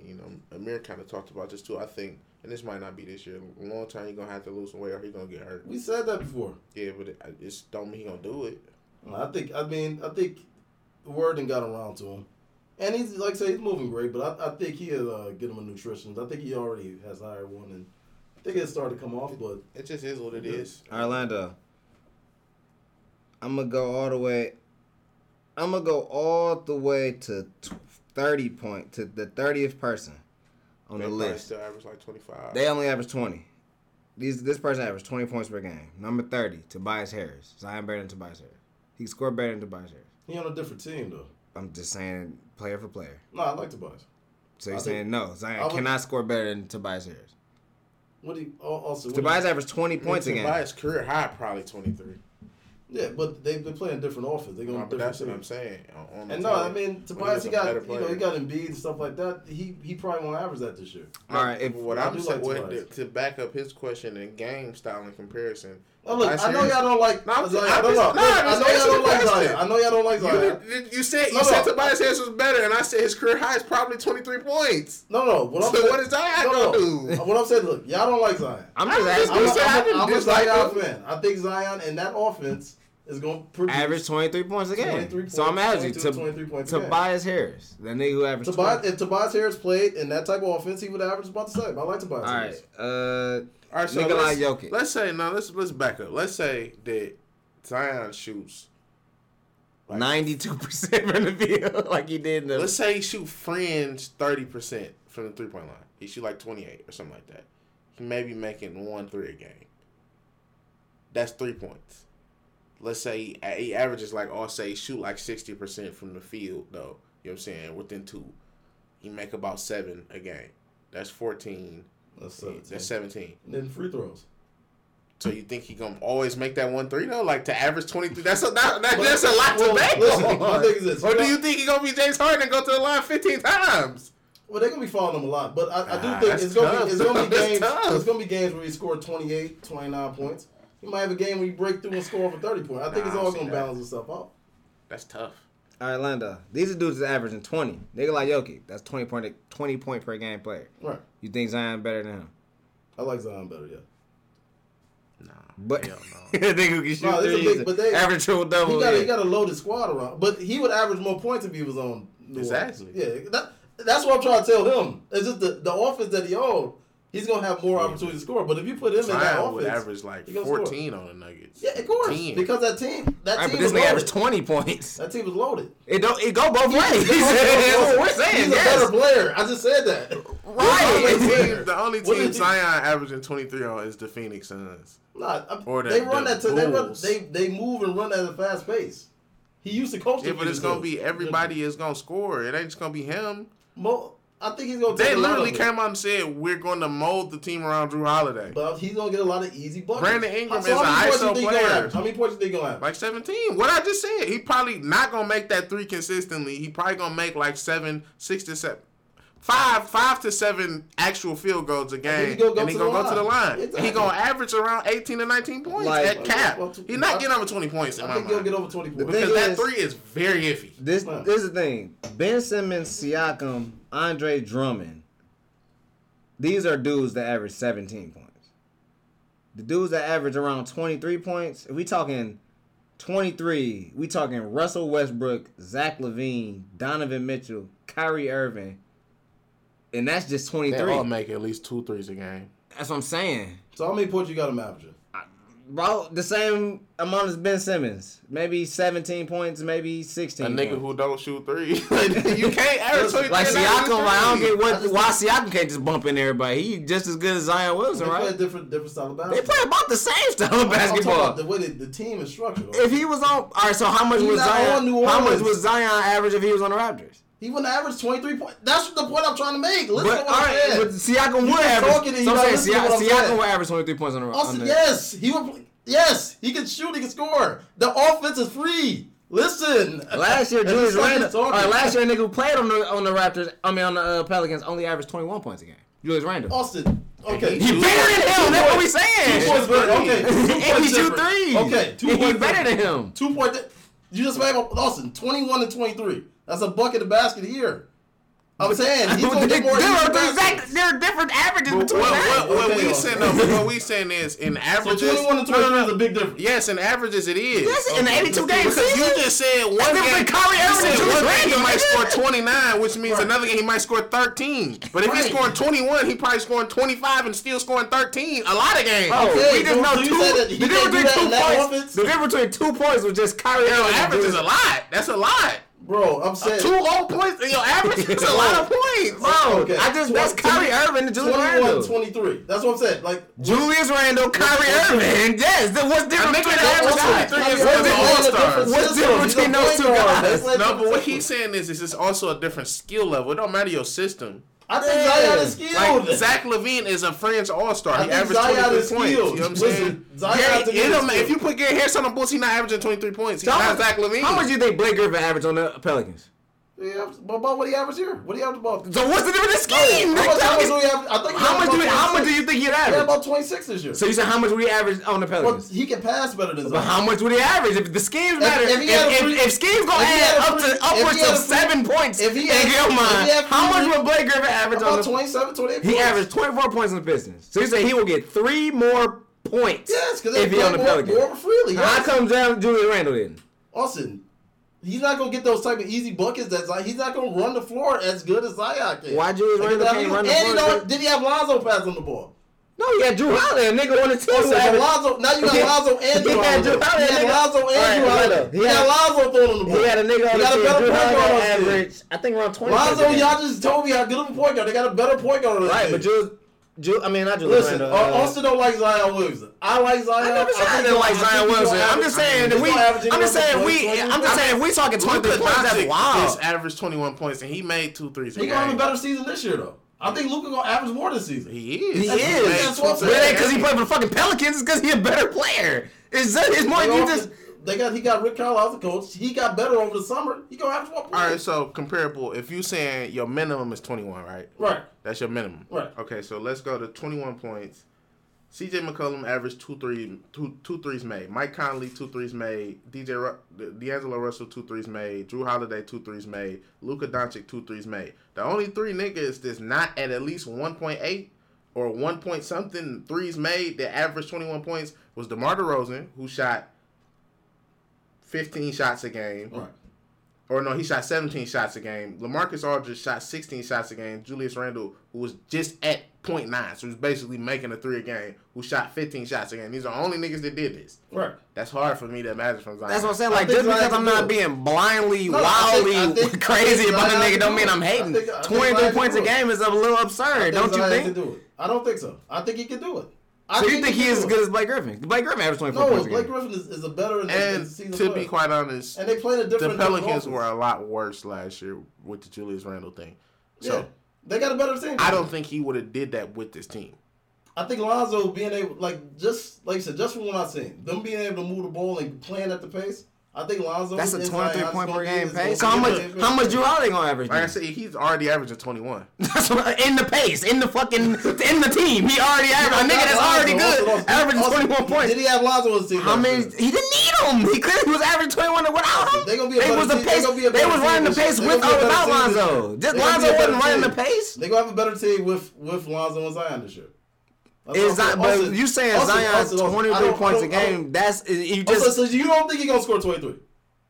[SPEAKER 2] you know, Amir kind of talked about this too. I think, and this might not be this year. Long time he gonna have to lose some weight or he gonna get hurt.
[SPEAKER 3] We said that before.
[SPEAKER 2] Yeah, but it, it's don't mean he gonna do it.
[SPEAKER 3] I think I mean I think the word done got around to him, and he's like I say he's moving great. But I, I think he'll uh, get him a nutritionist. I think he already has hired one, and I think it started to come off. But
[SPEAKER 2] It just is what it is.
[SPEAKER 1] Orlando. I'm gonna go all the way. I'm gonna go all the way to 30 point to the 30th person on
[SPEAKER 2] They
[SPEAKER 1] the list.
[SPEAKER 2] still average like 25.
[SPEAKER 1] They only average 20. These this person averaged 20 points per game. Number 30, Tobias Harris. Zion better than Tobias Harris. He scored better than Tobias Harris.
[SPEAKER 3] he on a different team though.
[SPEAKER 1] I'm just saying player for player.
[SPEAKER 3] No, I like Tobias.
[SPEAKER 1] So you're
[SPEAKER 3] I
[SPEAKER 1] saying no, Zion
[SPEAKER 3] would-
[SPEAKER 1] cannot score better than Tobias Harris.
[SPEAKER 3] What do you oh, also? what
[SPEAKER 1] Tobias
[SPEAKER 3] do
[SPEAKER 1] averaged 20 points a game.
[SPEAKER 2] Tobias career high probably 23.
[SPEAKER 3] you- yeah, but they've been playing different offense. They
[SPEAKER 2] No,
[SPEAKER 3] going
[SPEAKER 2] but that's what I'm saying. On, on
[SPEAKER 3] And no, I mean Tobias,
[SPEAKER 2] he
[SPEAKER 3] he
[SPEAKER 2] was a
[SPEAKER 3] got you know he got Embiid and stuff like that. He he probably won't average that this year.
[SPEAKER 1] All right, if
[SPEAKER 2] what
[SPEAKER 3] I
[SPEAKER 2] I'm saying,
[SPEAKER 3] like
[SPEAKER 2] what, to back up his question in game style and comparison.
[SPEAKER 3] Oh, look,
[SPEAKER 2] Tobias
[SPEAKER 3] I know y'all don't like
[SPEAKER 2] No, I'm-
[SPEAKER 3] Zion.
[SPEAKER 2] I'm
[SPEAKER 3] No, no,
[SPEAKER 2] just-
[SPEAKER 3] no,
[SPEAKER 2] no,
[SPEAKER 3] I know y'all don't like. Zion. I know y'all don't like Zion.
[SPEAKER 2] You, you said you
[SPEAKER 3] No, no.
[SPEAKER 2] said Tobias Harris was better, and I said his career high is probably 23 points.
[SPEAKER 3] No, no. What I'm
[SPEAKER 2] So
[SPEAKER 3] saying,
[SPEAKER 2] what is Zion
[SPEAKER 3] no,
[SPEAKER 2] gonna
[SPEAKER 3] no.
[SPEAKER 2] do?
[SPEAKER 3] What I'm saying, look, y'all don't like Zion.
[SPEAKER 1] I'm just
[SPEAKER 2] I'm
[SPEAKER 1] asking.
[SPEAKER 3] I'm, a,
[SPEAKER 2] You I
[SPEAKER 3] I'm, I'm a Zion fan. I think Zion and that offense is going to produce
[SPEAKER 1] average 23 points a game.
[SPEAKER 3] 23
[SPEAKER 1] so I'm
[SPEAKER 3] points,
[SPEAKER 1] asking to
[SPEAKER 3] 23 points.
[SPEAKER 1] Tobias Harris, the nigga who averaged
[SPEAKER 3] Tobias,
[SPEAKER 1] 20.
[SPEAKER 3] if Tobias Harris played in that type of offense, he would average about the same. I like Tobias
[SPEAKER 1] All
[SPEAKER 3] Harris.
[SPEAKER 1] right, uh,
[SPEAKER 2] All right, so
[SPEAKER 1] Nikolai
[SPEAKER 2] let's,
[SPEAKER 1] Jokic.
[SPEAKER 2] let's say now let's let's back up. Let's say that Zion shoots.
[SPEAKER 1] 92% from the field, like he did the.
[SPEAKER 2] Let's say he shoot fringe thirty percent from the three point line. He shoot like twenty eight or something like that. He may be making one three a game. That's three points. Let's say he, averages like I'll say shoot like sixty percent from the field though. You know what I'm saying? Within two, he make about seven a game. That's fourteen.
[SPEAKER 3] That's 17.
[SPEAKER 2] That's seventeen.
[SPEAKER 3] And then free throws.
[SPEAKER 2] So you think he gonna always make that one three though? Like to average twenty three? That's a that, that- that's a lot
[SPEAKER 3] Well,
[SPEAKER 2] to bank
[SPEAKER 3] listen,
[SPEAKER 2] on.
[SPEAKER 3] my thing is this.
[SPEAKER 2] Or do you think he gonna be James Harden and go to the line fifteen times?
[SPEAKER 3] Well, they're gonna be following him a lot, but I, I do
[SPEAKER 2] Ah,
[SPEAKER 3] think it's gonna be it's gonna be games.
[SPEAKER 2] Tough.
[SPEAKER 3] It's gonna be games where he scored 28, 29 points. He might have a game where you break through and score for thirty points. I think
[SPEAKER 2] Nah,
[SPEAKER 3] it's
[SPEAKER 2] I
[SPEAKER 3] all gonna balance itself out.
[SPEAKER 2] That's tough.
[SPEAKER 1] All right, Lando. These are dudes that's averaging 20. Nigga like Yoki, that's 20 point, 20 point per game player.
[SPEAKER 3] Right.
[SPEAKER 1] You think Zion better than him?
[SPEAKER 3] I like Zion better. Yeah.
[SPEAKER 2] Nah,
[SPEAKER 1] But
[SPEAKER 2] hell
[SPEAKER 1] the
[SPEAKER 2] no.
[SPEAKER 1] nigga who can shoot
[SPEAKER 3] No, it's a
[SPEAKER 1] threes,
[SPEAKER 3] big- but they-
[SPEAKER 1] average triple double.
[SPEAKER 3] He got,
[SPEAKER 1] yeah.
[SPEAKER 3] he got a loaded squad around, but he would average more points if he was on. New Orleans.
[SPEAKER 2] Exactly.
[SPEAKER 3] Yeah, that, that's what I'm trying to tell him. It's just the, the offense that he owned. He's gonna have more opportunity to score. But if you put him in that
[SPEAKER 2] Zion would
[SPEAKER 3] offense,
[SPEAKER 2] average like
[SPEAKER 3] he gonna score.
[SPEAKER 2] fourteen on the Nuggets.
[SPEAKER 3] yeah, of course,
[SPEAKER 2] 10.
[SPEAKER 3] because that team, that
[SPEAKER 1] All right,
[SPEAKER 3] team
[SPEAKER 1] but this
[SPEAKER 3] was
[SPEAKER 1] nigga averaged 20 points.
[SPEAKER 3] That team was loaded.
[SPEAKER 1] It don't. It go both ways.
[SPEAKER 3] He's
[SPEAKER 1] That's what we're saying.
[SPEAKER 3] He's a better player. I just said that.
[SPEAKER 2] The only
[SPEAKER 1] Right.
[SPEAKER 2] team, the only
[SPEAKER 3] What
[SPEAKER 2] team
[SPEAKER 3] is he-
[SPEAKER 2] Zion averaging twenty three on is the Phoenix Suns.
[SPEAKER 3] Nah, I-
[SPEAKER 2] Or the-
[SPEAKER 3] they run
[SPEAKER 2] the
[SPEAKER 3] that. To, they run. They they move and run at a fast pace. He used to coach.
[SPEAKER 2] Yeah,
[SPEAKER 3] the
[SPEAKER 2] but it's gonna be everybody is gonna score. It ain't just gonna be him.
[SPEAKER 3] Mo, I think he's gonna. Take
[SPEAKER 2] They
[SPEAKER 3] a lot
[SPEAKER 2] literally came out and said we're going to mold the team around Jrue Holiday.
[SPEAKER 3] But he's gonna get a lot of easy buckets.
[SPEAKER 2] Brandon Ingram
[SPEAKER 3] So
[SPEAKER 2] is an ISO
[SPEAKER 3] think he gonna
[SPEAKER 2] player.
[SPEAKER 3] How many points you think gonna have?
[SPEAKER 2] Like 17. What I just said. He probably not gonna make that three consistently. He probably gonna make like seven, six to seven. Five, five to seven actual field goals a game,
[SPEAKER 3] gonna go
[SPEAKER 2] and he
[SPEAKER 3] to
[SPEAKER 2] gonna go to the
[SPEAKER 3] line. Exactly.
[SPEAKER 2] He gonna average around eighteen to nineteen points
[SPEAKER 1] Like-
[SPEAKER 2] at uh, cap.
[SPEAKER 3] Well,
[SPEAKER 2] He's not getting over twenty points in
[SPEAKER 3] I
[SPEAKER 2] my
[SPEAKER 3] think he'll get over twenty points.
[SPEAKER 2] because that
[SPEAKER 1] is-
[SPEAKER 2] three is very iffy.
[SPEAKER 1] This this is the thing. Ben Simmons, Siakam, Andre Drummond these are dudes that average 17 points. The dudes that average around 23 points, if we talking 23, we talking Russell Westbrook, Zach LaVine, Donovan Mitchell, Kyrie Irving, and that's just twenty three.
[SPEAKER 2] They
[SPEAKER 1] 23.
[SPEAKER 2] all make at least two threes a game.
[SPEAKER 1] That's what I'm saying.
[SPEAKER 3] So how many points you got him averaging?
[SPEAKER 1] Bro, the same amount as Ben Simmons. Maybe 17 points, maybe 16.
[SPEAKER 2] A nigga
[SPEAKER 1] points.
[SPEAKER 2] who don't shoot threes. you can't average
[SPEAKER 3] Listen,
[SPEAKER 2] 23
[SPEAKER 1] Like
[SPEAKER 2] and
[SPEAKER 1] Siakam, like, I don't get
[SPEAKER 3] I
[SPEAKER 1] what
[SPEAKER 3] just
[SPEAKER 1] why Siakam can't just bump in everybody. He just as good as Zion Wilson,
[SPEAKER 3] They play a
[SPEAKER 1] right?
[SPEAKER 3] different different style of basketball.
[SPEAKER 1] They play about the same style of
[SPEAKER 3] I'm
[SPEAKER 1] basketball.
[SPEAKER 3] about the way the, the team is structured.
[SPEAKER 1] If he was on, all right. So how much
[SPEAKER 3] He's
[SPEAKER 1] was Zion?
[SPEAKER 3] on
[SPEAKER 1] How much was Zion average if he was on the Raptors?
[SPEAKER 3] He wouldn't average 23 points. That's the point I'm trying to make. Listen
[SPEAKER 1] But
[SPEAKER 3] to what
[SPEAKER 1] right,
[SPEAKER 3] I'm
[SPEAKER 1] but
[SPEAKER 3] saying.
[SPEAKER 1] Siakam
[SPEAKER 3] You
[SPEAKER 1] would average. So I'm saying Siakam, Siakam would average 23 points on the. The
[SPEAKER 3] yes, he would. Yes, he can shoot. He can score. The offense is free. Listen.
[SPEAKER 1] Last year, Julius Randle. right, last year, a nigga who played on the on the Raptors, I mean on the uh, Pelicans, only averaged 21 points a game. Julius Randle.
[SPEAKER 3] Austin. Okay.
[SPEAKER 1] He better than him. That's what we
[SPEAKER 3] points-
[SPEAKER 1] saying.
[SPEAKER 3] Two points better. Okay. Two
[SPEAKER 1] And he shoot threes.
[SPEAKER 3] Okay. Two
[SPEAKER 1] He
[SPEAKER 3] points
[SPEAKER 1] better than him.
[SPEAKER 3] Two point. You just made up Austin. Twenty-one and twenty-three. That's a bucket of basket here. I'm saying he's gonna
[SPEAKER 1] there,
[SPEAKER 3] get more.
[SPEAKER 1] there,
[SPEAKER 3] easy
[SPEAKER 1] are,
[SPEAKER 3] baskets.
[SPEAKER 1] exact, there are different averages
[SPEAKER 2] What,
[SPEAKER 1] between
[SPEAKER 2] what,
[SPEAKER 1] that.
[SPEAKER 2] what,
[SPEAKER 3] Okay,
[SPEAKER 2] we
[SPEAKER 3] okay.
[SPEAKER 2] saying, no, what we saying is in
[SPEAKER 3] So
[SPEAKER 2] averages.
[SPEAKER 3] twenty-one and
[SPEAKER 2] no, no, no.
[SPEAKER 3] is a big difference.
[SPEAKER 2] Yes, in averages it is.
[SPEAKER 1] Yes, in the 82 game
[SPEAKER 2] Because you just said one
[SPEAKER 1] That's
[SPEAKER 2] game,
[SPEAKER 1] different than Kyrie
[SPEAKER 2] you said one game he might score 29, which means
[SPEAKER 3] Right.
[SPEAKER 2] another game he might score 13. But if he's
[SPEAKER 3] Right.
[SPEAKER 2] scoring 21, he probably scoring 25 and still scoring 13. A lot of games.
[SPEAKER 1] Oh,
[SPEAKER 3] Okay,
[SPEAKER 1] we just
[SPEAKER 3] so
[SPEAKER 1] know
[SPEAKER 3] you
[SPEAKER 1] two.
[SPEAKER 3] said that he
[SPEAKER 1] The difference between two points. The difference between two points was just Kyrie
[SPEAKER 2] Your
[SPEAKER 1] Irving.
[SPEAKER 2] average is a lot. That's a lot.
[SPEAKER 3] Bro, I'm uh, saying
[SPEAKER 2] Two whole points in your average is a lot of points.
[SPEAKER 1] Bro,
[SPEAKER 3] Okay.
[SPEAKER 1] I just that's
[SPEAKER 3] Tw-
[SPEAKER 1] Kyrie Irving and Julius
[SPEAKER 3] 21
[SPEAKER 1] Randle.
[SPEAKER 3] 23. That's what I'm saying. Like
[SPEAKER 1] Julius Randle, Kyrie Irving. Yes, then what's different
[SPEAKER 2] nigga
[SPEAKER 1] between the average?
[SPEAKER 2] also-
[SPEAKER 1] guys?
[SPEAKER 2] Kyrie
[SPEAKER 1] What's
[SPEAKER 2] Irving
[SPEAKER 1] different-
[SPEAKER 2] all stars?
[SPEAKER 1] What's different between those two guys?
[SPEAKER 2] No, but what he's saying is, is it's also a different skill level. It don't matter your system.
[SPEAKER 3] I think
[SPEAKER 1] Yeah.
[SPEAKER 3] Zion is skilled.
[SPEAKER 2] Like Zach LaVine is a French All Star.
[SPEAKER 3] I
[SPEAKER 2] He
[SPEAKER 3] think
[SPEAKER 2] averaged
[SPEAKER 3] Zion
[SPEAKER 2] 23
[SPEAKER 3] is
[SPEAKER 2] points. You
[SPEAKER 3] skilled.
[SPEAKER 2] know what I'm
[SPEAKER 3] Listen,
[SPEAKER 2] saying?
[SPEAKER 3] Zion
[SPEAKER 2] Gary-
[SPEAKER 3] has to
[SPEAKER 2] it don't ma- if you put Gary Harris on the Bulls, he's not averaging 23 points. He's
[SPEAKER 1] So how
[SPEAKER 2] not
[SPEAKER 1] much-
[SPEAKER 2] Zach LaVine.
[SPEAKER 1] How much do you think Blake Griffin averaged on the Pelicans?
[SPEAKER 3] Yeah, but about what he averaged here? What he averaged about?
[SPEAKER 1] So what's the difference in scheme?
[SPEAKER 3] How much, how much do he have? I think
[SPEAKER 1] How much do you, how much do you think he'd
[SPEAKER 3] He had
[SPEAKER 1] average?
[SPEAKER 3] about 26 this year.
[SPEAKER 1] So you said how much would he average on the
[SPEAKER 3] but
[SPEAKER 1] Pelicans?
[SPEAKER 3] he can pass better than
[SPEAKER 1] But
[SPEAKER 3] Zion.
[SPEAKER 1] how much would he average if the schemes matter?
[SPEAKER 3] if
[SPEAKER 1] If, if,
[SPEAKER 3] free-
[SPEAKER 1] if schemes gonna add up
[SPEAKER 3] free-
[SPEAKER 1] to upwards
[SPEAKER 3] had
[SPEAKER 1] of
[SPEAKER 3] free-
[SPEAKER 1] seven points
[SPEAKER 3] if he
[SPEAKER 1] in your mind, how much would Blake Griffin average on
[SPEAKER 3] About
[SPEAKER 1] the
[SPEAKER 3] 27, 28
[SPEAKER 1] He averaged 24 points on the Pistons. So you say he will get three more points
[SPEAKER 3] Yes, because
[SPEAKER 1] if he on the Pelicans.
[SPEAKER 3] more freely.
[SPEAKER 1] How
[SPEAKER 3] Yes.
[SPEAKER 1] come John Julius Randle didn't?
[SPEAKER 3] Austin, he's not gonna get those type of easy buckets. That Zion, he's not gonna run the floor as good as Zion can.
[SPEAKER 1] Why Julius
[SPEAKER 3] Like,
[SPEAKER 1] Randle can't run the
[SPEAKER 3] and
[SPEAKER 1] floor
[SPEAKER 3] he don't-
[SPEAKER 1] as good?
[SPEAKER 3] Did he have Lonzo pass on the ball?
[SPEAKER 1] No, he had Jrue Holiday, a nigga on the team.
[SPEAKER 3] Oh, so
[SPEAKER 1] who
[SPEAKER 3] you have
[SPEAKER 1] averaged-
[SPEAKER 3] Lonzo. Now you got Lonzo and
[SPEAKER 1] he
[SPEAKER 3] Drew
[SPEAKER 1] had
[SPEAKER 3] Holiday.
[SPEAKER 1] Jrue Holiday,
[SPEAKER 3] He had. Lonzo and
[SPEAKER 1] Jrue
[SPEAKER 3] Holiday. He,
[SPEAKER 1] He
[SPEAKER 3] had
[SPEAKER 1] had-
[SPEAKER 3] Lonzo throwing on the ball.
[SPEAKER 1] He had a nigga on
[SPEAKER 3] He
[SPEAKER 1] the
[SPEAKER 3] got a
[SPEAKER 1] team.
[SPEAKER 3] better
[SPEAKER 1] Drew
[SPEAKER 3] point guard
[SPEAKER 1] Holiday
[SPEAKER 3] on
[SPEAKER 1] average, I think around 20.
[SPEAKER 3] Lonzo,
[SPEAKER 1] points a game.
[SPEAKER 3] y'all just told me how good of a point guard. They got a better point guard
[SPEAKER 1] Right, but Julius, Ju- I mean I just
[SPEAKER 3] Listen,
[SPEAKER 1] Randle.
[SPEAKER 3] uh, Austin don't like Zion Williamson. I like Zion.
[SPEAKER 1] I never said I
[SPEAKER 3] think
[SPEAKER 1] didn't like Zion
[SPEAKER 3] I think he's
[SPEAKER 1] Wilson. I'm just saying that we. I'm just saying we. I'm just saying we talking 23 points. That's wild.
[SPEAKER 2] is averaged 21 points and he made two threes. a
[SPEAKER 3] He gonna have a better season this year though. I think Luka gonna average more this season.
[SPEAKER 2] He is.
[SPEAKER 1] He
[SPEAKER 2] made
[SPEAKER 1] is.
[SPEAKER 3] That's what I'm saying.
[SPEAKER 1] It ain't because he played for the fucking Pelicans. It's because he a better player. It's it's more
[SPEAKER 3] They,
[SPEAKER 1] you just.
[SPEAKER 3] They got he got Rick Carlisle as the coach. He got better over the summer. He gonna average more points.
[SPEAKER 2] All right, so comparable. If you saying your minimum is 21, right?
[SPEAKER 3] right.
[SPEAKER 2] That's your minimum.
[SPEAKER 3] Right.
[SPEAKER 2] Okay, so let's go to 21 points. CJ McCollum averaged two three two two threes made. Mike Conley two threes made. DJ Ru- D'Angelo Russell two threes made. Jrue Holiday two threes made. Luka Doncic two threes made. The only three niggas that's not at at least 1.8 or 1 point something threes made that averaged 21 points was DeMar DeRozan who shot 15 shots a game.
[SPEAKER 3] Right.
[SPEAKER 2] Or no, he shot 17 shots a game. Lamarcus Aldridge shot 16 shots a game. Julius Randle, who was just at 0.9, so he was basically making a three a game, who shot 15 shots a game. These are the only niggas that did this.
[SPEAKER 3] Right.
[SPEAKER 2] That's hard for me to imagine from Zion.
[SPEAKER 1] That's what I'm saying. Like just because I'm not being blindly,
[SPEAKER 3] No, I
[SPEAKER 1] wildly
[SPEAKER 3] think- I think-
[SPEAKER 1] crazy about the
[SPEAKER 3] Zion
[SPEAKER 1] nigga,
[SPEAKER 3] can
[SPEAKER 1] don't mean. I'm
[SPEAKER 3] I
[SPEAKER 1] hating.
[SPEAKER 3] think- I think
[SPEAKER 1] 23 points a
[SPEAKER 3] can do it.
[SPEAKER 1] game is a little absurd, don't you think?
[SPEAKER 3] Can do it. I don't think so. I think he can do it. I
[SPEAKER 1] So you think he is as good as Blake Griffin? Blake Griffin averaged 24
[SPEAKER 3] No,
[SPEAKER 1] points a
[SPEAKER 3] Blake
[SPEAKER 1] game.
[SPEAKER 3] Griffin is, is a better and,
[SPEAKER 2] and
[SPEAKER 3] season
[SPEAKER 2] to be quite honest,
[SPEAKER 3] and they played a different. The
[SPEAKER 2] Pelicans were a lot worse last year with the Julius Randle thing. So
[SPEAKER 3] yeah, they got a better team.
[SPEAKER 2] I don't think he would have did that with this team.
[SPEAKER 3] I think Lonzo being able, like, just like you said, just from what I've seen, them being able to move the ball and playing at the pace. I think Lonzo.
[SPEAKER 1] That's a
[SPEAKER 3] twenty-three
[SPEAKER 1] point per game pace. So how much? How much Jrue Holiday gonna average?
[SPEAKER 2] Like I said, he's already averaging
[SPEAKER 1] twenty-one. In the pace, in the fucking, in the team. He already averaged. A nigga that's
[SPEAKER 3] Lonzo.
[SPEAKER 1] already good, averaging
[SPEAKER 3] also,
[SPEAKER 1] twenty-one points.
[SPEAKER 3] Did he have Lonzo on the team?
[SPEAKER 1] I
[SPEAKER 3] mean,
[SPEAKER 1] he didn't need him. He clearly was averaging twenty-one without him.
[SPEAKER 3] They gonna be a
[SPEAKER 1] they was the pace. They,
[SPEAKER 3] they
[SPEAKER 1] was running the pace with or without Lonzo. Just Lonzo wasn't running the pace.
[SPEAKER 3] They gonna have a better team with with Lonzo and Zion this year.
[SPEAKER 1] Is but you saying
[SPEAKER 3] Zion
[SPEAKER 1] Zion's
[SPEAKER 3] twenty three
[SPEAKER 1] points a game? That's you just.
[SPEAKER 3] Also, so you don't think he's gonna score twenty three?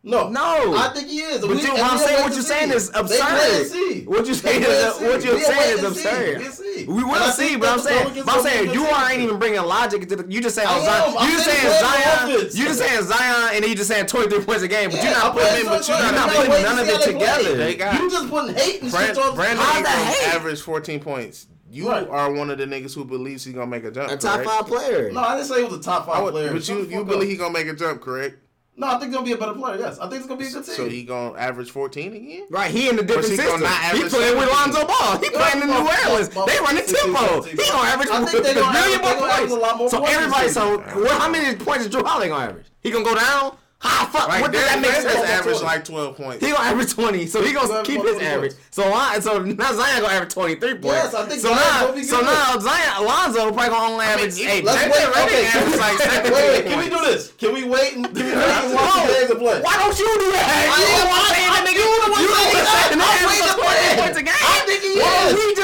[SPEAKER 3] No,
[SPEAKER 1] no,
[SPEAKER 3] I think he is.
[SPEAKER 1] But
[SPEAKER 3] we,
[SPEAKER 1] you, I'm saying what you're saying is absurd. What you're saying is what you're saying is absurd. We will see, but I'm saying, but I'm saying you aren't even bringing logic into the. You just saying Zion. You just
[SPEAKER 3] saying
[SPEAKER 1] Zion. You just saying Zion, and you just saying 23 points a game, but you're not putting, but you're not putting none of it together.
[SPEAKER 3] You just putting hate and shit on.
[SPEAKER 2] Brandon average 14 points you
[SPEAKER 3] right.
[SPEAKER 2] are one of the niggas who believes he's gonna make a jump.
[SPEAKER 1] A top
[SPEAKER 2] correct?
[SPEAKER 1] five player.
[SPEAKER 3] No, I didn't say he was a top five
[SPEAKER 2] would,
[SPEAKER 3] player.
[SPEAKER 2] But you, you believe he's gonna make a jump, correct?
[SPEAKER 3] No, I think he's gonna be a better player. Yes, I think it's gonna be a good team.
[SPEAKER 2] So he gonna average fourteen again?
[SPEAKER 1] Right, he in the different
[SPEAKER 2] he
[SPEAKER 1] system. He playing with Lonzo Ball. He playing in New Orleans. They running tempo. He gonna average
[SPEAKER 3] I think gonna
[SPEAKER 1] million more points. So everybody, so how many points is Jrue Holiday gonna average? He gonna go down? How fuck?
[SPEAKER 2] Like,
[SPEAKER 1] what does that make sense?
[SPEAKER 2] average
[SPEAKER 3] 20?
[SPEAKER 2] like twelve points.
[SPEAKER 1] He gonna average twenty, so he gonna keep his average.
[SPEAKER 3] Points.
[SPEAKER 1] So I, so now Zion gonna average twenty three points.
[SPEAKER 3] Yes, I think
[SPEAKER 1] so now, so now Zion Alonzo probably gonna only average I
[SPEAKER 2] mean,
[SPEAKER 1] eight.
[SPEAKER 3] Let's wait. Okay,
[SPEAKER 1] average like
[SPEAKER 3] wait, wait. Can we do this? Can we wait? And, can we wait and watch the games play?
[SPEAKER 1] Why don't you do that?
[SPEAKER 3] Hey,
[SPEAKER 1] you the one saying that nigga.
[SPEAKER 3] You the one saying that
[SPEAKER 1] nigga average
[SPEAKER 3] twenty
[SPEAKER 1] points a game.
[SPEAKER 3] I think he is.
[SPEAKER 1] We just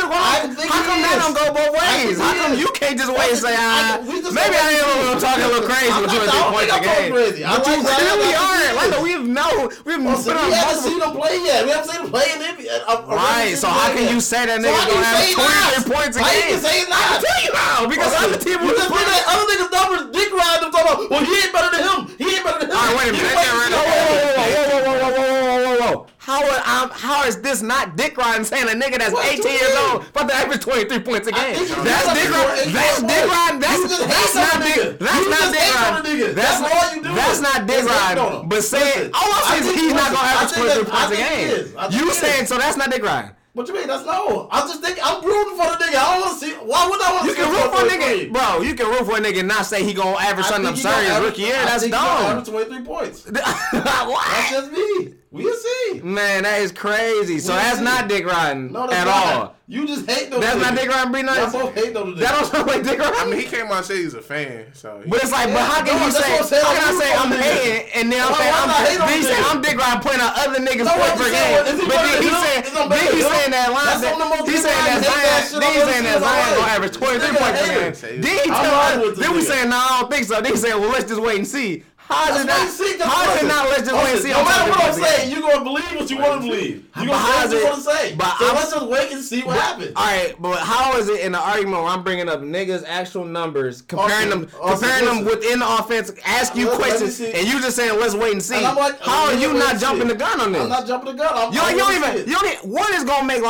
[SPEAKER 1] how come that don't go both ways? How come you can't just wait and say, ah, maybe I am talking a little crazy with you
[SPEAKER 3] and three
[SPEAKER 1] points a game? But you really are.
[SPEAKER 3] Lando,
[SPEAKER 1] we have no,
[SPEAKER 3] we have
[SPEAKER 1] also,
[SPEAKER 3] we haven't seen him play yet. We haven't seen him play in NBA.
[SPEAKER 1] Right. So how can you say that nigga
[SPEAKER 3] so
[SPEAKER 1] gonna have 23 points a game?
[SPEAKER 3] I you say not?
[SPEAKER 1] I can tell you now because
[SPEAKER 3] I'm
[SPEAKER 1] the team.
[SPEAKER 3] You just
[SPEAKER 1] put
[SPEAKER 3] that other nigga's numbers, dick ride them talking about. Well, he ain't better than him. He ain't better than him.
[SPEAKER 1] All right, wait a minute. Whoa, whoa, whoa, whoa, whoa, whoa, whoa, whoa, whoa. How are, um, how is this not dick riding saying a nigga that's
[SPEAKER 3] what
[SPEAKER 1] 18 years old but the average 23 points a game? That's dick riding. That's dick riding. That's, that's not dick. That's
[SPEAKER 3] you
[SPEAKER 1] not dick riding. That's,
[SPEAKER 3] that's all you do.
[SPEAKER 1] That's not dick riding. But saying all I'm is he's not gonna average 23 points a game. You saying so? That's not dick riding.
[SPEAKER 3] What you mean? That's no. I'm just thinking. I'm rooting for the nigga. I don't want to see. Why would I want to?
[SPEAKER 1] You can root for a nigga, bro. You can root for a nigga and not say he gonna average something absurd his rookie year. That's dumb.
[SPEAKER 3] Average 23 points.
[SPEAKER 1] what?
[SPEAKER 3] That's just me. We'll see.
[SPEAKER 1] Man, that is crazy. So
[SPEAKER 3] we'll
[SPEAKER 1] that's
[SPEAKER 3] see.
[SPEAKER 1] not dick riding
[SPEAKER 3] no,
[SPEAKER 1] at
[SPEAKER 3] not.
[SPEAKER 1] all.
[SPEAKER 3] You just hate those.
[SPEAKER 1] That's
[SPEAKER 3] niggas.
[SPEAKER 1] not dick riding. Be nice.
[SPEAKER 3] Both hate those.
[SPEAKER 1] That don't sound like dick riding.
[SPEAKER 2] I mean, he came out and said he's a fan. So.
[SPEAKER 1] But it's like, yeah, but how can
[SPEAKER 3] no,
[SPEAKER 1] you say? How, can I say I'm hating and then I'm saying I'm, then you say I'm dick riding pointing out other niggas
[SPEAKER 3] no, for
[SPEAKER 1] game? But then he
[SPEAKER 3] said
[SPEAKER 1] then he saying that line. He saying that Zion. Then he saying that Zion gonna average 23 points per game. Then he tell us. Then we saying no, I don't think so. Then he said, well let's just wait and see. How is it not? How is it not Let's just wait and see.
[SPEAKER 3] No matter what I'm saying, you're gonna believe what you want to believe. You're gonna say what you want to say.
[SPEAKER 1] But
[SPEAKER 3] so
[SPEAKER 1] I'm,
[SPEAKER 3] let's just wait and see what but, happens.
[SPEAKER 1] All right, but how is it in the argument where I'm bringing up niggas' actual numbers, comparing them, comparing them within the offense, ask you
[SPEAKER 3] let,
[SPEAKER 1] questions,
[SPEAKER 3] let
[SPEAKER 1] and you just saying let's wait and see.
[SPEAKER 3] And like,
[SPEAKER 1] how are you not jumping the gun on this?
[SPEAKER 3] I'm not jumping the gun. I'm,
[SPEAKER 1] you, don't even. You don't even. One is gonna make.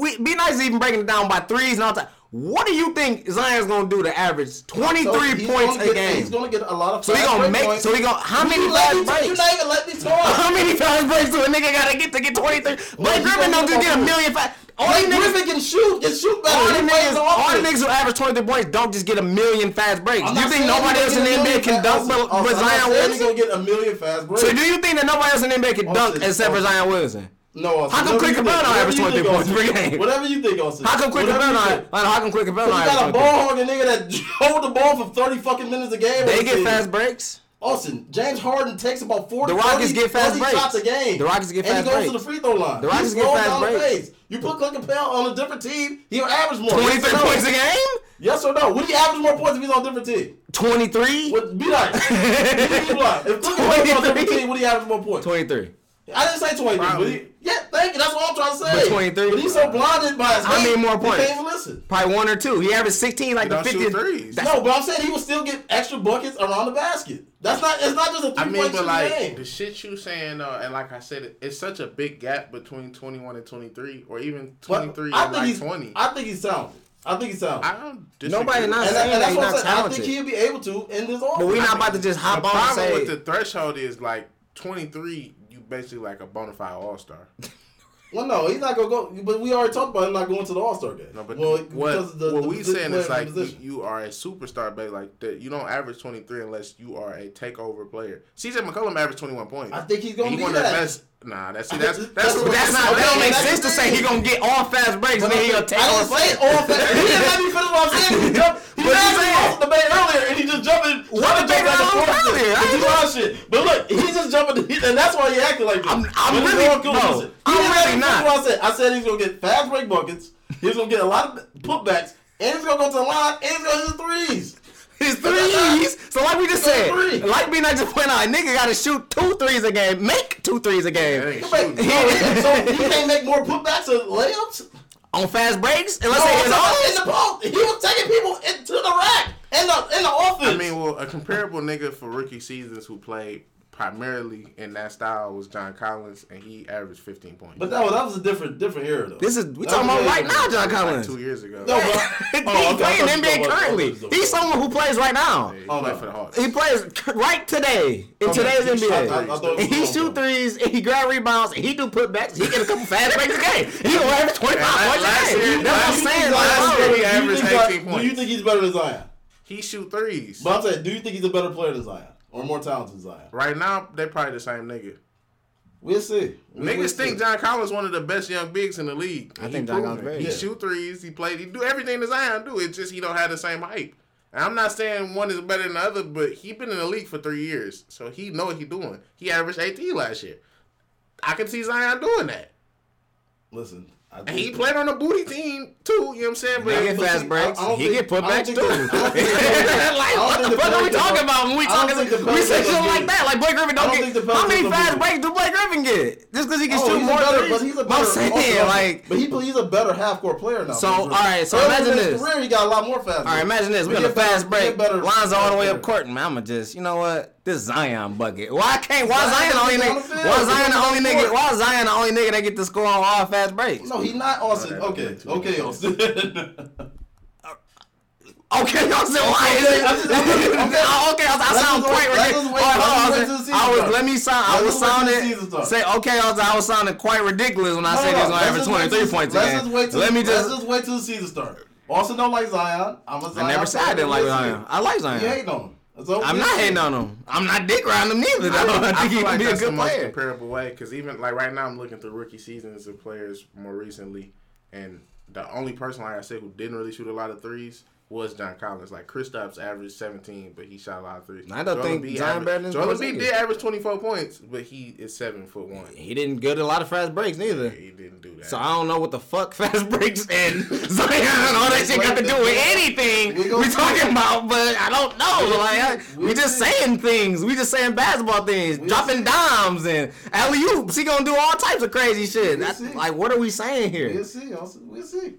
[SPEAKER 1] We be nice even breaking it down by threes and all that. What do you think Zion's gonna do to average twenty
[SPEAKER 3] three so
[SPEAKER 1] points a
[SPEAKER 3] get,
[SPEAKER 1] game?
[SPEAKER 3] He's gonna get a lot of.
[SPEAKER 1] So he gonna make.
[SPEAKER 3] Points.
[SPEAKER 1] So he gonna. How many fast
[SPEAKER 3] breaks? You not even let me talk.
[SPEAKER 1] How many fast breaks do a nigga gotta get to get twenty three?
[SPEAKER 3] Blake
[SPEAKER 1] Griffin don't just
[SPEAKER 3] get
[SPEAKER 1] a million fast. All
[SPEAKER 3] Blake
[SPEAKER 1] niggas,
[SPEAKER 3] Griffin can shoot, can shoot better.
[SPEAKER 1] All, the niggas, all the niggas who average 23 points don't just get a million fast breaks. You think nobody else in the NBA can dunk but,
[SPEAKER 3] oh,
[SPEAKER 1] but Zion Williamson?
[SPEAKER 3] gonna get a million fast breaks.
[SPEAKER 1] So do you think that nobody else in the NBA can dunk except for Zion Williamson?
[SPEAKER 3] No,
[SPEAKER 1] how come Click and
[SPEAKER 3] Brown not
[SPEAKER 1] 23 points per game?
[SPEAKER 3] Whatever you think, Austin.
[SPEAKER 1] How come
[SPEAKER 3] Click
[SPEAKER 1] and
[SPEAKER 3] Brown
[SPEAKER 1] not? How come Click and
[SPEAKER 3] Brown?
[SPEAKER 1] You
[SPEAKER 3] got a ball hogging nigga that hold the ball for thirty fucking minutes a game.
[SPEAKER 1] They get fast breaks.
[SPEAKER 3] Austin, James Harden takes about 40,
[SPEAKER 1] the Rockets get fast breaks.
[SPEAKER 3] shots a game.
[SPEAKER 1] The Rockets get fast breaks.
[SPEAKER 3] And he goes to the free throw line.
[SPEAKER 1] The Rockets get fast breaks.
[SPEAKER 3] You put Click and on a different team, he'll average more.
[SPEAKER 1] 23
[SPEAKER 3] yes
[SPEAKER 1] points a game?
[SPEAKER 3] Yes or no? Would he average more points if he's on a different team?
[SPEAKER 1] 23?
[SPEAKER 3] Be like. be like. If Click and on a different team, would he average more points?
[SPEAKER 1] 23.
[SPEAKER 3] I didn't say 23. Yeah, thank you. That's what I'm trying to say.
[SPEAKER 1] But 23.
[SPEAKER 3] But he's so blinded by his I
[SPEAKER 1] need more points.
[SPEAKER 3] He can't even listen.
[SPEAKER 1] Probably one or two. He averaged 16, like the 50th.
[SPEAKER 3] No, but I'm saying he would still get extra buckets around the basket. That's not. It's not just a three
[SPEAKER 2] I mean,
[SPEAKER 3] point
[SPEAKER 2] but like
[SPEAKER 3] game.
[SPEAKER 2] the shit you saying, uh, and like I said, it's such a big gap between 21 and 23, or even 23
[SPEAKER 3] I
[SPEAKER 2] and
[SPEAKER 3] think
[SPEAKER 2] like
[SPEAKER 3] he's,
[SPEAKER 2] 20.
[SPEAKER 3] I think he's talented. I think he's talented.
[SPEAKER 2] I don't.
[SPEAKER 1] Nobody not
[SPEAKER 3] and
[SPEAKER 1] saying he's not
[SPEAKER 3] talented. I think he'll be able to in this offense.
[SPEAKER 1] But we're not about to just hop
[SPEAKER 2] the
[SPEAKER 1] on. The
[SPEAKER 2] problem with the threshold is like 23 basically like a bona fide all star.
[SPEAKER 3] Well, no, he's not gonna go. But we already talked about him not going to the All Star game.
[SPEAKER 2] No, but
[SPEAKER 3] well,
[SPEAKER 2] what,
[SPEAKER 3] the,
[SPEAKER 2] what
[SPEAKER 3] the
[SPEAKER 2] we saying is like you, you are a superstar, but like that you don't average 23 unless you are a takeover player. CJ McCollum averaged 21 points.
[SPEAKER 3] I think he's gonna
[SPEAKER 2] he
[SPEAKER 3] be
[SPEAKER 2] one
[SPEAKER 3] that.
[SPEAKER 2] of the best Nah, that's see, that's that's,
[SPEAKER 3] That's-
[SPEAKER 2] what
[SPEAKER 1] that's not.
[SPEAKER 3] Okay,
[SPEAKER 1] that don't make sense
[SPEAKER 3] the
[SPEAKER 1] to say
[SPEAKER 3] thing.
[SPEAKER 1] he gonna get all fast breaks and then he gonna take
[SPEAKER 3] I
[SPEAKER 1] all
[SPEAKER 3] didn't say all fast. He didn't let me finish what I'm saying. He jumped. He
[SPEAKER 1] What
[SPEAKER 3] was
[SPEAKER 1] you
[SPEAKER 3] asking
[SPEAKER 1] saying?
[SPEAKER 3] off the debate earlier, and he just jumping.
[SPEAKER 1] What
[SPEAKER 3] trying to
[SPEAKER 1] debate
[SPEAKER 3] jump back and
[SPEAKER 1] I was earlier? I
[SPEAKER 3] He
[SPEAKER 1] ain't
[SPEAKER 3] shit. But look, he's just jumping, and that's why he acting like this.
[SPEAKER 1] I'm- I'm
[SPEAKER 3] But
[SPEAKER 1] really-
[SPEAKER 3] all cool.
[SPEAKER 1] no,
[SPEAKER 3] he
[SPEAKER 1] I'm
[SPEAKER 3] didn't let
[SPEAKER 1] really not.
[SPEAKER 3] What I said, I said he's gonna get fast break buckets. He's gonna get a lot of putbacks, and he's gonna go to the line, and he's gonna hit the threes.
[SPEAKER 1] His threes. So like we just said,
[SPEAKER 3] Three.
[SPEAKER 1] like me not just point out, a nigga gotta shoot two threes a game, make two threes a game
[SPEAKER 2] That ain't
[SPEAKER 3] Wait,
[SPEAKER 2] shooting.
[SPEAKER 3] no, so he can't make more putbacks or layups.
[SPEAKER 1] on fast breaks. And
[SPEAKER 3] No,
[SPEAKER 1] let's say
[SPEAKER 3] I'm
[SPEAKER 1] his
[SPEAKER 3] talking
[SPEAKER 1] own.
[SPEAKER 3] in the post. He was taking people into the rack in the in the offense.
[SPEAKER 2] I mean, well, a comparable nigga for rookie seasons who played primarily in that style was John Collins, and he averaged 15 points.
[SPEAKER 3] but that was that was a different different era though.
[SPEAKER 1] This is we
[SPEAKER 3] That
[SPEAKER 1] talking about right now,
[SPEAKER 3] different.
[SPEAKER 1] John
[SPEAKER 2] like
[SPEAKER 1] Collins.
[SPEAKER 2] two years ago.
[SPEAKER 3] No, oh,
[SPEAKER 2] he
[SPEAKER 3] but
[SPEAKER 1] he
[SPEAKER 3] Oh, okay,
[SPEAKER 1] playing NBA
[SPEAKER 3] about-
[SPEAKER 1] currently.
[SPEAKER 3] I
[SPEAKER 1] He's someone who plays right now.
[SPEAKER 2] he
[SPEAKER 3] Oh,
[SPEAKER 2] played
[SPEAKER 3] no.
[SPEAKER 2] for the Hawks.
[SPEAKER 1] He plays right today in
[SPEAKER 3] Okay,
[SPEAKER 1] today's
[SPEAKER 3] he shot-
[SPEAKER 1] NBA.
[SPEAKER 3] I- I thought it was
[SPEAKER 1] and he
[SPEAKER 3] wrong,
[SPEAKER 1] shoot
[SPEAKER 3] though.
[SPEAKER 1] threes, and he grab rebounds, and he do putbacks. He get a couple fast breaks a game. He gonna average twenty five points a game. That's what I'm
[SPEAKER 2] last
[SPEAKER 1] saying.
[SPEAKER 2] year- last year he
[SPEAKER 3] Do you
[SPEAKER 2] averaged
[SPEAKER 3] think
[SPEAKER 2] 18
[SPEAKER 3] Zion- Do you think he's better than Zion?
[SPEAKER 2] He shoot threes.
[SPEAKER 3] But I'm saying, do you think he's a better player than Zion or more talented than Zion?
[SPEAKER 2] Right now, they probably the same nigga.
[SPEAKER 3] We'll see. We- we'll
[SPEAKER 2] Niggas
[SPEAKER 3] see.
[SPEAKER 2] think John Collins one of the best young bigs in the league.
[SPEAKER 1] I
[SPEAKER 2] And
[SPEAKER 1] think
[SPEAKER 2] he
[SPEAKER 1] John Collins
[SPEAKER 2] it. He
[SPEAKER 3] good.
[SPEAKER 2] shoot threes. He played. He do everything that Zion do. It's just he don't have the same hype. And I'm not saying one is better than the other, but he been in the league for three years, so he know what he doing. He averaged 18 last year. I can see Zion doing that.
[SPEAKER 3] Listen, I
[SPEAKER 2] And he played on a booty team too. You know what I'm saying?
[SPEAKER 1] He
[SPEAKER 2] But
[SPEAKER 1] get fast
[SPEAKER 3] see,
[SPEAKER 1] breaks.
[SPEAKER 3] I- I don't
[SPEAKER 1] He get
[SPEAKER 3] I don't
[SPEAKER 1] putbacks too.
[SPEAKER 3] the- I don't think the-
[SPEAKER 1] like, what the
[SPEAKER 3] the
[SPEAKER 1] fuck are we talking about when we
[SPEAKER 3] I don't
[SPEAKER 1] talking? We
[SPEAKER 3] Pelicans
[SPEAKER 1] say shit like that. Like Blake Griffin don't
[SPEAKER 3] don't
[SPEAKER 1] get.
[SPEAKER 3] think the
[SPEAKER 1] How many fast
[SPEAKER 3] good.
[SPEAKER 1] breaks do Blake Griffin get? Just because he can
[SPEAKER 3] Oh,
[SPEAKER 1] shoot
[SPEAKER 3] he's
[SPEAKER 1] more
[SPEAKER 3] a better,
[SPEAKER 1] threes.
[SPEAKER 3] but he's a better.
[SPEAKER 1] I'm saying
[SPEAKER 3] also-
[SPEAKER 1] like.
[SPEAKER 3] but he he's a better half court player now.
[SPEAKER 1] So,
[SPEAKER 3] than
[SPEAKER 1] all
[SPEAKER 3] Griffin.
[SPEAKER 1] right, so
[SPEAKER 3] Early
[SPEAKER 1] imagine
[SPEAKER 3] in his
[SPEAKER 1] this.
[SPEAKER 3] Career, he got a lot more fast.
[SPEAKER 1] All right, imagine this. We
[SPEAKER 3] But
[SPEAKER 1] on a
[SPEAKER 3] he a better-
[SPEAKER 1] fast break. Lines all the way up court, man. I'ma just, you know what? This Zion bucket. Why can't? Why
[SPEAKER 3] Zion
[SPEAKER 1] Zion the only nigga?
[SPEAKER 3] get on the field.
[SPEAKER 1] Why Zion the only
[SPEAKER 3] on the
[SPEAKER 1] nigga?
[SPEAKER 3] court.
[SPEAKER 1] Why Zion the only nigga that get to score on all fast breaks?
[SPEAKER 3] No, he's not Austin. Okay,
[SPEAKER 2] that- that-
[SPEAKER 3] okay, Austin.
[SPEAKER 1] Okay, I'm saying why is
[SPEAKER 3] Okay,
[SPEAKER 1] it?
[SPEAKER 3] I'm just- okay, okay.
[SPEAKER 1] Oh, okay, I, I
[SPEAKER 3] Let's
[SPEAKER 1] sound
[SPEAKER 3] just wait-
[SPEAKER 1] quite
[SPEAKER 3] let's
[SPEAKER 1] ridiculous.
[SPEAKER 3] wait-
[SPEAKER 1] Oh, hold on,
[SPEAKER 3] let's
[SPEAKER 1] I
[SPEAKER 3] wait
[SPEAKER 1] was- I was. Let me sound. I
[SPEAKER 3] Let's
[SPEAKER 1] was
[SPEAKER 3] just wait till the
[SPEAKER 1] sounding. Say okay. I was. I was sounding quite ridiculous when I
[SPEAKER 3] No,
[SPEAKER 1] said
[SPEAKER 3] no,
[SPEAKER 1] he was gonna
[SPEAKER 3] let's
[SPEAKER 1] average 23
[SPEAKER 3] till-
[SPEAKER 1] points a
[SPEAKER 3] let's
[SPEAKER 1] game.
[SPEAKER 3] Just
[SPEAKER 1] Let me
[SPEAKER 3] let's
[SPEAKER 1] just.
[SPEAKER 3] just wait till the season starts. Austin don't like Zion. I'm a Zion.
[SPEAKER 1] I never said I didn't like. Zion. I like
[SPEAKER 3] You
[SPEAKER 1] Zion.
[SPEAKER 3] hating on him.
[SPEAKER 1] I'm not hating on him. I'm not dick riding him neither. Though. I
[SPEAKER 2] I
[SPEAKER 1] think he
[SPEAKER 2] like
[SPEAKER 1] be a good player.
[SPEAKER 2] comparable way because even like right now I'm looking through rookie seasons of players more recently, and the only person like I said who didn't really shoot a lot of threes was John Collins. Like Kristaps averaged 17, but he shot a lot of threes.
[SPEAKER 1] I don't think
[SPEAKER 2] Embiid
[SPEAKER 1] Zion
[SPEAKER 2] averaged- Joel Embiid did average 24 points, but he is seven foot one.
[SPEAKER 1] He didn't get a lot of fast breaks neither.
[SPEAKER 2] He didn't do that.
[SPEAKER 1] So I don't know what the fuck fast breaks and Zion all that shit got to do with anything
[SPEAKER 3] We
[SPEAKER 1] talking about, but I don't know. Like we just saying things. We just saying basketball things, dropping dimes and alley oops. He gonna do all types of crazy shit. That's like what are we saying here?
[SPEAKER 3] We'll see. We'll see.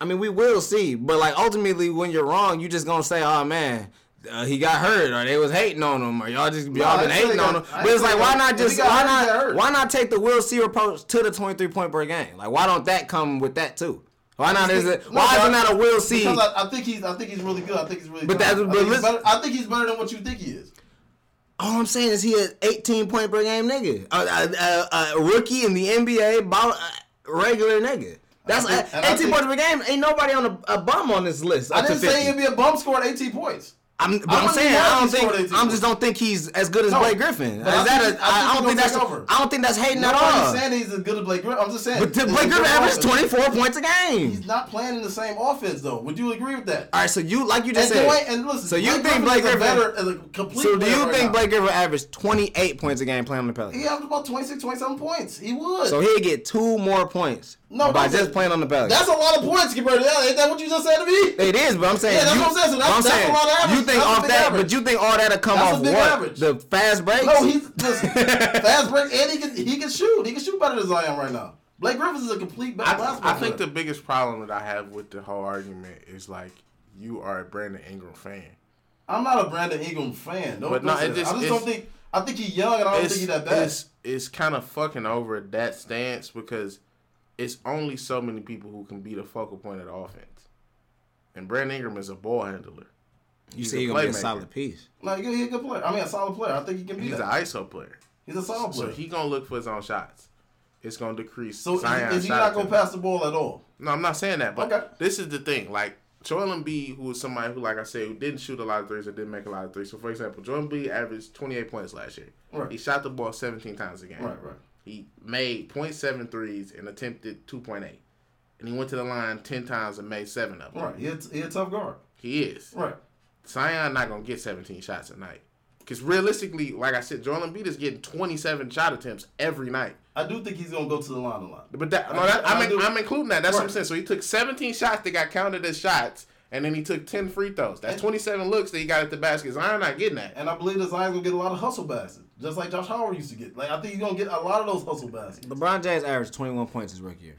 [SPEAKER 1] I mean, we will see, but like ultimately, when you're wrong, you just gonna say, "Oh man, uh, he got hurt," or they was hating on him, or y'all just y'all
[SPEAKER 3] I
[SPEAKER 1] been hating
[SPEAKER 3] he
[SPEAKER 1] on
[SPEAKER 3] got-
[SPEAKER 1] him.
[SPEAKER 3] I
[SPEAKER 1] But it's like, why not just why
[SPEAKER 3] hurt,
[SPEAKER 1] not why not take the Will Seer approach to the 23 point per game? Like, why don't that come with that too? Why not? Is it
[SPEAKER 3] No,
[SPEAKER 1] why
[SPEAKER 3] but
[SPEAKER 1] isn't that a Will C?
[SPEAKER 3] Because I, I think he's. I think he's really good. I think he's really.
[SPEAKER 1] But
[SPEAKER 3] good.
[SPEAKER 1] that's-
[SPEAKER 3] I
[SPEAKER 1] but
[SPEAKER 3] think,
[SPEAKER 1] listen-
[SPEAKER 3] better, I think he's better than what you think he is.
[SPEAKER 1] All I'm saying is he an 18 point per game nigga, a, a, a, a rookie in the NBA, ball, regular nigga. That's
[SPEAKER 3] I think- and I
[SPEAKER 1] 18
[SPEAKER 3] think-
[SPEAKER 1] points per game. Ain't nobody on a, a bum on this list.
[SPEAKER 3] I didn't say
[SPEAKER 1] 50.
[SPEAKER 3] he'd be a bum scoring 18 points.
[SPEAKER 1] I'm, but
[SPEAKER 3] I
[SPEAKER 1] I'm saying I don't
[SPEAKER 3] want him to
[SPEAKER 1] think I
[SPEAKER 3] points.
[SPEAKER 1] just don't think he's as good as
[SPEAKER 3] No,
[SPEAKER 1] Blake Griffin. Is that
[SPEAKER 3] think-
[SPEAKER 1] a,
[SPEAKER 3] I think
[SPEAKER 1] I, I don't think that's
[SPEAKER 3] over.
[SPEAKER 1] I don't think that's hating at all.
[SPEAKER 3] saying he's as good as Blake Griffin. I'm just saying.
[SPEAKER 1] But Blake Griffin
[SPEAKER 3] good
[SPEAKER 1] averages 24 points a game.
[SPEAKER 3] He's not playing in the same offense though. Would you agree with that?
[SPEAKER 1] All right, so you like you
[SPEAKER 3] And,
[SPEAKER 1] just said.
[SPEAKER 3] wait, and listen,
[SPEAKER 1] so you
[SPEAKER 3] Blake
[SPEAKER 1] think Blake
[SPEAKER 3] is a
[SPEAKER 1] Griffin?
[SPEAKER 3] better, is a complete
[SPEAKER 1] So do you
[SPEAKER 3] right
[SPEAKER 1] think
[SPEAKER 3] now.
[SPEAKER 1] Blake Griffin averaged 28 points a game playing on the Pelicans?
[SPEAKER 3] He averaged about 26, 27 points. He would.
[SPEAKER 1] So he'd get two more points
[SPEAKER 3] No,
[SPEAKER 1] by
[SPEAKER 3] don't
[SPEAKER 1] just playing on the Pelicans.
[SPEAKER 3] That's a lot of points compared to that. Ain't that what you just said to me?
[SPEAKER 1] It is, but I'm saying.
[SPEAKER 3] Yeah, that's
[SPEAKER 1] you,
[SPEAKER 3] what I'm saying. So that's-
[SPEAKER 1] I'm
[SPEAKER 3] that's
[SPEAKER 1] saying,
[SPEAKER 3] a lot of average.
[SPEAKER 1] You think
[SPEAKER 3] That's
[SPEAKER 1] off that,
[SPEAKER 3] average.
[SPEAKER 1] but you think all that'll come
[SPEAKER 3] That's a
[SPEAKER 1] off
[SPEAKER 3] big
[SPEAKER 1] what?
[SPEAKER 3] average.
[SPEAKER 1] The fast break?
[SPEAKER 3] No, he's listen, fast break, and he can he can shoot. He can shoot better than Zion right now. Blake Griffin is a complete better
[SPEAKER 2] I,
[SPEAKER 3] basketball
[SPEAKER 2] I think the biggest problem that I have with the whole argument is like you are a Brandon Ingram fan.
[SPEAKER 3] I'm not a Brandon Ingram fan. No,
[SPEAKER 2] But no, it just-
[SPEAKER 3] I just don't think. I think he's young, and I don't think he's that bad.
[SPEAKER 2] It's, it's kind of fucking over that stance because it's only so many people who can be the focal point of the offense. And Brandon Ingram is a ball handler.
[SPEAKER 1] you
[SPEAKER 2] he's
[SPEAKER 1] say
[SPEAKER 2] a
[SPEAKER 1] gonna be a solid piece.
[SPEAKER 3] Like he's a- he's a good player. I mean, a solid player. I think he can be
[SPEAKER 2] He's an
[SPEAKER 3] that.
[SPEAKER 2] ISO player.
[SPEAKER 3] He's a solid player.
[SPEAKER 2] So
[SPEAKER 3] player.
[SPEAKER 2] he gonna look for his own shots. It's gonna decrease.
[SPEAKER 3] So is,
[SPEAKER 2] Zion's
[SPEAKER 3] is he not gonna
[SPEAKER 2] attempt.
[SPEAKER 3] pass the ball at all?
[SPEAKER 2] No, I'm not saying that, but
[SPEAKER 3] Okay.
[SPEAKER 2] this is the thing. Like Joel Embiid, who was somebody who, like I said, who didn't shoot a lot of threes or didn't make a lot of threes. So, for example, Joel Embiid averaged 28 points last year.
[SPEAKER 3] Right.
[SPEAKER 2] He shot the ball 17 times a game.
[SPEAKER 3] Right, right.
[SPEAKER 2] He made 0.7 threes and attempted 2.8. And he went to the line 10 times and made 7 of them.
[SPEAKER 3] Right. He a, he a tough guard.
[SPEAKER 2] He is.
[SPEAKER 3] Right.
[SPEAKER 2] Zion not going to get 17 shots a night. Because realistically, like I said, Joel Embiid is getting 27 shot attempts every night.
[SPEAKER 3] I do think he's gonna go to the line a lot.
[SPEAKER 2] But that, no,
[SPEAKER 3] I-
[SPEAKER 2] that,
[SPEAKER 3] I
[SPEAKER 2] I'm, in- including that. That's what I'm saying. So he took 17 shots that got counted as shots, and then he took 10 free throws. That's 27 looks that he got at the basket. Zion not getting that.
[SPEAKER 3] And I believe that Zion's gonna get a lot of hustle baskets, just like Josh Howard used to get. Like I think he's gonna get a lot of those hustle baskets.
[SPEAKER 1] LeBron James averaged 21 points his rookie year.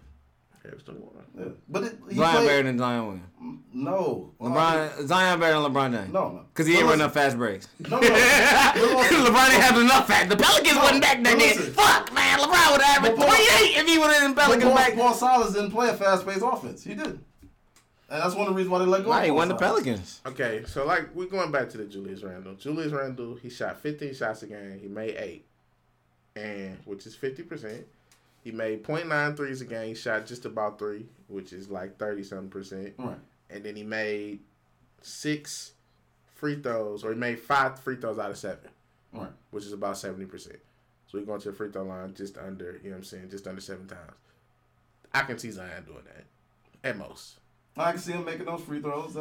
[SPEAKER 2] Okay, it's 21.
[SPEAKER 3] Yeah. But it, he
[SPEAKER 1] Zion
[SPEAKER 3] played-
[SPEAKER 1] better than Zion Williams.
[SPEAKER 3] no.
[SPEAKER 1] LeBron uh, Zion better than LeBron James.
[SPEAKER 3] No, no.
[SPEAKER 1] Because he
[SPEAKER 3] But
[SPEAKER 1] ain't run
[SPEAKER 3] listen-
[SPEAKER 1] enough fast breaks.
[SPEAKER 3] No, no.
[SPEAKER 1] LeBron didn't have enough fast. The Pelicans
[SPEAKER 3] No,
[SPEAKER 1] wasn't back there
[SPEAKER 3] but
[SPEAKER 1] then. Fuck, man. LeBron would have averaged 28 if he would have been
[SPEAKER 3] But
[SPEAKER 1] Pelicans
[SPEAKER 3] Paul,
[SPEAKER 1] back.
[SPEAKER 3] Paul Silas didn't play a fast-paced offense. He didn't. And that's one of the reasons why they let go.
[SPEAKER 1] Why he won the Pelicans?
[SPEAKER 2] Okay, so like we're going back to the Julius Randle. Julius Randle, he shot 15 shots a game. He made eight, and which is 50 percent. He made 0.9 threes a game. He shot just about three, which is like 30 something percent.
[SPEAKER 3] Right.
[SPEAKER 2] And then he made six free throws, or he made five free throws out of seven,
[SPEAKER 3] Right.
[SPEAKER 2] which is about 70 percent. So we're going to the free throw line just under, you know what I'm saying, just under seven times. I can see Zion doing that at most.
[SPEAKER 3] I can see him making those free throws.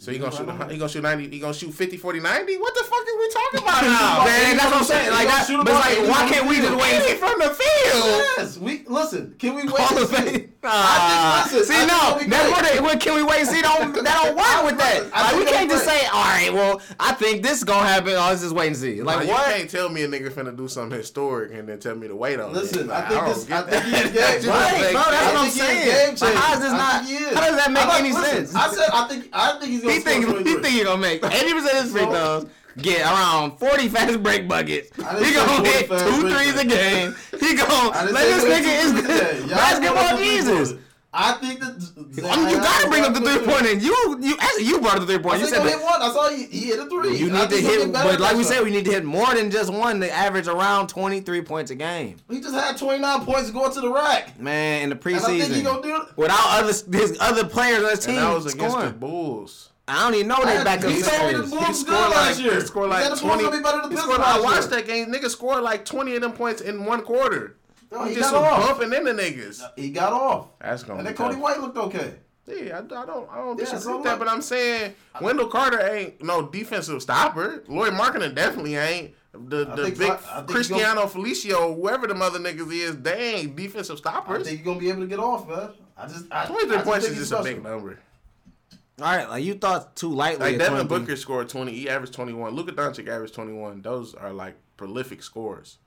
[SPEAKER 2] So he gonna shoot. He gonna shoot ninety. He gonna shoot 50, 40, 90? What the fuck are we talking about now?
[SPEAKER 1] Man, that's what I'm saying. Like that,
[SPEAKER 3] Shoot
[SPEAKER 1] but
[SPEAKER 3] him
[SPEAKER 1] it's like, why can't we just
[SPEAKER 3] field.
[SPEAKER 1] wait and see from the field?
[SPEAKER 3] Yes, we listen. Can we wait?
[SPEAKER 1] Hall
[SPEAKER 3] and
[SPEAKER 1] of
[SPEAKER 3] see?
[SPEAKER 1] Fame.
[SPEAKER 3] I
[SPEAKER 1] Ah,
[SPEAKER 3] think- listen,
[SPEAKER 1] see,
[SPEAKER 3] I
[SPEAKER 1] no,
[SPEAKER 3] it'll be
[SPEAKER 1] that's
[SPEAKER 3] great.
[SPEAKER 1] what they. What can we wait and see? Don't that don't work with that? Like we can't just say, all right, well, I think this is gonna happen. Oh, let's just wait and see. Like
[SPEAKER 2] Like you can't tell me a nigga finna do something historic and then tell me to wait on it.
[SPEAKER 3] Listen,
[SPEAKER 2] it.
[SPEAKER 3] I think
[SPEAKER 2] don't
[SPEAKER 3] this.
[SPEAKER 2] get
[SPEAKER 3] I think he's game.
[SPEAKER 2] Just
[SPEAKER 1] Right,
[SPEAKER 2] make
[SPEAKER 1] bro, that's
[SPEAKER 2] sense.
[SPEAKER 1] what I'm
[SPEAKER 3] I think he's a
[SPEAKER 1] saying.
[SPEAKER 3] game
[SPEAKER 1] But how is
[SPEAKER 3] changer.
[SPEAKER 1] this not?
[SPEAKER 3] think.
[SPEAKER 1] How does that make any sense?
[SPEAKER 3] I said I think I think he's gonna
[SPEAKER 1] He
[SPEAKER 3] score
[SPEAKER 1] think he think he gonna make eighty percent of his free throws, get around forty fast break buckets. He gonna
[SPEAKER 3] 40
[SPEAKER 1] hit
[SPEAKER 3] fast
[SPEAKER 1] two
[SPEAKER 3] break
[SPEAKER 1] a game. He gonna
[SPEAKER 3] didn't
[SPEAKER 1] let this nigga is
[SPEAKER 3] two today. Y'all
[SPEAKER 1] basketball
[SPEAKER 3] the
[SPEAKER 1] Jesus.
[SPEAKER 3] I think that.
[SPEAKER 1] I mean, oh, you gotta bring up the three point, and you you actually you brought up the three
[SPEAKER 3] I
[SPEAKER 1] point. You
[SPEAKER 3] said
[SPEAKER 1] said
[SPEAKER 3] he
[SPEAKER 1] that
[SPEAKER 3] hit one. I saw he, he hit a three.
[SPEAKER 1] you
[SPEAKER 3] I
[SPEAKER 1] need to hit, but like we said, we need to hit more than just one to average around twenty three points a game.
[SPEAKER 3] He just had 29 points going to the rack.
[SPEAKER 1] Man, in the
[SPEAKER 3] And I think he
[SPEAKER 1] preseason,
[SPEAKER 3] gonna do it.
[SPEAKER 1] without other his other players on his team
[SPEAKER 2] And that was against
[SPEAKER 1] scoring.
[SPEAKER 2] the Bulls.
[SPEAKER 1] I don't even know they
[SPEAKER 3] I-
[SPEAKER 1] back up
[SPEAKER 3] he told me the
[SPEAKER 1] serious.
[SPEAKER 3] Bulls
[SPEAKER 2] He scored like
[SPEAKER 3] year.
[SPEAKER 2] he scored like
[SPEAKER 3] the
[SPEAKER 2] twenty.
[SPEAKER 3] be the
[SPEAKER 2] he scored, I watched that game. Nigga scored like twenty of them points in one quarter.
[SPEAKER 3] No,
[SPEAKER 2] he
[SPEAKER 3] he
[SPEAKER 2] just
[SPEAKER 3] got
[SPEAKER 2] was
[SPEAKER 3] off.
[SPEAKER 2] bumping into niggas.
[SPEAKER 3] He got off.
[SPEAKER 2] That's gonna
[SPEAKER 3] And then Coby
[SPEAKER 2] tough.
[SPEAKER 3] White looked okay.
[SPEAKER 2] Yeah, I, I don't, I don't
[SPEAKER 3] Yeah,
[SPEAKER 2] disagree
[SPEAKER 3] so
[SPEAKER 2] with that, but I'm saying Wendell Carter ain't no defensive stopper. Lauri Markkanen definitely ain't. The
[SPEAKER 3] I
[SPEAKER 2] the big
[SPEAKER 3] I- I he
[SPEAKER 2] Cristiano Felicio, whoever the mother niggas is, they ain't defensive
[SPEAKER 3] I
[SPEAKER 2] stoppers.
[SPEAKER 3] think he's gonna be able to get off, man. I just I, I
[SPEAKER 2] 23 points is just a big number.
[SPEAKER 1] All right, like you thought too lightly.
[SPEAKER 2] Like
[SPEAKER 1] at
[SPEAKER 2] Devin
[SPEAKER 1] 23.
[SPEAKER 2] Booker scored 20. He averaged 21. Luka Doncic averaged 21. Those are like prolific scores.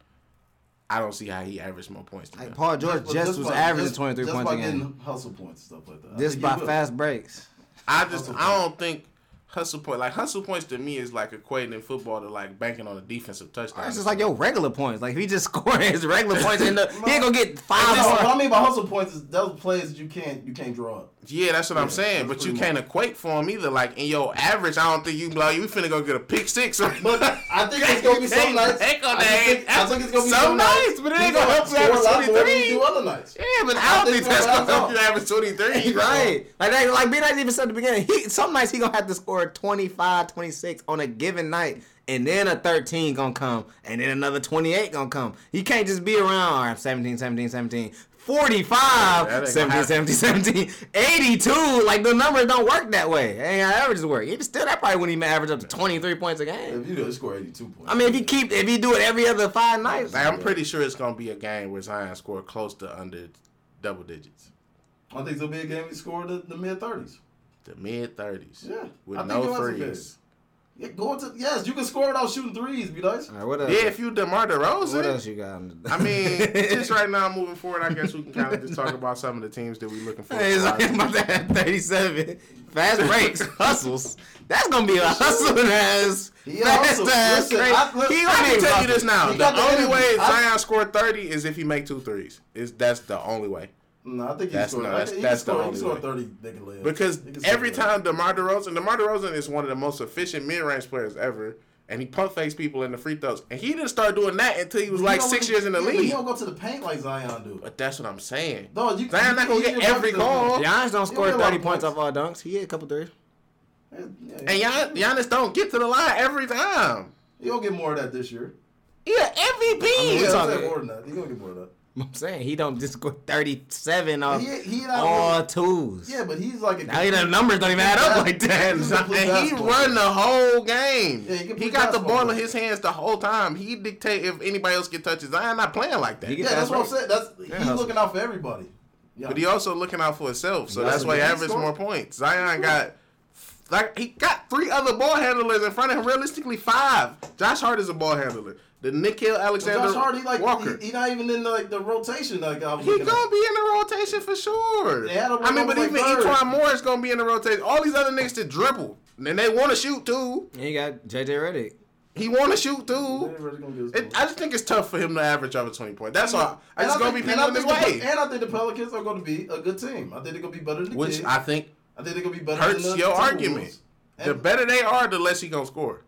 [SPEAKER 2] I don't see how he averaged more points than
[SPEAKER 1] Like
[SPEAKER 2] them.
[SPEAKER 1] Paul George
[SPEAKER 3] But
[SPEAKER 1] just was
[SPEAKER 3] by-
[SPEAKER 1] averaging twenty three points
[SPEAKER 3] by
[SPEAKER 1] a game.
[SPEAKER 3] getting hustle points and stuff like that. I
[SPEAKER 1] Just by fast breaks.
[SPEAKER 2] I just
[SPEAKER 3] Hustle
[SPEAKER 2] I don't think hustle point like hustle points to me is like equating in football to like banking on a defensive touchdown.
[SPEAKER 1] It's just like your regular points. Like if he just scoring his regular points, in the, he ain't gonna get five.
[SPEAKER 3] No, what. I mean by hustle points is those plays that you can't you can't draw up.
[SPEAKER 2] Yeah, that's what I'm saying. But you
[SPEAKER 3] pretty
[SPEAKER 2] can't equate for him either. Like in your average, I don't think you like, you finna go get a pick six. Right?
[SPEAKER 3] But I think it's gonna be some nights. I think, I think it's gonna be
[SPEAKER 2] Some
[SPEAKER 3] some
[SPEAKER 2] nights, but it ain't gonna help you average
[SPEAKER 3] a lot more than
[SPEAKER 2] 23.
[SPEAKER 3] do other nights.
[SPEAKER 2] yeah, but I
[SPEAKER 3] I
[SPEAKER 2] don't
[SPEAKER 3] think
[SPEAKER 2] that's gonna help you average 23.
[SPEAKER 1] Right. Like they, like B Nice even said at the beginning, he some nights he gonna have to score 25, 26 on a given night. And then a 13 gonna come. And then another 28 gonna come. He can't just be around all right, 17, 17, 17. 45,
[SPEAKER 2] that ain't
[SPEAKER 1] 17,
[SPEAKER 2] gonna
[SPEAKER 1] 17, 17, 82. Like the numbers don't work that way. Ain't how averages work. Even still, that probably wouldn't even average up to 23 points a game.
[SPEAKER 3] If you go score 82 points.
[SPEAKER 1] I mean, if you keep, if you do it every other five nights,
[SPEAKER 2] Like, I'm pretty sure it's gonna be a game where Zion scored close to under double digits,
[SPEAKER 3] I think it'll be a game he scored the, the mid 30s.
[SPEAKER 2] the mid 30s,
[SPEAKER 3] Yeah.
[SPEAKER 2] with
[SPEAKER 3] I
[SPEAKER 2] no
[SPEAKER 3] it
[SPEAKER 2] threes.
[SPEAKER 3] Yeah, going to yes, you can score without shooting threes, be nice.
[SPEAKER 1] All right, what else?
[SPEAKER 2] Yeah, if you DeMar DeRozan.
[SPEAKER 1] what else you got? on the-
[SPEAKER 2] I mean, just right now moving forward, I guess we can kind of just talk about some of the teams that we're looking for.
[SPEAKER 1] Hey, it's like about that 37. Fast breaks, hustles. That's gonna be a hustling ass.
[SPEAKER 3] He
[SPEAKER 1] fast
[SPEAKER 3] hustles.
[SPEAKER 1] ass
[SPEAKER 3] Listen,
[SPEAKER 1] break.
[SPEAKER 3] I- look,
[SPEAKER 1] He
[SPEAKER 2] I
[SPEAKER 1] gonna
[SPEAKER 2] can
[SPEAKER 1] be
[SPEAKER 2] tell you this now. The
[SPEAKER 3] the
[SPEAKER 2] only
[SPEAKER 3] energy.
[SPEAKER 2] way
[SPEAKER 3] I-
[SPEAKER 2] Zion scored 30 is if he make two threes. Is that's the only way.
[SPEAKER 3] No, I think he's
[SPEAKER 2] That's
[SPEAKER 3] scored.
[SPEAKER 2] no, that's-
[SPEAKER 3] think he
[SPEAKER 2] that's the
[SPEAKER 3] scored,
[SPEAKER 2] only
[SPEAKER 3] he scored
[SPEAKER 2] way.
[SPEAKER 3] 30 they can live.
[SPEAKER 2] Because
[SPEAKER 3] can
[SPEAKER 2] every
[SPEAKER 3] that.
[SPEAKER 2] time DeMar DeRozan, DeMar DeRozan is one of the most efficient mid-range players ever, and he pump fakes people in the free throws. And he didn't start doing that until he was
[SPEAKER 3] He
[SPEAKER 2] like six
[SPEAKER 3] really-
[SPEAKER 2] years in the
[SPEAKER 3] yeah, but He don't go to the paint like Zion do.
[SPEAKER 2] But that's what I'm saying.
[SPEAKER 3] No, you,
[SPEAKER 2] Zion not gonna get every
[SPEAKER 3] you-
[SPEAKER 2] goal.
[SPEAKER 1] Giannis don't score
[SPEAKER 3] He'll get a lot
[SPEAKER 1] 30 points
[SPEAKER 3] points.
[SPEAKER 1] off all dunks. He hit a couple threes.
[SPEAKER 3] Yeah, yeah,
[SPEAKER 2] And Gian- Giannis don't get to the line every time.
[SPEAKER 3] He'll get more of that this year.
[SPEAKER 2] He an MVP.
[SPEAKER 1] I mean, we
[SPEAKER 3] He's
[SPEAKER 1] talking-
[SPEAKER 3] gonna get more than that. He's gonna get more than that.
[SPEAKER 1] I'm saying he don't just go 37 off
[SPEAKER 3] He, he
[SPEAKER 1] all
[SPEAKER 3] really-
[SPEAKER 1] twos.
[SPEAKER 3] Yeah, but he's like a
[SPEAKER 1] Now the numbers don't even add up like that.
[SPEAKER 3] He's
[SPEAKER 2] and he run the whole game.
[SPEAKER 3] Yeah, he
[SPEAKER 2] he got the ball in his hands the whole time. He dictate if anybody else get touches. Zion not playing like that.
[SPEAKER 1] He get-
[SPEAKER 3] Yeah, that's what I'm saying. That's
[SPEAKER 1] Yeah,
[SPEAKER 3] he's
[SPEAKER 1] hustle.
[SPEAKER 3] looking out for everybody. Yeah.
[SPEAKER 2] But he also looking out for himself, so
[SPEAKER 3] He
[SPEAKER 2] that's why he
[SPEAKER 3] he
[SPEAKER 2] averaged more points. Zion got like he got three other ball handlers in front of him. Realistically, five. Josh Hart is a ball handler. The Nickeil
[SPEAKER 3] But
[SPEAKER 2] Alexander
[SPEAKER 3] Josh Hart, he like
[SPEAKER 2] Walker.
[SPEAKER 3] he, he not even in the, like the rotation. Like I was
[SPEAKER 2] He gonna
[SPEAKER 3] at.
[SPEAKER 2] be in the rotation for sure.
[SPEAKER 3] They had him
[SPEAKER 2] I mean, but
[SPEAKER 3] almost
[SPEAKER 2] even
[SPEAKER 3] like third.
[SPEAKER 2] E'Twaun Moore is gonna be in the rotation. All these other niggas to dribble, and they want to shoot too.
[SPEAKER 1] And you got JJ Redick.
[SPEAKER 2] He want to shoot too.
[SPEAKER 3] Yeah, really gonna get his
[SPEAKER 2] It. I just think it's tough for him to average over twenty points. That's all. I
[SPEAKER 3] And
[SPEAKER 2] just gonna
[SPEAKER 3] think-
[SPEAKER 2] be
[SPEAKER 3] and
[SPEAKER 2] people
[SPEAKER 3] I
[SPEAKER 2] in his
[SPEAKER 3] think the-
[SPEAKER 2] way,
[SPEAKER 3] And I think the Pelicans are going to be a good team. I think they're going to be better than the
[SPEAKER 2] which
[SPEAKER 3] Kings.
[SPEAKER 2] I think
[SPEAKER 3] I think they're going to be better
[SPEAKER 2] hurts
[SPEAKER 3] than the
[SPEAKER 2] your
[SPEAKER 3] Timberwolves.
[SPEAKER 2] argument.
[SPEAKER 3] And,
[SPEAKER 2] the better they are, the less he gonna score.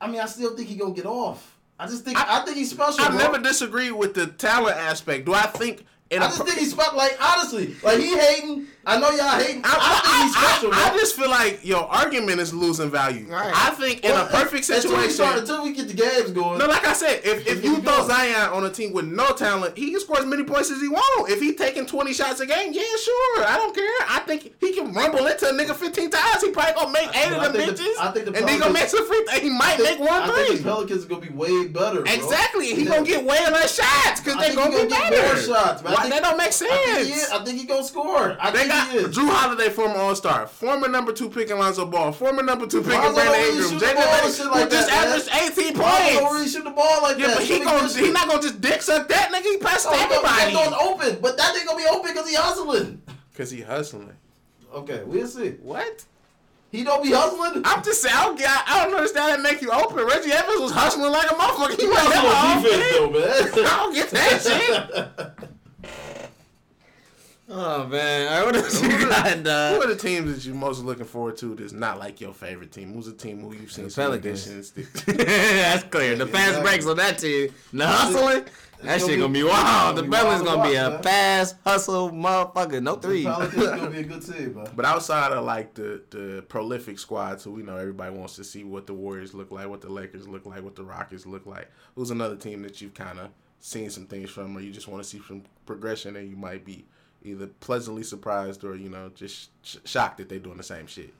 [SPEAKER 3] I mean, I still think he going to get off. I just think I, think he's special.
[SPEAKER 2] I've
[SPEAKER 3] bro.
[SPEAKER 2] never disagreed with the talent aspect. Do I think? In
[SPEAKER 3] I just think he's special. Like honestly, like he hating. I know y'all hating. I,
[SPEAKER 2] I,
[SPEAKER 3] think he's special,
[SPEAKER 2] I, I,
[SPEAKER 3] bro.
[SPEAKER 2] just feel like your argument is losing value.
[SPEAKER 1] Right.
[SPEAKER 2] I think in a perfect
[SPEAKER 3] until we, start,
[SPEAKER 2] situation.
[SPEAKER 3] until we get the games going.
[SPEAKER 2] No, like I said, if, if you throw. Zion on a team with no talent, he can score as many points as he want. If he taking 20 shots a game, yeah, sure. I don't care. I think he can rumble into a nigga 15 times. He probably gonna make eight
[SPEAKER 3] I
[SPEAKER 2] of them bitches.
[SPEAKER 3] I think the
[SPEAKER 2] and he gonna make some free throw. He might
[SPEAKER 3] think,
[SPEAKER 2] make one
[SPEAKER 3] I think
[SPEAKER 2] three.
[SPEAKER 3] the Pelicans are going to be way better. Bro.
[SPEAKER 2] Exactly. He
[SPEAKER 3] Yeah.
[SPEAKER 2] gonna get way less shots because they gonna
[SPEAKER 3] he
[SPEAKER 2] be
[SPEAKER 3] gonna
[SPEAKER 2] better.
[SPEAKER 3] get more shots.
[SPEAKER 2] Why-
[SPEAKER 3] think-
[SPEAKER 2] that don't make
[SPEAKER 3] I think he
[SPEAKER 2] sense.
[SPEAKER 3] I think he gonna score. I
[SPEAKER 2] They
[SPEAKER 3] think
[SPEAKER 2] got
[SPEAKER 3] he is.
[SPEAKER 2] Jrue Holiday, former All Star, former number two pick Alonzo Ball, former number two pick Brandon Ingram,
[SPEAKER 3] shoot the
[SPEAKER 2] Jaden
[SPEAKER 3] ball and
[SPEAKER 2] who
[SPEAKER 3] like
[SPEAKER 2] just averaged 18
[SPEAKER 3] Lonzo don't
[SPEAKER 2] points.
[SPEAKER 3] really shoot the ball like
[SPEAKER 2] Yeah,
[SPEAKER 3] that.
[SPEAKER 2] but he gonna he not gonna just dick suck that nigga. He passed
[SPEAKER 3] Oh,
[SPEAKER 2] to
[SPEAKER 3] he gonna- going open, but that ain't gonna be open because he hustling.
[SPEAKER 2] Cause he hustling.
[SPEAKER 3] Okay, we'll see.
[SPEAKER 2] What?
[SPEAKER 3] He don't be hustling.
[SPEAKER 2] I'm just saying. I don't, get, I don't understand that make you open. Reggie Evans was hustling like a motherfucker. He
[SPEAKER 3] He
[SPEAKER 2] was
[SPEAKER 3] hustling on defense though, man.
[SPEAKER 2] I don't get that shit.
[SPEAKER 1] Oh man, I would have got
[SPEAKER 2] Who
[SPEAKER 1] dog.
[SPEAKER 2] are the teams that you're most looking forward to that's not like your favorite team? Who's a team who you've seen
[SPEAKER 1] The
[SPEAKER 2] some
[SPEAKER 1] Pelicans. That's clear. The fast
[SPEAKER 3] Exactly.
[SPEAKER 1] breaks on that team. The hustling. That shit gonna be wild. The Pelicans gonna be a
[SPEAKER 3] man.
[SPEAKER 1] fast hustle motherfucker. No
[SPEAKER 3] The
[SPEAKER 1] threes.
[SPEAKER 3] Pelicans gonna be a good team, man.
[SPEAKER 2] But outside of like the the prolific squad, so we know everybody wants to see what the Warriors look like, what the Lakers look like, what the Rockets look like. Who's another team that you've kind of seen some things from, or you just want to see some progression, and you might be either pleasantly surprised or you know just sh- shocked that they're doing the same shit.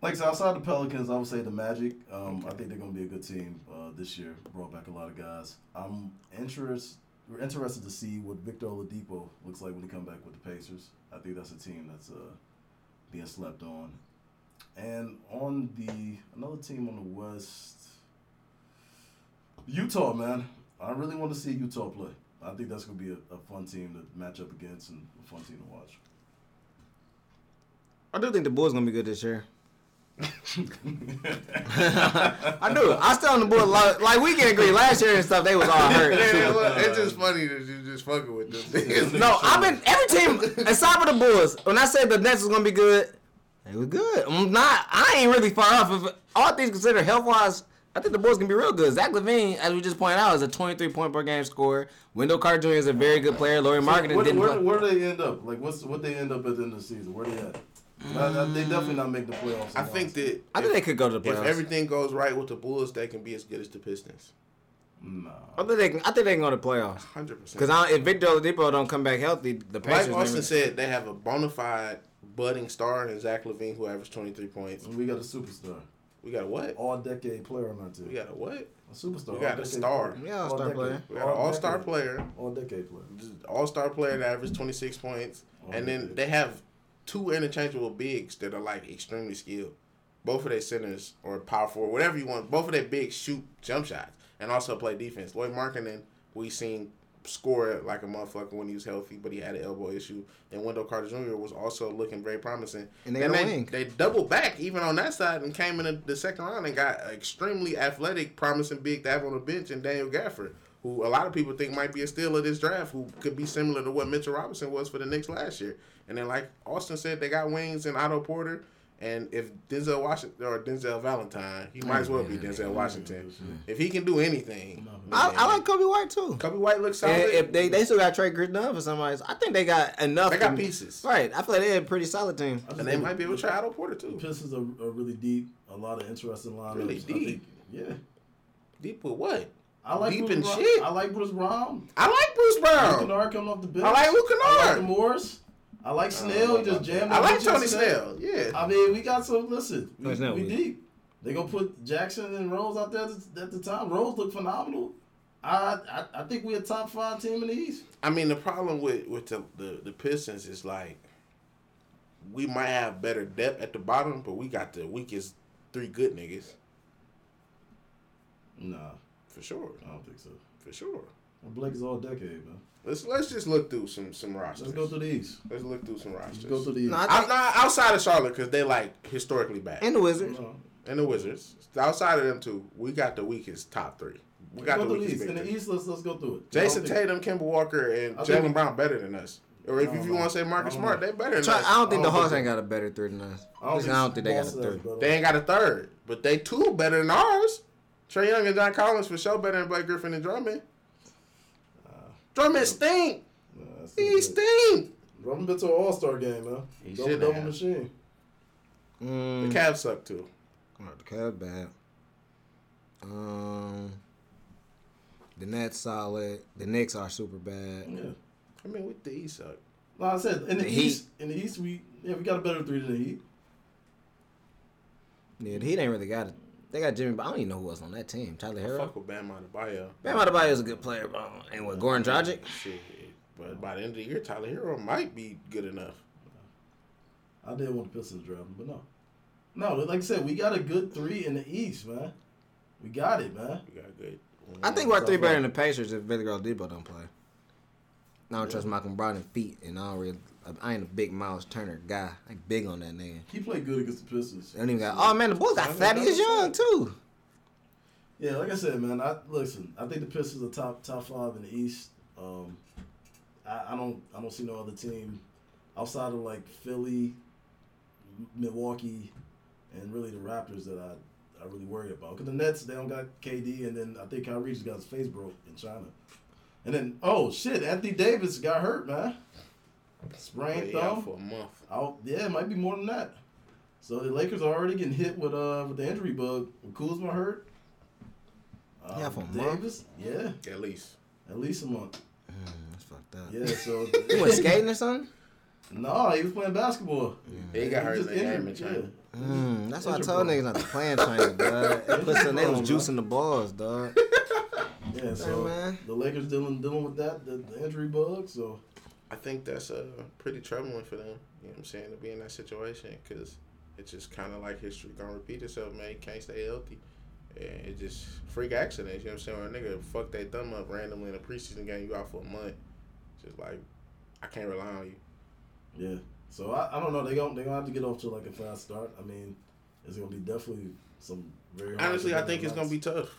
[SPEAKER 3] Like I said, outside the Pelicans, I would say the Magic. Um, I think they're gonna be a good team uh, this year. Brought back a lot of guys. I'm interested. We're interested to see what Victor Oladipo looks like when he come back with the Pacers. I think that's a team that's uh, being slept on. And on the another team on the West, Utah, man. I really want to see Utah play. I think that's gonna be a, a fun team to match up against and a fun team to watch.
[SPEAKER 1] I do think the Bulls gonna be good this year. I do. I still on the Bulls. Like, like we can agree. Last year and stuff, they was all hurt.
[SPEAKER 2] it's just funny that you just fucking with them.
[SPEAKER 1] No, I've been every team aside from the Bulls. When I said the Nets was gonna be good, they was good. I'm not. I ain't really far off. If all things considered, health wise, I think the Bulls can be real good. Zach LaVine, as we just pointed out, is a 23 point per game scorer. Wendell Carter Jr. is a very good player. Lauri Markkanen
[SPEAKER 3] where,
[SPEAKER 1] didn't.
[SPEAKER 3] where,
[SPEAKER 1] play.
[SPEAKER 3] where do they end up? Like, what's what they end up at the end of the season? Where they at? I- I- they definitely not make the playoffs.
[SPEAKER 2] I think that
[SPEAKER 1] I think they could go to the
[SPEAKER 2] if
[SPEAKER 1] playoffs.
[SPEAKER 2] everything goes right with the Bulls, they can be as good as the Pistons.
[SPEAKER 3] Nah.
[SPEAKER 1] I think they can. I think they can go to the playoffs.
[SPEAKER 2] Hundred percent.
[SPEAKER 1] Because if Victor Oladipo don't come back healthy, the
[SPEAKER 2] Like
[SPEAKER 1] Pacers.
[SPEAKER 2] Austin said, they have a bona fide budding star in Zach LaVine who averaged 23 points.
[SPEAKER 3] And we got a superstar,
[SPEAKER 2] We got a what?
[SPEAKER 3] all decade player on our team.
[SPEAKER 2] We got a what?
[SPEAKER 3] a superstar.
[SPEAKER 2] we got a
[SPEAKER 3] all-decade
[SPEAKER 2] star.
[SPEAKER 3] player.
[SPEAKER 1] Yeah, all-star player.
[SPEAKER 2] We got an all star
[SPEAKER 3] All-decade.
[SPEAKER 2] player,
[SPEAKER 3] All decade player.
[SPEAKER 2] all star player that averaged 26 points. And then they have two interchangeable bigs that are like extremely skilled. Both of their centers or power forward, whatever you want, both of their bigs shoot jump shots and also play defense. Lauri Markkanen, we seen score like a motherfucker when he was healthy, but he had an elbow issue. And Wendell Carter Jr. was also looking very promising.
[SPEAKER 1] And they
[SPEAKER 2] Then
[SPEAKER 1] got a
[SPEAKER 2] they,
[SPEAKER 1] wing.
[SPEAKER 2] they doubled back even on that side and came in the, the second round and got extremely athletic, promising big to have on the bench and Daniel Gafford, who a lot of people think might be a steal of this draft, who could be similar to what Mitchell Robinson was for the Knicks last year. And then, like Austin said, they got wings and Otto Porter. And if Denzel Washington or Denzel Valentine, he might as well be Denzel Washington. If he can do anything,
[SPEAKER 1] I, I like Coby White too.
[SPEAKER 2] Coby White looks solid.
[SPEAKER 1] And if they they still got Trey Kris Dunn for somebody, I think they got enough.
[SPEAKER 2] they got
[SPEAKER 1] to-
[SPEAKER 2] pieces,
[SPEAKER 1] Right, I feel like they're a pretty solid team.
[SPEAKER 2] And they might be able to try Otto Porter too.
[SPEAKER 3] Pistons are, are really deep. A lot of interesting lineups.
[SPEAKER 2] Really
[SPEAKER 3] I think-
[SPEAKER 2] deep?
[SPEAKER 3] yeah.
[SPEAKER 2] Deep with what?
[SPEAKER 3] I like
[SPEAKER 2] deep
[SPEAKER 3] Bruce
[SPEAKER 2] in
[SPEAKER 3] Brown.
[SPEAKER 2] shit.
[SPEAKER 3] I like Bruce Brown.
[SPEAKER 2] I like Bruce Brown.
[SPEAKER 3] Luke
[SPEAKER 2] Brown.
[SPEAKER 3] Kennard coming off the bench.
[SPEAKER 2] I like Luke
[SPEAKER 3] I like
[SPEAKER 2] Kennard.
[SPEAKER 3] Morris. I like uh, Snell. He just jammed.
[SPEAKER 2] I like
[SPEAKER 3] bitch
[SPEAKER 2] Tony
[SPEAKER 3] yesterday.
[SPEAKER 2] Snell. Yeah.
[SPEAKER 3] I mean, we got some. Listen, we,
[SPEAKER 1] Tony Snell
[SPEAKER 3] we deep. They gonna put Jackson and Rose out there at the, at the time. Rose looked phenomenal. I, I I think we a top five team in the East.
[SPEAKER 2] I mean, the problem with with the, the the Pistons is like we might have better depth at the bottom, but we got the weakest three good niggas
[SPEAKER 3] Nah,
[SPEAKER 2] for sure.
[SPEAKER 3] I don't think so.
[SPEAKER 2] For sure.
[SPEAKER 3] Blake is all decade, man.
[SPEAKER 2] Let's let's just look through some some rosters.
[SPEAKER 3] Let's go through these.
[SPEAKER 2] Let's look through some rosters.
[SPEAKER 3] Let's
[SPEAKER 2] rosters.
[SPEAKER 3] go through these. East.
[SPEAKER 1] No, I
[SPEAKER 2] not outside of Charlotte because they like historically bad,
[SPEAKER 1] and the Wizards.
[SPEAKER 3] No.
[SPEAKER 2] and the Wizards. Outside of them two, we got the weakest top three. We got
[SPEAKER 3] go
[SPEAKER 2] the
[SPEAKER 3] the
[SPEAKER 2] weakest
[SPEAKER 3] East. In the. East, let's let's go through it.
[SPEAKER 2] Jason
[SPEAKER 3] think-
[SPEAKER 2] Tatum, Kemba Walker, and
[SPEAKER 3] I think-
[SPEAKER 2] Jaylen Brown better than us. Or if, if you want to say Marcus
[SPEAKER 3] I
[SPEAKER 2] Smart, they better than
[SPEAKER 1] Try-
[SPEAKER 2] us.
[SPEAKER 1] I don't think
[SPEAKER 3] I
[SPEAKER 1] the
[SPEAKER 3] don't
[SPEAKER 1] Hawks ain't got a better third than us.
[SPEAKER 3] I don't think
[SPEAKER 1] I don't think they got a third.
[SPEAKER 3] better.
[SPEAKER 2] They ain't got a third, but they two better than ours. Trae Young and John Collins for sure better than Blake Griffin and Drummond. Drummond stink.
[SPEAKER 3] Nah,
[SPEAKER 2] He
[SPEAKER 3] good.
[SPEAKER 2] stink.
[SPEAKER 3] Robin been to an All Star game, man.
[SPEAKER 2] He
[SPEAKER 3] double
[SPEAKER 2] should
[SPEAKER 3] double
[SPEAKER 2] have.
[SPEAKER 3] machine.
[SPEAKER 1] Mm,
[SPEAKER 2] The Cavs suck too.
[SPEAKER 1] oh, the Cavs bad. Um, the Nets solid. The Knicks are super bad.
[SPEAKER 3] Yeah.
[SPEAKER 2] I mean, with the East suck.
[SPEAKER 3] Like I said, in the,
[SPEAKER 1] The Heat.
[SPEAKER 3] East, in the East, we yeah we got a better three than the Heat.
[SPEAKER 1] Yeah, the Heat ain't really got it. They got Jimmy, but I don't even know who else on that team. Tyler
[SPEAKER 2] I
[SPEAKER 1] Herro.
[SPEAKER 2] fuck with Bam Adebayo.
[SPEAKER 1] Bam Adebayo is a good player, but um, and with Goran Dragic?
[SPEAKER 2] Shit. But by the end of the year, Tyler Herro might be good enough.
[SPEAKER 3] I did want the Pistons draft him, but no, no. Like I said, we got a good three in the East, man. We got it, man.
[SPEAKER 2] We got good.
[SPEAKER 1] I think we're three better than the Pacers if Billy Depot don't play. I don't trust Malcolm Brogdon feet, and I don't really. I ain't a big Myles Turner guy. I ain't big on that nigga.
[SPEAKER 3] He played good against the Pistons.
[SPEAKER 1] They don't even got. Oh man, the Bulls got Thaddeus Young too.
[SPEAKER 3] Yeah, like I said, man. I listen. I think the Pistons are top top five in the East. Um, I, I don't I don't see no other team outside of like Philly, Milwaukee, and really the Raptors that I I really worry about. Because the Nets they don't got KD, and then I think Kyrie just got his face broke in China. And then oh shit, Anthony Davis got hurt, man. Sprained
[SPEAKER 2] He out
[SPEAKER 3] thumb.
[SPEAKER 2] for a month.
[SPEAKER 3] Out, yeah, it might be more than that. So the Lakers are already getting hit with uh with the injury bug. With Kuzma hurt. Um,
[SPEAKER 1] Yeah, for a month?
[SPEAKER 3] Yeah,
[SPEAKER 2] At least.
[SPEAKER 3] at least a month.
[SPEAKER 1] Mm, that's fucked up.
[SPEAKER 3] Yeah, so
[SPEAKER 1] He went skating or something.
[SPEAKER 3] no, he was playing basketball.
[SPEAKER 2] He got hurt in
[SPEAKER 3] just
[SPEAKER 2] the game in
[SPEAKER 3] injured,
[SPEAKER 2] China.
[SPEAKER 1] Mm, that's why I told
[SPEAKER 3] bug.
[SPEAKER 1] niggas not to play in China, dog. It puts the
[SPEAKER 3] Injury
[SPEAKER 1] niggas
[SPEAKER 3] bug,
[SPEAKER 1] juicing the balls, dog.
[SPEAKER 3] Yeah, yeah. So
[SPEAKER 1] man.
[SPEAKER 3] the Lakers dealing dealing with that the, the injury bug. So
[SPEAKER 2] I think that's uh, pretty troubling for them. You know what I'm saying? To be in that situation because it's just kind of like history gonna repeat itself, man. You can't stay healthy. And it just freak accidents. You know what I'm saying? When a nigga fuck they thumb up randomly in a preseason game, you out for a month. Just like I can't rely on you.
[SPEAKER 3] yeah, so I, I don't know. They going they gonna have to get off to like a fast start. I mean, it's gonna be definitely some very
[SPEAKER 2] Honestly, I think it's gonna be tough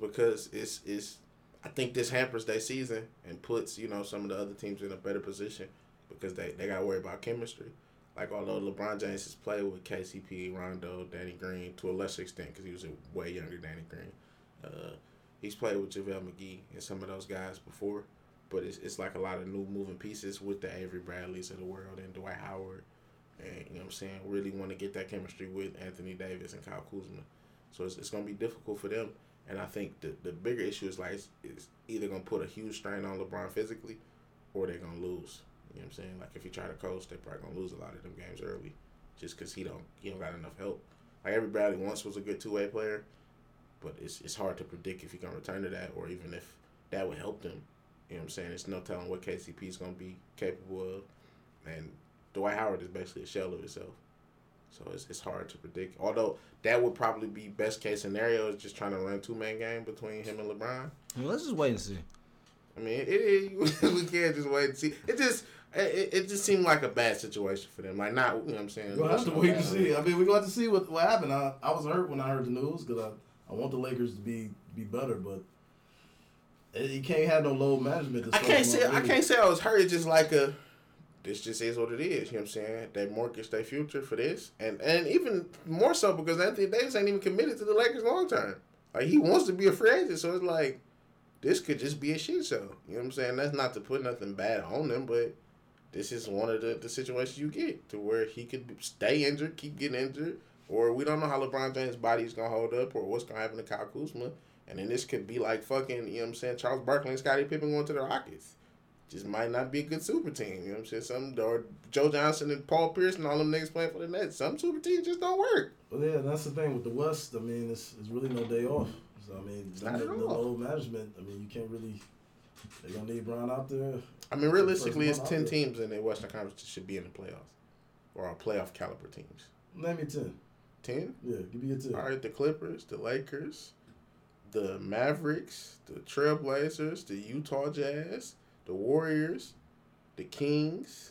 [SPEAKER 2] because it's it's. I think this hampers their season and puts you know some of the other teams in a better position because they they got to worry about chemistry. Like although LeBron James has played with KCP, Rondo, Danny Green to a lesser extent because he was a way younger Danny Green. Uh, he's played with JaVale McGee and some of those guys before, but it's, it's like a lot of new moving pieces with the Avery Bradleys of the world and Dwight Howard, and you know what I'm saying. Really want to get that chemistry with Anthony Davis and Kyle Kuzma. So it's, it's gonna be difficult for them. And I think the, the bigger issue is like is either gonna put a huge strain on LeBron physically, or they're gonna lose. You know what I'm saying? Like if he try to coach, they're probably gonna lose a lot of them games early, just because he don't he don't got enough help. Like everybody once was a good two way player, but it's it's hard to predict if he gonna return to that, or even if that would help them. You know what I'm saying? It's no telling what KCP is gonna be capable of, and Dwight Howard is basically a shell of himself. So it's, it's hard to predict. Although that would probably be best case scenario is just trying to run two man game between him and LeBron.
[SPEAKER 1] Well, let's just wait and see.
[SPEAKER 2] I mean, it, it, we can't just wait and see. It just it, it just seemed like a bad situation for them. Like not you know what I'm saying.
[SPEAKER 3] We'll have to wait and see. I mean, we're going to have to see what, what happened. I, I was hurt when I heard the news because I, I want the Lakers to be be better, but it, you can't have no low management.
[SPEAKER 2] I can't say I can't say I was hurt. It's just like a this just is what it is. You know what I'm saying? They mortgage their future for this, and and even more so because Anthony Davis ain't even committed to the Lakers long term. Like he wants to be a free agent, so it's like this could just be a shit show. You know what I'm saying? That's not to put nothing bad on them, but this is one of the, the situations you get to where he could stay injured, keep getting injured, or we don't know how LeBron James' body is gonna hold up, or what's gonna happen to Kyle Kuzma. And then this could be like fucking, you know what I'm saying, Charles Barkley and Scottie Pippen going to the Rockets. Just might not be a good super team. You know what I'm saying? Some or Joe Johnson and Paul Pierce and all them niggas playing for the Nets. Some super teams just don't work.
[SPEAKER 3] Well, yeah, that's the thing with the West. I mean, it's, it's really no day off. So I mean,
[SPEAKER 2] Not
[SPEAKER 3] the,
[SPEAKER 2] at
[SPEAKER 3] the low management. I mean, you can't really. They're gonna need Brown out there.
[SPEAKER 2] I mean, realistically, it's ten
[SPEAKER 3] one out there.
[SPEAKER 2] teams in the Western Conference should be in the playoffs, or are playoff caliber teams.
[SPEAKER 3] Name me ten.
[SPEAKER 2] Ten.
[SPEAKER 3] Yeah, give me a ten.
[SPEAKER 2] All right, the Clippers, the Lakers, the Mavericks, the Trailblazers, the Utah Jazz, the Warriors, the Kings.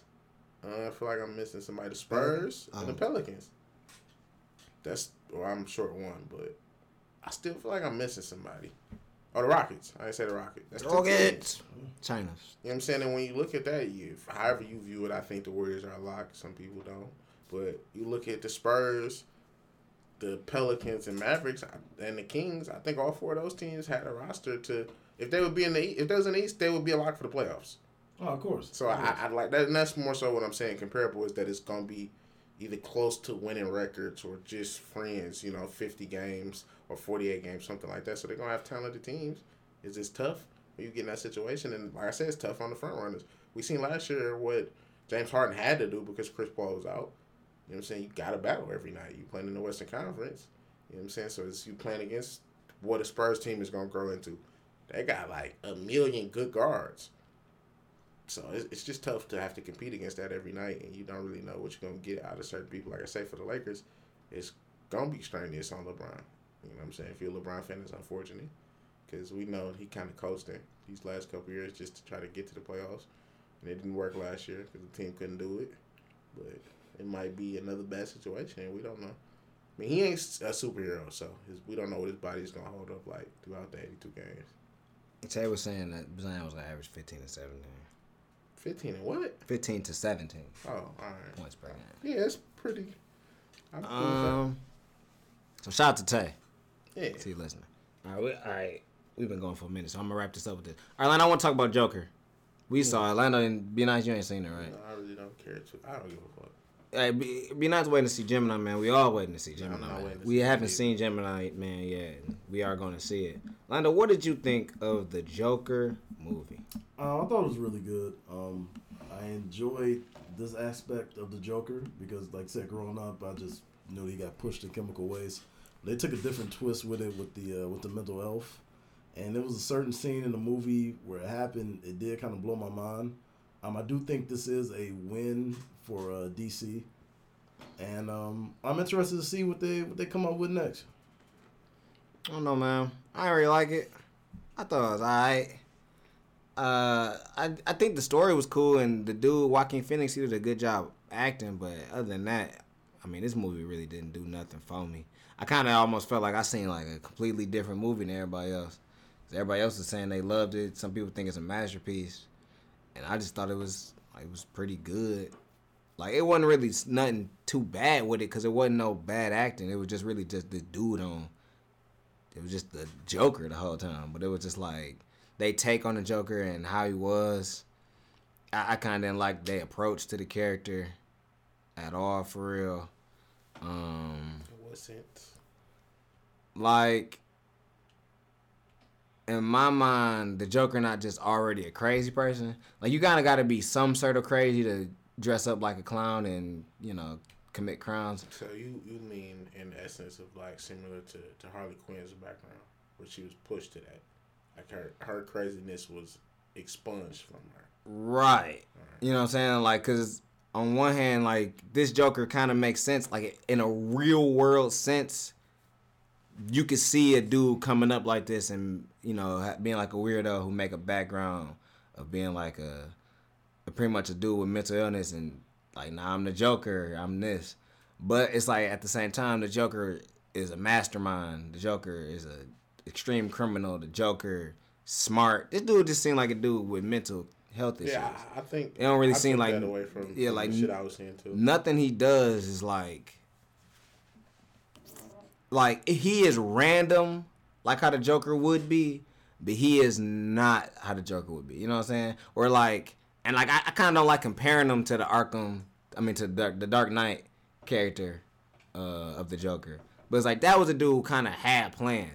[SPEAKER 2] Uh, I feel like I'm missing somebody. The Spurs and the
[SPEAKER 1] Oh.
[SPEAKER 2] Pelicans. That's well, I'm short one, but I still feel like I'm missing somebody. Oh, the Rockets. I didn't say the Rockets. That's.
[SPEAKER 1] Rockets. China.
[SPEAKER 2] You know what I'm saying? And when you look at that, you however you view it, I think the Warriors are a lock. Some people don't. But you look at the Spurs, the Pelicans and Mavericks, and the Kings. I think all four of those teams had a roster to. If they would be in the if they was in the East, they would be a lock for the playoffs.
[SPEAKER 3] Oh, of course.
[SPEAKER 2] So I, I like that. And that's more so what I'm saying. Comparable is that it's gonna be either close to winning records or just friends. You know, 50 games or 48 games, something like that. So they're gonna have talented teams. Is this tough Are you getting that situation? And like I said, it's tough on the front runners. We seen last year what James Harden had to do because Chris Paul was out. You know what I'm saying? You got to battle every night. You playing in the Western Conference. You know what I'm saying? So it's you playing against what a Spurs team is gonna grow into. They got like a million good guards. So it's, it's just tough to have to compete against that every night, and you don't really know what you're gonna get out of certain people. Like I say, for the Lakers, it's gonna be strenuous on LeBron. You know what I'm saying? If you're a LeBron fan, it's unfortunate because we know he kind of coasting these last couple years just to try to get to the playoffs, and it didn't work last year because the team couldn't do it. But it might be another bad situation, we don't know. I mean, he ain't a superhero, so his, we don't know what his body's gonna hold up like throughout the 82 games.
[SPEAKER 1] Tay was saying that Zion was gonna average 15 to 17.
[SPEAKER 2] 15 and what?
[SPEAKER 1] 15 to 17
[SPEAKER 2] Oh, all right.
[SPEAKER 1] points per game.
[SPEAKER 2] Yeah, it's pretty. I'm cool.
[SPEAKER 1] Um, so shout out to Tay.
[SPEAKER 2] Yeah.
[SPEAKER 1] See you listening. All right, we, all right. We've been going for a minute, so I'm gonna wrap this up with this. All right, Atlanta, I want to talk about Joker. We saw Atlanta and be nice. You ain't seen it, right?
[SPEAKER 2] No, I really don't care. To, I don't give a fuck.
[SPEAKER 1] Hey, be, be nice waiting to see Gemini Man. We all waiting to see Gemini
[SPEAKER 2] not
[SPEAKER 1] Man.
[SPEAKER 2] to
[SPEAKER 1] We
[SPEAKER 2] see
[SPEAKER 1] haven't
[SPEAKER 2] either.
[SPEAKER 1] seen Gemini Man yet. We are going to see it. Lando, what did you think of the Joker movie?
[SPEAKER 3] Uh, I thought it was really good. Um, I enjoyed this aspect of the Joker because, like I said, growing up, I just knew he got pushed in chemical waste. They took a different twist with it with the uh, with the mental health, and there was a certain scene in the movie where it happened. It did kind of blow my mind. Um, I do think this is a win for uh, DC, and um, I'm interested to see what they what they come up with next.
[SPEAKER 1] I don't know, man. I really like it. I thought it was alright. Uh, I I think the story was cool, and the dude Joaquin Phoenix he did a good job acting. But other than that, I mean, this movie really didn't do nothing for me. I kind of almost felt like I seen like a completely different movie than everybody else. Everybody else is saying they loved it. Some people think it's a masterpiece, and I just thought it was like, it was pretty good. Like it wasn't really nothing too bad with it because it wasn't no bad acting. It was just really just the dude on it was just the Joker the whole time. But it was just like they take on the Joker and how he was. I, I kind of didn't like their approach to the character at all, for real. Um,
[SPEAKER 2] In what sense?
[SPEAKER 1] like in my mind, the Joker not just already a crazy person. Like you kind of got to be some sort of crazy to dress up like a clown and you know commit crimes.
[SPEAKER 2] So you you mean in essence of like similar to, to Harley Quinn's background, where she was pushed to that, like her her craziness was expunged from her.
[SPEAKER 1] Right. You know what I'm saying? Like, cause on one hand, like this Joker kind of makes sense. Like in a real world sense, you could see a dude coming up like this and you know being like a weirdo who make a background of being like a, a pretty much a dude with mental illness and like, nah, I'm the Joker. I'm this. But it's like at the same time, the Joker is a mastermind. The Joker is a extreme criminal. The Joker smart. This dude just seemed like a dude with mental health issues.
[SPEAKER 2] Yeah, I, think
[SPEAKER 1] It don't really
[SPEAKER 2] I
[SPEAKER 1] seem like-
[SPEAKER 2] away from,
[SPEAKER 1] yeah, like
[SPEAKER 2] the shit I was seeing too.
[SPEAKER 1] nothing he does is like like he is random like how the joker would be but he is not how the joker would be you know what i'm saying or like and like i, I kind of don't like comparing him to the arkham i mean to the, the dark knight character uh, of the joker but it's like that was a dude kind of had plans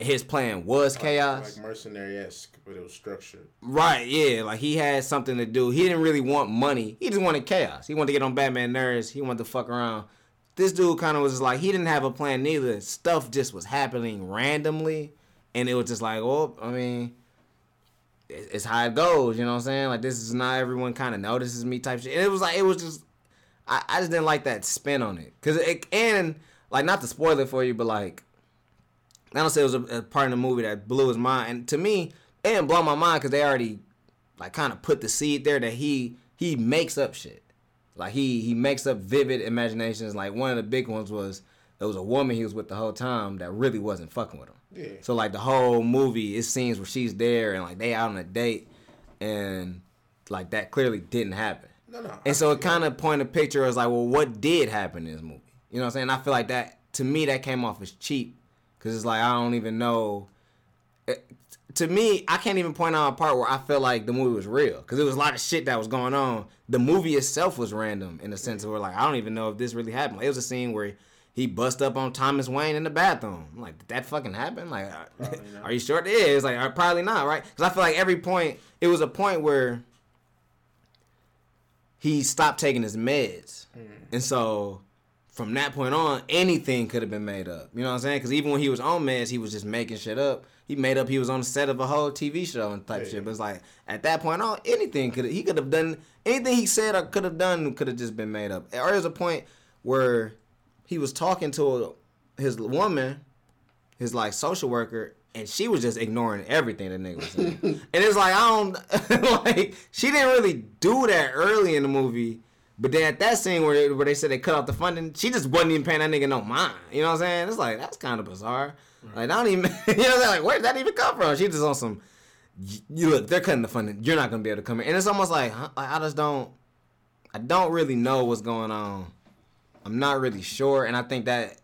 [SPEAKER 1] his plan was chaos.
[SPEAKER 2] like mercenary esque, but it was structured.
[SPEAKER 1] Right, yeah. Like he had something to do. He didn't really want money. He just wanted chaos. He wanted to get on Batman nerves. He wanted to fuck around. This dude kind of was like he didn't have a plan neither. Stuff just was happening randomly, and it was just like, oh, I mean, it's how it goes. You know what I'm saying? Like this is not everyone kind of notices me type shit. And it was like it was just, I, I just didn't like that spin on it. Cause it and like not to spoil it for you, but like I don't say it was a, a part of the movie that blew his mind. And to me, it didn't blow my mind because they already like kind of put the seed there that he he makes up shit. Like he he makes up vivid imaginations. Like one of the big ones was there was a woman he was with the whole time that really wasn't fucking with him.
[SPEAKER 2] Yeah.
[SPEAKER 1] So like the whole movie, it scenes where she's there and like they out on a date, and like that clearly didn't happen.
[SPEAKER 2] No, no.
[SPEAKER 1] And so it kind of pointed a picture as like, well, what did happen in this movie? You know what I'm saying? I feel like that to me that came off as cheap because it's like I don't even know. It- to me, I can't even point out a part where I felt like the movie was real because there was a lot of shit that was going on. The movie itself was random in the sense of where like I don't even know if this really happened. Like, it was a scene where he bust up on Thomas Wayne in the bathroom. I'm like, did that fucking happen? Like, are you sure it is? It's like uh, probably not, right? Because I feel like every point it was a point where he stopped taking his meds, mm. and so from that point on, anything could have been made up. You know what I'm saying? Because even when he was on meds, he was just making shit up. He made up he was on the set of a whole TV show and type
[SPEAKER 2] Yeah.
[SPEAKER 1] shit. But it's like at that point on, anything could he could have done anything he said or could have done could have just been made up. Or there's a point where he was talking to his woman, his like social worker, and she was just ignoring everything the nigga was saying. and it's like I don't like she didn't really do that early in the movie. But then at that scene where they, where they said they cut off the funding, she just wasn't even paying that nigga no mind. You know what I'm saying? It's like that's kind of bizarre. Like I don't even, you know, what I'm saying? like where did that even come from? She just on some. You look, they're cutting the funding. You're not gonna be able to come in, and it's almost like, huh, like I just don't, I don't really know what's going on. I'm not really sure, and I think that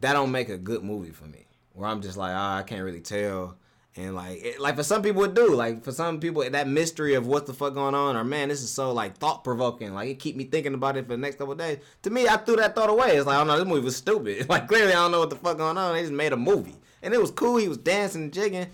[SPEAKER 1] that don't make a good movie for me. Where I'm just like, ah, I can't really tell, and like, it, like for some people it do. Like for some people, that mystery of what the fuck going on, or man, this is so like thought provoking. Like it keep me thinking about it for the next couple days. To me, I threw that thought away. It's like, oh no, this movie was stupid. Like clearly, I don't know what the fuck going on. They just made a movie, and it was cool. He was dancing and jigging. It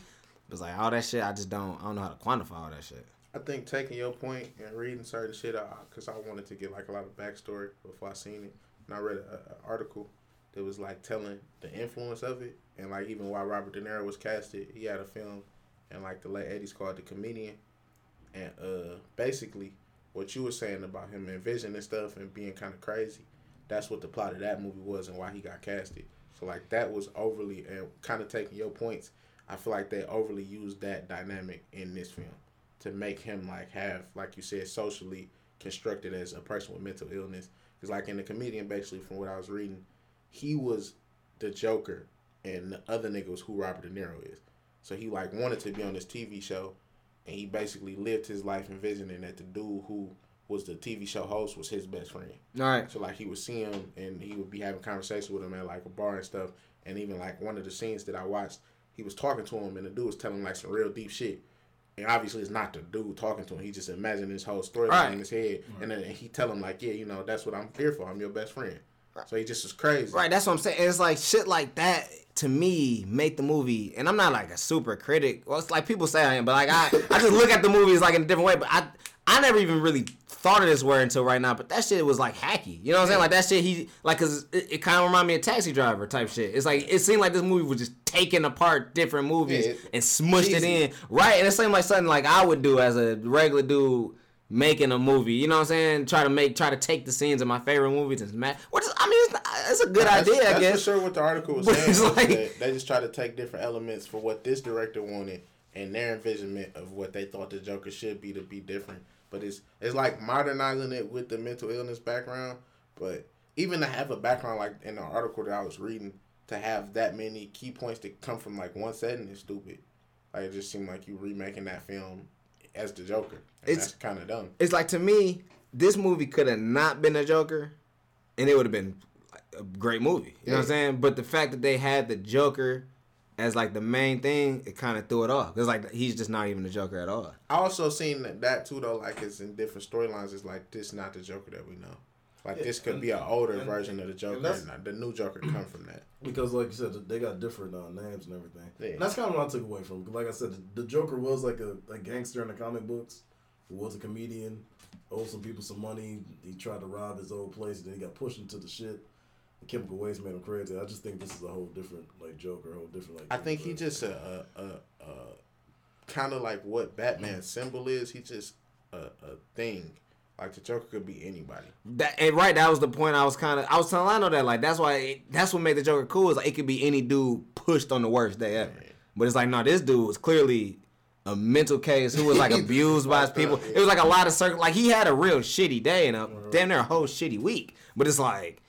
[SPEAKER 1] was like all that shit. I just don't. I don't know how to quantify all that shit.
[SPEAKER 2] I think taking your point and reading certain shit out because I wanted to get like a lot of backstory before I seen it, and I read an article that was like telling the influence of it and like even why Robert De Niro was casted. He had a film and like the late eighties called The Comedian, and uh basically what you were saying about him envisioning stuff and being kind of crazy, that's what the plot of that movie was and why he got casted. So like that was overly and kind of taking your points. I feel like they overly used that dynamic in this film to make him like have like you said socially constructed as a person with mental illness. Because like in the comedian, basically from what I was reading, he was the Joker and the other nigga was who Robert De Niro is. So he like wanted to be on this TV show, and he basically lived his life envisioning that the dude who was the TV show host was his best friend.
[SPEAKER 1] All right.
[SPEAKER 2] So like he would see him and he would be having conversations with him at like a bar and stuff. And even like one of the scenes that I watched, he was talking to him and the dude was telling him like some real deep shit. And obviously it's not the dude talking to him. He just imagined his whole story
[SPEAKER 1] Right.
[SPEAKER 2] in his head. And then he tell him like, yeah, you know, that's what I'm here for. I'm your best friend. So he just was crazy.
[SPEAKER 1] Right, that's what I'm saying. It's like shit like that to me make the movie, and I'm not like a super critic. Well, it's like people say I am, but like I, I just look at the movies like in a different way. But I, I never even really thought of this word until right now. But that shit was like hacky. You know what I'm saying? Like that shit, he like, cause it, it kind of reminded me of Taxi Driver type shit. It's like it seemed like this movie was just taking apart different movies
[SPEAKER 2] Yeah, it-
[SPEAKER 1] and smushed
[SPEAKER 2] cheesy.
[SPEAKER 1] it in. Right, and it seemed like something like I would do as a regular dude. Making a movie, you know what I'm saying? Try to make, try to take the scenes of my favorite movies and smash. Which is, I mean, it's, not, it's a good
[SPEAKER 2] That's,
[SPEAKER 1] idea, I
[SPEAKER 2] that's
[SPEAKER 1] guess.
[SPEAKER 2] for sure what the article was saying.
[SPEAKER 1] like-
[SPEAKER 2] that they just try to take different elements for what this director wanted and their envisionment of what they thought the Joker should be to be different. But it's it's like modernizing it with the mental illness background. But even to have a background like in the article that I was reading, to have that many key points that come from like one setting is stupid. Like it just seemed like you remaking that film as the Joker.
[SPEAKER 1] It's-
[SPEAKER 2] kind of dumb.
[SPEAKER 1] it's like to me, this movie could have not been a Joker, and it would have been a great movie. You know what I'm saying? But the fact that they had the Joker as like the main thing, it kind of threw it off. Cause like he's just not even the Joker at all.
[SPEAKER 2] I also seen that, that too though, like it's in different storylines. It's like this not the Joker that we know. Like
[SPEAKER 3] Yeah,
[SPEAKER 2] this could
[SPEAKER 3] and-
[SPEAKER 2] be an older
[SPEAKER 3] and-
[SPEAKER 2] version of the Joker, and, the new Joker come from that.
[SPEAKER 3] Because, like you said, they got different uh, names and everything.
[SPEAKER 2] Yeah.
[SPEAKER 3] And that's kind of what I took away from. Like I said, the, the Joker was like a, a gangster in the comic books, who was a comedian, owed some people some money. He tried to rob his old place, and then he got pushed into the shit. The chemical waste made him crazy. I just think this is a whole different like Joker, a whole different like.
[SPEAKER 2] I think he
[SPEAKER 3] uh,
[SPEAKER 2] just a a, a, a kind of like what Batman's symbol is. He just a, a thing. Like the Joker could be anybody.
[SPEAKER 1] That and right, that was the point I was kind of I was telling Lando that like that's why it, that's what made the Joker cool is like it could be any dude pushed on the worst day ever, but it's like no, this dude was clearly a mental case who was like abused by his people. It was like a lot of circle like he had a real shitty day and a damn near a whole shitty week, but it's like.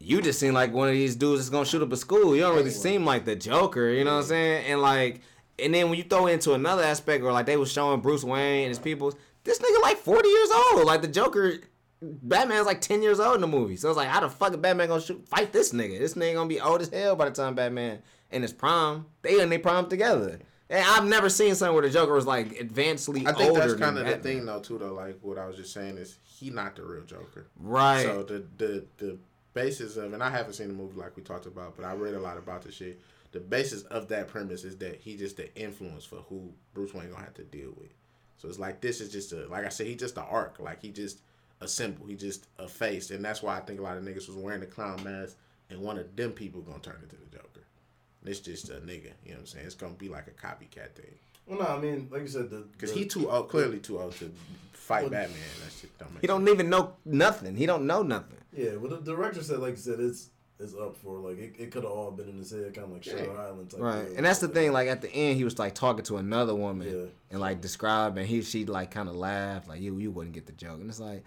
[SPEAKER 1] You just seem like one of these dudes that's gonna shoot up a school. You don't really seem like the Joker, you know what I'm saying? And like, and then when you throw into another aspect, or like they was showing Bruce Wayne and his people, this nigga like 40 years old. Like the Joker, Batman's like 10 years old in the movie. So it's like, how the fuck is Batman gonna shoot, fight this nigga? This nigga gonna be old as hell by the time Batman in his prime. They in their prime together. And I've never seen something where the Joker was like advancedly
[SPEAKER 2] I think that's kind of the thing though too though. Like what I was just saying is he not the real Joker.
[SPEAKER 1] Right.
[SPEAKER 2] So the the the basis of and I haven't seen the movie like we talked about, but I read a lot about the shit. The basis of that premise is that he just the influence for who Bruce Wayne gonna have to deal with. So it's like this is just a like I said, he just an arc. Like he just a symbol. He just a face, and that's why I think a lot of niggas was wearing the clown mask, and one of them people gonna turn into the Joker. And it's just a nigga. You know what I'm saying? It's gonna be like a copycat thing.
[SPEAKER 3] Well, no, I mean, like you said,
[SPEAKER 2] Because he too old, clearly too old to fight
[SPEAKER 3] Well,
[SPEAKER 2] Batman. That shit don't make
[SPEAKER 1] he don't even know nothing. He don't know nothing.
[SPEAKER 3] Yeah, well, the director said, like you said, it's it's up for like it, it could have all been in his head, kind of like Shutter Island type.
[SPEAKER 1] Right,
[SPEAKER 3] deal.
[SPEAKER 1] and that's the thing. Like at the end, he was like talking to another woman
[SPEAKER 3] Yeah.
[SPEAKER 1] and like describing. He she like kind of laughed like you you wouldn't get the joke, and it's like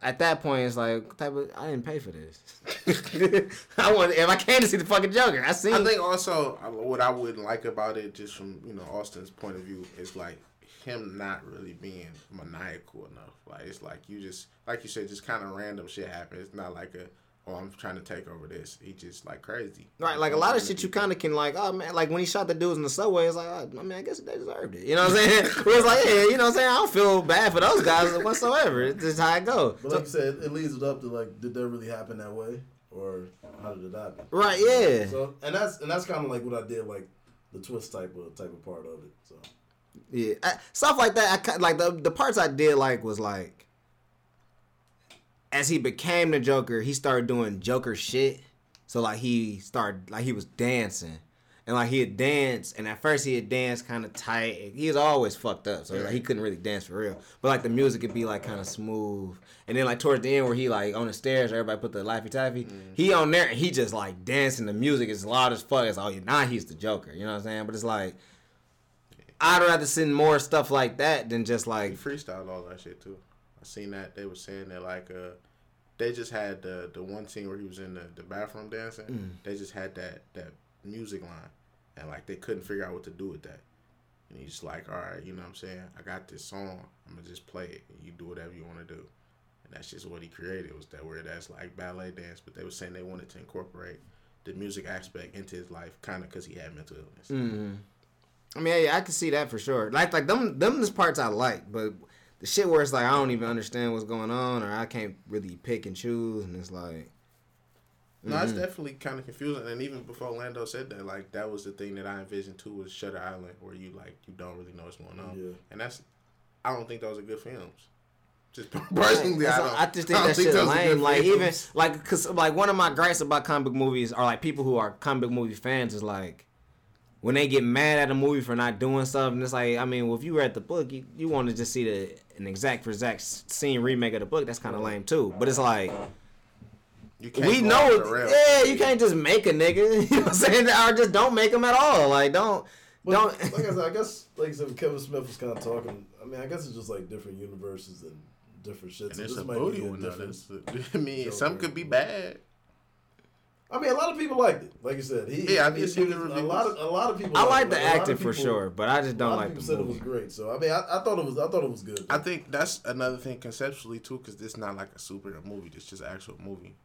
[SPEAKER 1] at that point it's like type of I didn't pay for this. I want if I came to see the fucking Joker, I see.
[SPEAKER 2] I think also uh, what I wouldn't like about it, just from you know Austin's point of view, is like him not really being maniacal enough. Like it's like you just like you said, just kind of random shit happens. It's not like a oh I'm trying to take over this. He just like crazy.
[SPEAKER 1] Right, like a lot of shit you kind of can like, oh man, like when he shot the dudes in the subway, it's like, oh, I mean, I guess they deserved it. You know what I'm saying? Where it's like, yeah, you know what I'm saying? I don't feel bad for those guys whatsoever. It's just how it goes.
[SPEAKER 3] But like you said, it leads it up to like, did that really happen that way, or how did it happen?
[SPEAKER 1] Right, yeah.
[SPEAKER 3] So, and that's and that's kind of like what I did, like the twist type of type of part of it. So,
[SPEAKER 1] Yeah, I, stuff like that. I ki- like the the parts I did like was like, as he became the Joker, he started doing Joker shit. So like he started like he was dancing, and like he'd dance, and at first he'd dance kind of tight. He was always fucked up, so like he couldn't really dance for real. But like the music could be like kind of smooth, and then like towards the end where he like on the stairs, everybody put the laffy taffy. He mm-hmm. on there, and he just like dancing. The music is loud as fuck. It's oh, now he's the Joker. You know what I'm saying? But it's like. I'd rather see more stuff like that than just
[SPEAKER 2] He
[SPEAKER 1] like
[SPEAKER 2] freestyled all that shit too. I seen that they were saying that like uh they just had the the one scene where he was in the, the bathroom dancing.
[SPEAKER 1] Mm.
[SPEAKER 2] They just had that that music line and like they couldn't figure out what to do with that. And he's like, all right, you know what I'm saying? I got this song. I'm gonna just play it and you do whatever you want to do. And that's just what he created was that weird ass like ballet dance. But they were saying they wanted to incorporate the music aspect into his life, kind of because he had mental illness.
[SPEAKER 1] Mm. I mean, yeah, I can see that for sure. Like, like them, them, this parts I like, but the shit where it's like I don't even understand what's going on, or I can't really pick and choose, and it's like,
[SPEAKER 2] No, it's mm-hmm. definitely kind of confusing. And even before Lando said that, like that was the thing that I envisioned too was Shutter Island, where you like you don't really know what's going on.
[SPEAKER 3] Yeah.
[SPEAKER 2] And that's, I don't think those are good films. Just personally, I, don't,
[SPEAKER 1] I just think
[SPEAKER 2] I don't
[SPEAKER 1] that shit
[SPEAKER 2] those are good
[SPEAKER 1] lame. Like even like, cause like one of my gripes about comic book movies are like people who are comic book movie fans is like. When they get mad at a movie for not doing stuff, and it's like, I mean, well, if you read the book, you, you want to just see the an exact for exact scene remake of the book. That's kind of lame too. But it's like,
[SPEAKER 2] you can't
[SPEAKER 1] we know
[SPEAKER 2] off
[SPEAKER 1] it.
[SPEAKER 2] the rails.
[SPEAKER 1] Yeah, you can't just make a nigga. You know what I'm saying? Or just don't make him at all. Like don't
[SPEAKER 3] but
[SPEAKER 1] don't.
[SPEAKER 3] like I said, I guess like I said, Kevin Smith was kind of talking. I mean, I guess it's just like different universes and different shit.
[SPEAKER 2] And
[SPEAKER 3] So
[SPEAKER 2] it's
[SPEAKER 3] this
[SPEAKER 2] a
[SPEAKER 3] might
[SPEAKER 2] booty
[SPEAKER 3] be a
[SPEAKER 2] one
[SPEAKER 3] different.
[SPEAKER 2] That's- I mean, some could be bad.
[SPEAKER 3] I mean, a lot of people liked it. Like you said, he,
[SPEAKER 2] Yeah, I
[SPEAKER 3] he,
[SPEAKER 2] did see
[SPEAKER 3] he-
[SPEAKER 2] the
[SPEAKER 3] a lot of a lot of people.
[SPEAKER 1] I like the
[SPEAKER 3] a lot of
[SPEAKER 1] acting for sure, but I just don't
[SPEAKER 3] lot
[SPEAKER 1] like
[SPEAKER 3] of
[SPEAKER 1] the
[SPEAKER 3] people said it was great. So I mean, I, I thought it was I thought it was good.
[SPEAKER 2] I think that's another thing conceptually too, because this not like a superhero movie. It's just an actual movie.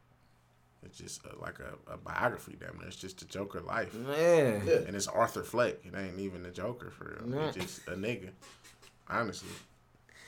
[SPEAKER 2] It's just uh like a, a biography, damn near. It's just the Joker life.
[SPEAKER 1] Yeah.
[SPEAKER 3] Yeah.
[SPEAKER 2] And it's Arthur Fleck. It ain't even the Joker for real.
[SPEAKER 1] Nah.
[SPEAKER 2] It's just a nigga. Honestly.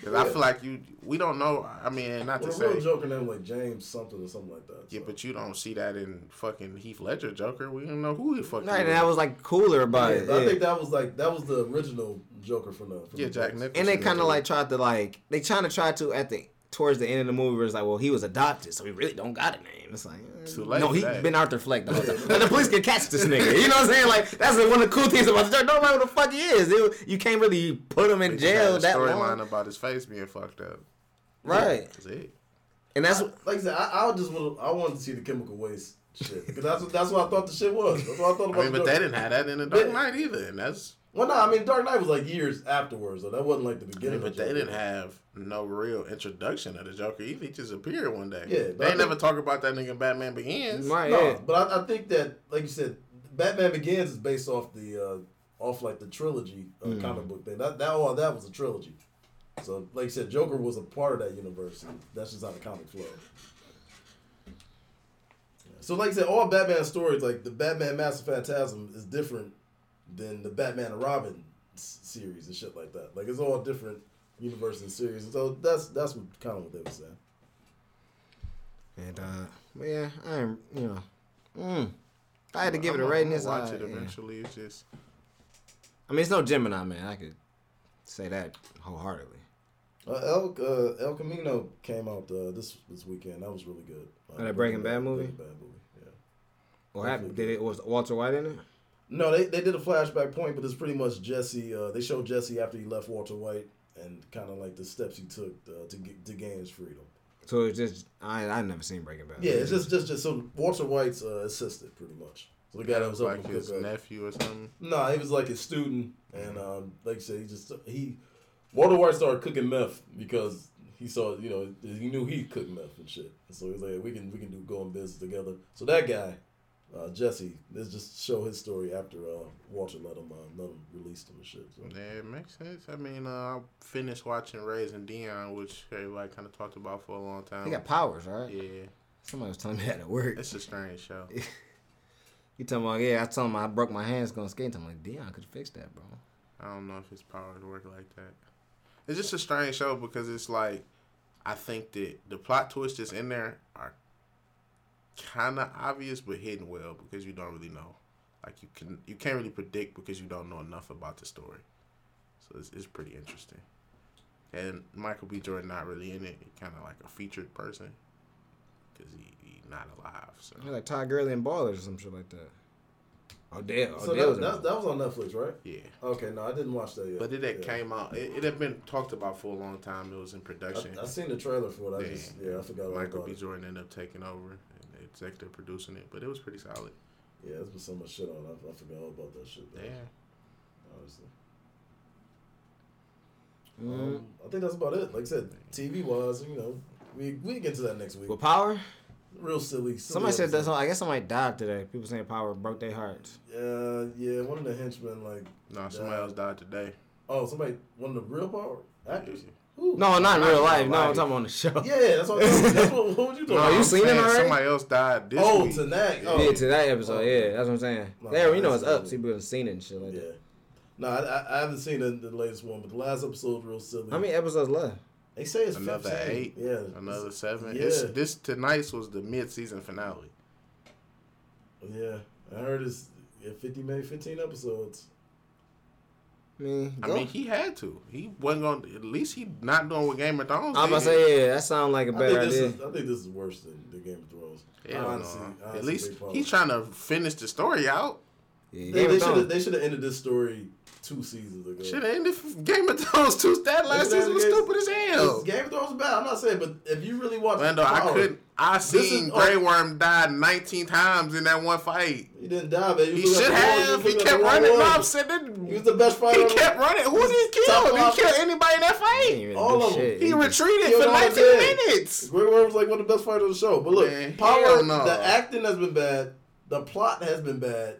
[SPEAKER 2] Because I feel like you, we don't know. I mean, not to
[SPEAKER 3] say. a real
[SPEAKER 2] say,
[SPEAKER 3] Joker name like James something or something like that.
[SPEAKER 2] yeah, but you don't see that in fucking Heath Ledger Joker. We don't know who the fuck.
[SPEAKER 1] Right, and that was like cooler about
[SPEAKER 3] Yeah,
[SPEAKER 1] it.
[SPEAKER 3] I
[SPEAKER 1] yeah.
[SPEAKER 3] think that was like that was the original Joker from the from
[SPEAKER 2] yeah,
[SPEAKER 3] the
[SPEAKER 2] Jack. Nicholson.
[SPEAKER 1] and they kind of like tried to like they trying to try to at the towards the end of the movie where it's like, well, he was adopted, so he really don't got a name. It's like, eh,
[SPEAKER 2] Too late
[SPEAKER 1] no, he
[SPEAKER 2] that.
[SPEAKER 1] been Arthur Fleck the whole time. Like, the police can catch this nigga. You know what I'm saying? Like that's one of the cool things about the Joker. Don't know who the fuck he is. It- you can't really put him
[SPEAKER 2] They
[SPEAKER 1] in
[SPEAKER 2] just had
[SPEAKER 1] jail
[SPEAKER 2] a
[SPEAKER 1] that
[SPEAKER 2] storyline about his face being fucked up.
[SPEAKER 1] right?
[SPEAKER 2] That's it.
[SPEAKER 1] And that's
[SPEAKER 3] like I said, I, I just would I wanted to see the chemical waste shit because that's what that's what I thought the shit was. That's what I thought about.
[SPEAKER 2] I mean,
[SPEAKER 3] the
[SPEAKER 2] but they didn't have that in the Dark
[SPEAKER 3] Yeah.
[SPEAKER 2] Knight either, and that's.
[SPEAKER 3] Well, no, I mean Dark Knight was like years afterwards, so that wasn't like the
[SPEAKER 2] I
[SPEAKER 3] beginning.
[SPEAKER 2] mean,
[SPEAKER 3] of
[SPEAKER 2] but they didn't have no real introduction of the Joker. He just appeared one day.
[SPEAKER 3] Yeah,
[SPEAKER 2] they
[SPEAKER 3] think-
[SPEAKER 2] never talk about that nigga in Batman Begins.
[SPEAKER 1] right.
[SPEAKER 3] No,
[SPEAKER 1] yeah.
[SPEAKER 3] but I, I think that, like you said, Batman Begins is based off the uh, off like the trilogy uh,
[SPEAKER 1] Mm.
[SPEAKER 3] comic book thing. That that all that was a trilogy. So, like you said, Joker was a part of that universe. That's just how the comic flowed. So, like I said, all Batman stories, like the Batman Master Phantasm, is different than the Batman and Robin s- series and shit like that. Like it's all different universes and series. And so that's that's what kind of what they were saying.
[SPEAKER 1] And uh, but yeah, I am you know, mm, I had to give it a
[SPEAKER 2] I'ma-
[SPEAKER 1] rating.
[SPEAKER 2] I'ma watch
[SPEAKER 1] uh,
[SPEAKER 2] it
[SPEAKER 1] yeah.
[SPEAKER 2] eventually. It's just
[SPEAKER 1] I mean, it's no Gemini man. I could say that wholeheartedly.
[SPEAKER 3] Uh, El uh, El Camino came out uh, this this weekend. That was really good. Uh,
[SPEAKER 1] Oh, that Breaking Bad movie?
[SPEAKER 3] Breaking Bad movie. Yeah.
[SPEAKER 1] What happened? Did it was Walter White in it?
[SPEAKER 3] No, they, they did a flashback point, but it's pretty much Jesse. Uh, they showed Jesse after he left Walter White and kind of like the steps he took uh, to get, to gain his freedom.
[SPEAKER 1] So it's just I I never seen Breaking Bad.
[SPEAKER 3] Yeah, it's just just just so Walter White's uh, assistant, pretty much. So the guy that was
[SPEAKER 2] like
[SPEAKER 3] helping
[SPEAKER 2] his
[SPEAKER 3] cook.
[SPEAKER 2] Nephew or something.
[SPEAKER 3] no, he was like his student, and um, like I said, he just he Walter White started cooking meth because he saw you know he knew he cooked meth and shit. So he was like, we can we can do go in business together. So that guy, uh, Jesse, let's just show his story after uh, Walter let him uh, let him release him and shit. So.
[SPEAKER 2] Yeah, it makes sense. I mean, uh, I finished watching Raising Dion, which everybody kind of talked about for a long time.
[SPEAKER 1] he got powers, right?
[SPEAKER 2] yeah,
[SPEAKER 1] Somebody was telling me that at work.
[SPEAKER 2] it's a strange show.
[SPEAKER 1] You talking about yeah? I told him I broke my hands going skating. I'm like Dion could fix that, bro.
[SPEAKER 2] I don't know if his powers work like that. It's just a strange show because it's like I think that the plot twists that's in there are kind of obvious but hidden well because you don't really know. Like you can you can't really predict because you don't know enough about the story. So it's, it's pretty interesting. And Michael B. Jordan not really in it. He kind of like a featured person because he, he not alive. So
[SPEAKER 1] He like Todd Gurley and Ballers or some shit like that. Odell.
[SPEAKER 3] So
[SPEAKER 1] Odell
[SPEAKER 3] that, that, that was on Netflix, right?
[SPEAKER 2] yeah.
[SPEAKER 3] Okay, no, I didn't watch that yet.
[SPEAKER 2] But it had
[SPEAKER 3] Yeah.
[SPEAKER 2] came out. It, it had been talked about for a long time. It was in production.
[SPEAKER 3] I, I seen the trailer for it. I
[SPEAKER 2] Yeah.
[SPEAKER 3] just yeah, I forgot
[SPEAKER 2] Michael
[SPEAKER 3] about
[SPEAKER 2] B. Jordan ended up taking over and the executive producing it, but it was pretty solid.
[SPEAKER 3] Yeah, there's been so much shit on. it. I, I forgot all about that shit. though,
[SPEAKER 2] Yeah.
[SPEAKER 3] Honestly.
[SPEAKER 1] Mm.
[SPEAKER 3] Um, I think that's about it. Like I said, TV wise, you know, we we get to that next week.
[SPEAKER 1] With power,
[SPEAKER 3] Real silly. silly
[SPEAKER 1] somebody said that's. I guess somebody died today. People saying power broke their hearts.
[SPEAKER 3] Uh, yeah, one of the henchmen, like,
[SPEAKER 2] No, somebody else died today.
[SPEAKER 3] oh, somebody, one of the real power actors.
[SPEAKER 2] Yeah.
[SPEAKER 3] Who?
[SPEAKER 1] No, not in real life. No, I'm
[SPEAKER 2] life.
[SPEAKER 1] talking on the show.
[SPEAKER 3] Yeah, that's what. that's what. Who would you talking?
[SPEAKER 1] No,
[SPEAKER 3] about?
[SPEAKER 1] you
[SPEAKER 2] I'm
[SPEAKER 1] seen it
[SPEAKER 2] saying
[SPEAKER 1] already?
[SPEAKER 2] Somebody else died this
[SPEAKER 3] Oh,
[SPEAKER 2] week.
[SPEAKER 3] tonight. Oh,
[SPEAKER 1] Yeah, to that episode.
[SPEAKER 3] Oh.
[SPEAKER 1] Yeah, that's what I'm saying.
[SPEAKER 3] No,
[SPEAKER 1] yeah, you know it's
[SPEAKER 3] that's
[SPEAKER 1] up.
[SPEAKER 3] cool.
[SPEAKER 1] See, people have seen it and shit like
[SPEAKER 3] Yeah.
[SPEAKER 1] that.
[SPEAKER 3] No, I, I, I haven't seen the, the latest one, but the last episode's real silly.
[SPEAKER 1] How many episodes left?
[SPEAKER 3] they say it's
[SPEAKER 2] Another
[SPEAKER 3] 15.
[SPEAKER 2] eight.
[SPEAKER 3] Yeah.
[SPEAKER 2] Another seven.
[SPEAKER 3] Yeah.
[SPEAKER 2] It's, this tonight's was the mid-season finale.
[SPEAKER 3] Yeah, I heard it's yeah, 50, maybe 15 episodes.
[SPEAKER 1] I mean,
[SPEAKER 2] I mean, he had to. He wasn't going. to At least he not doing what Game of Thrones.
[SPEAKER 1] I'm about to say yeah. That sounds like a
[SPEAKER 3] I think,
[SPEAKER 1] better
[SPEAKER 3] this
[SPEAKER 1] idea.
[SPEAKER 3] is, I think this is worse than the Game of Thrones.
[SPEAKER 2] Hell
[SPEAKER 3] Honestly, honestly,
[SPEAKER 2] At least he's trying to finish the story out.
[SPEAKER 1] Yeah,
[SPEAKER 3] They, they should have they should have ended this story two seasons ago.
[SPEAKER 2] Should have ended Game of Thrones two. That last season was
[SPEAKER 3] should've
[SPEAKER 2] stupid as hell.
[SPEAKER 3] Game of Thrones is bad. I'm not saying, but if you really watch,
[SPEAKER 2] Lando, I couldn't. I seen
[SPEAKER 3] is-
[SPEAKER 2] Grey Worm die 19 times in that one fight.
[SPEAKER 3] He didn't die, man.
[SPEAKER 2] He
[SPEAKER 3] was
[SPEAKER 2] should
[SPEAKER 3] looking at the wrong-
[SPEAKER 2] have.
[SPEAKER 3] was
[SPEAKER 2] He kept running.
[SPEAKER 3] one.
[SPEAKER 2] No, I'm saying
[SPEAKER 3] He was the best fighter.
[SPEAKER 2] He
[SPEAKER 3] on
[SPEAKER 2] kept running. Who did he
[SPEAKER 3] Top
[SPEAKER 2] kill? Did he kill anybody in that fight?
[SPEAKER 3] All of them.
[SPEAKER 1] shit.
[SPEAKER 2] He retreated for 19 minutes.
[SPEAKER 3] Grey Worm was like one of the best fighters on the show. But look,
[SPEAKER 2] Man,
[SPEAKER 3] Power,
[SPEAKER 2] no.
[SPEAKER 3] the acting has been bad. The plot has been bad.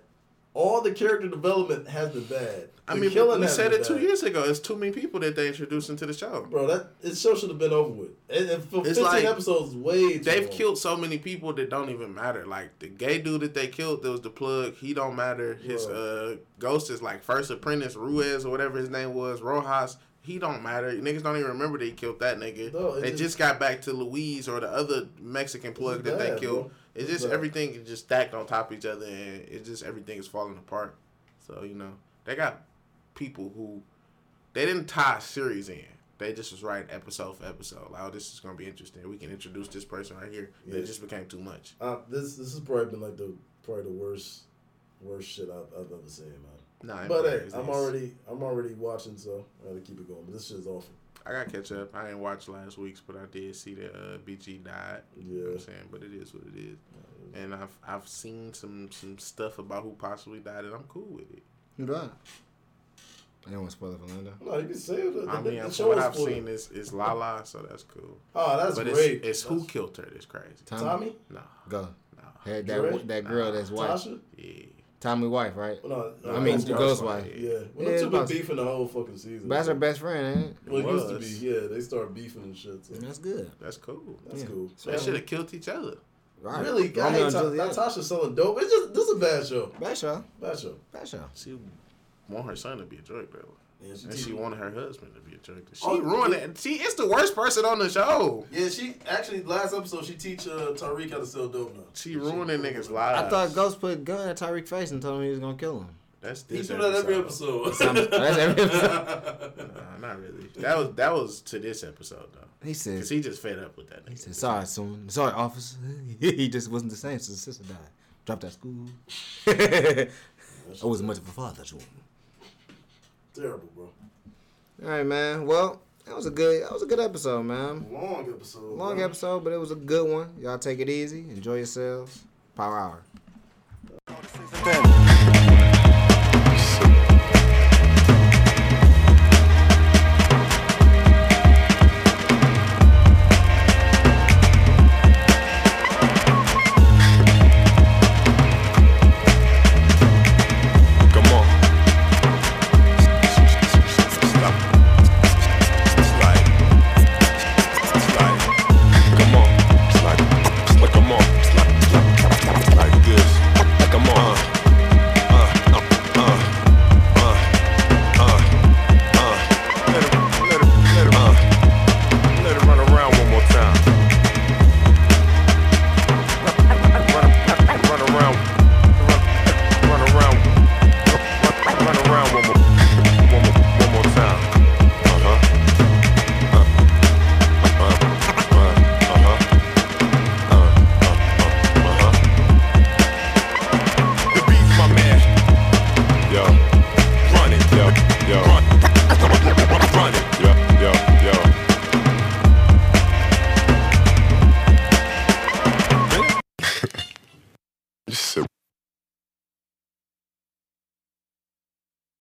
[SPEAKER 3] All the character development has been bad.
[SPEAKER 2] I mean,
[SPEAKER 3] killing
[SPEAKER 2] we said it two years ago. It's too many people that they introduced into the show.
[SPEAKER 3] Bro, that this show should have been over with. For
[SPEAKER 2] It's
[SPEAKER 3] 15
[SPEAKER 2] like-
[SPEAKER 3] episodes, is way too
[SPEAKER 2] They've
[SPEAKER 3] long.
[SPEAKER 2] killed so many people that don't even matter. Like the gay dude that they killed, that was the plug. He don't matter. His
[SPEAKER 3] Right.
[SPEAKER 2] uh, ghost is like first apprentice Ruiz or whatever his name was, Rojas. he don't matter. Niggas don't even remember that he killed that nigga.
[SPEAKER 3] No,
[SPEAKER 2] they
[SPEAKER 3] just-
[SPEAKER 2] just, got back to Louise or the other Mexican plug that
[SPEAKER 3] bad,
[SPEAKER 2] they killed.
[SPEAKER 3] bro.
[SPEAKER 2] It's just
[SPEAKER 3] bad.
[SPEAKER 2] everything is just stacked on top of each other, and it's just everything is falling apart. So you know they got people who they didn't tie a series in. They just was writing episode for episode. Like, oh, this is gonna be interesting. We can introduce this person right here.
[SPEAKER 3] Yeah.
[SPEAKER 2] It just became too much.
[SPEAKER 3] Uh, this this has probably been like the probably the worst worst shit I've, I've ever seen, man.
[SPEAKER 2] Nah,
[SPEAKER 3] But hey, I'm already I'm already watching, so I gotta keep it going. But this shit's awful.
[SPEAKER 2] I got to catch up. I didn't watch last week's, but I did see that uh, BG died. You know what
[SPEAKER 3] Yeah.
[SPEAKER 2] I'm saying? But it is what it is. And I've I've seen some some stuff about who possibly died, and I'm cool with it.
[SPEAKER 1] Who died? I don't want to spoil it for Linda.
[SPEAKER 3] No, you can say it. The,
[SPEAKER 2] I
[SPEAKER 3] the,
[SPEAKER 2] mean,
[SPEAKER 3] the
[SPEAKER 2] from
[SPEAKER 3] show
[SPEAKER 2] what
[SPEAKER 3] is
[SPEAKER 2] I've
[SPEAKER 3] full.
[SPEAKER 2] seen is is Lala, so that's cool.
[SPEAKER 3] Oh, that's
[SPEAKER 2] but
[SPEAKER 3] great.
[SPEAKER 2] it's, it's who killed her that's crazy.
[SPEAKER 1] Tommy,
[SPEAKER 3] Tommy,
[SPEAKER 2] No,
[SPEAKER 1] go.
[SPEAKER 2] no,
[SPEAKER 1] Had
[SPEAKER 3] Dre?
[SPEAKER 1] that that girl that's white.
[SPEAKER 3] Tasha.
[SPEAKER 2] yeah.
[SPEAKER 1] Tommy wife, right?
[SPEAKER 3] No, no,
[SPEAKER 1] I mean,
[SPEAKER 3] that's
[SPEAKER 1] the
[SPEAKER 3] Ghost
[SPEAKER 1] ghost
[SPEAKER 3] Wife.
[SPEAKER 1] wife.
[SPEAKER 3] Yeah, well,
[SPEAKER 1] Yeah,
[SPEAKER 3] them
[SPEAKER 1] it's
[SPEAKER 3] two been
[SPEAKER 1] possible.
[SPEAKER 3] beefing the whole fucking season.
[SPEAKER 1] But that's her best friend, ain't it?
[SPEAKER 3] Well, it used to be. Yeah, they started beefing and shit. So
[SPEAKER 1] That's good.
[SPEAKER 2] That's cool.
[SPEAKER 3] that's
[SPEAKER 1] Yeah.
[SPEAKER 3] cool.
[SPEAKER 2] They should have killed each other.
[SPEAKER 1] Right.
[SPEAKER 3] Really, I
[SPEAKER 1] Romeo
[SPEAKER 3] hate Ta-
[SPEAKER 1] Juliet.
[SPEAKER 3] Natasha selling dope. It's just this is a bad show.
[SPEAKER 1] Bad show.
[SPEAKER 3] Bad show.
[SPEAKER 1] Bad show.
[SPEAKER 2] She want her son to be a drug dealer,
[SPEAKER 3] Yeah, she,
[SPEAKER 2] and she wanted her husband to be a drug dealer. She
[SPEAKER 3] Oh,
[SPEAKER 2] ruined
[SPEAKER 3] yeah.
[SPEAKER 2] it. She is the worst person on the show.
[SPEAKER 3] Yeah, she actually last episode she teach uh, Tariq how to sell dope now.
[SPEAKER 2] She ruining niggas' lives.
[SPEAKER 1] I thought Ghost put a gun at Tariq's face and told him he was gonna kill him.
[SPEAKER 2] That's
[SPEAKER 3] He
[SPEAKER 2] this
[SPEAKER 3] do that every episode.
[SPEAKER 1] That's every episode.
[SPEAKER 2] Nah, not really. That was that was to this episode though,
[SPEAKER 1] He said,
[SPEAKER 2] cause he just fed up with that.
[SPEAKER 1] he said, sorry, son. Sorry, officer. he just wasn't the same since his sister died. Dropped out of school. I wasn't much of a father to him.
[SPEAKER 3] Terrible, bro.
[SPEAKER 1] All right, man. Well, that was a good that was a good episode, man.
[SPEAKER 3] Long episode.
[SPEAKER 1] Long
[SPEAKER 3] man.
[SPEAKER 1] episode, but it was a good one. Y'all take it easy. Enjoy yourselves. Power hour.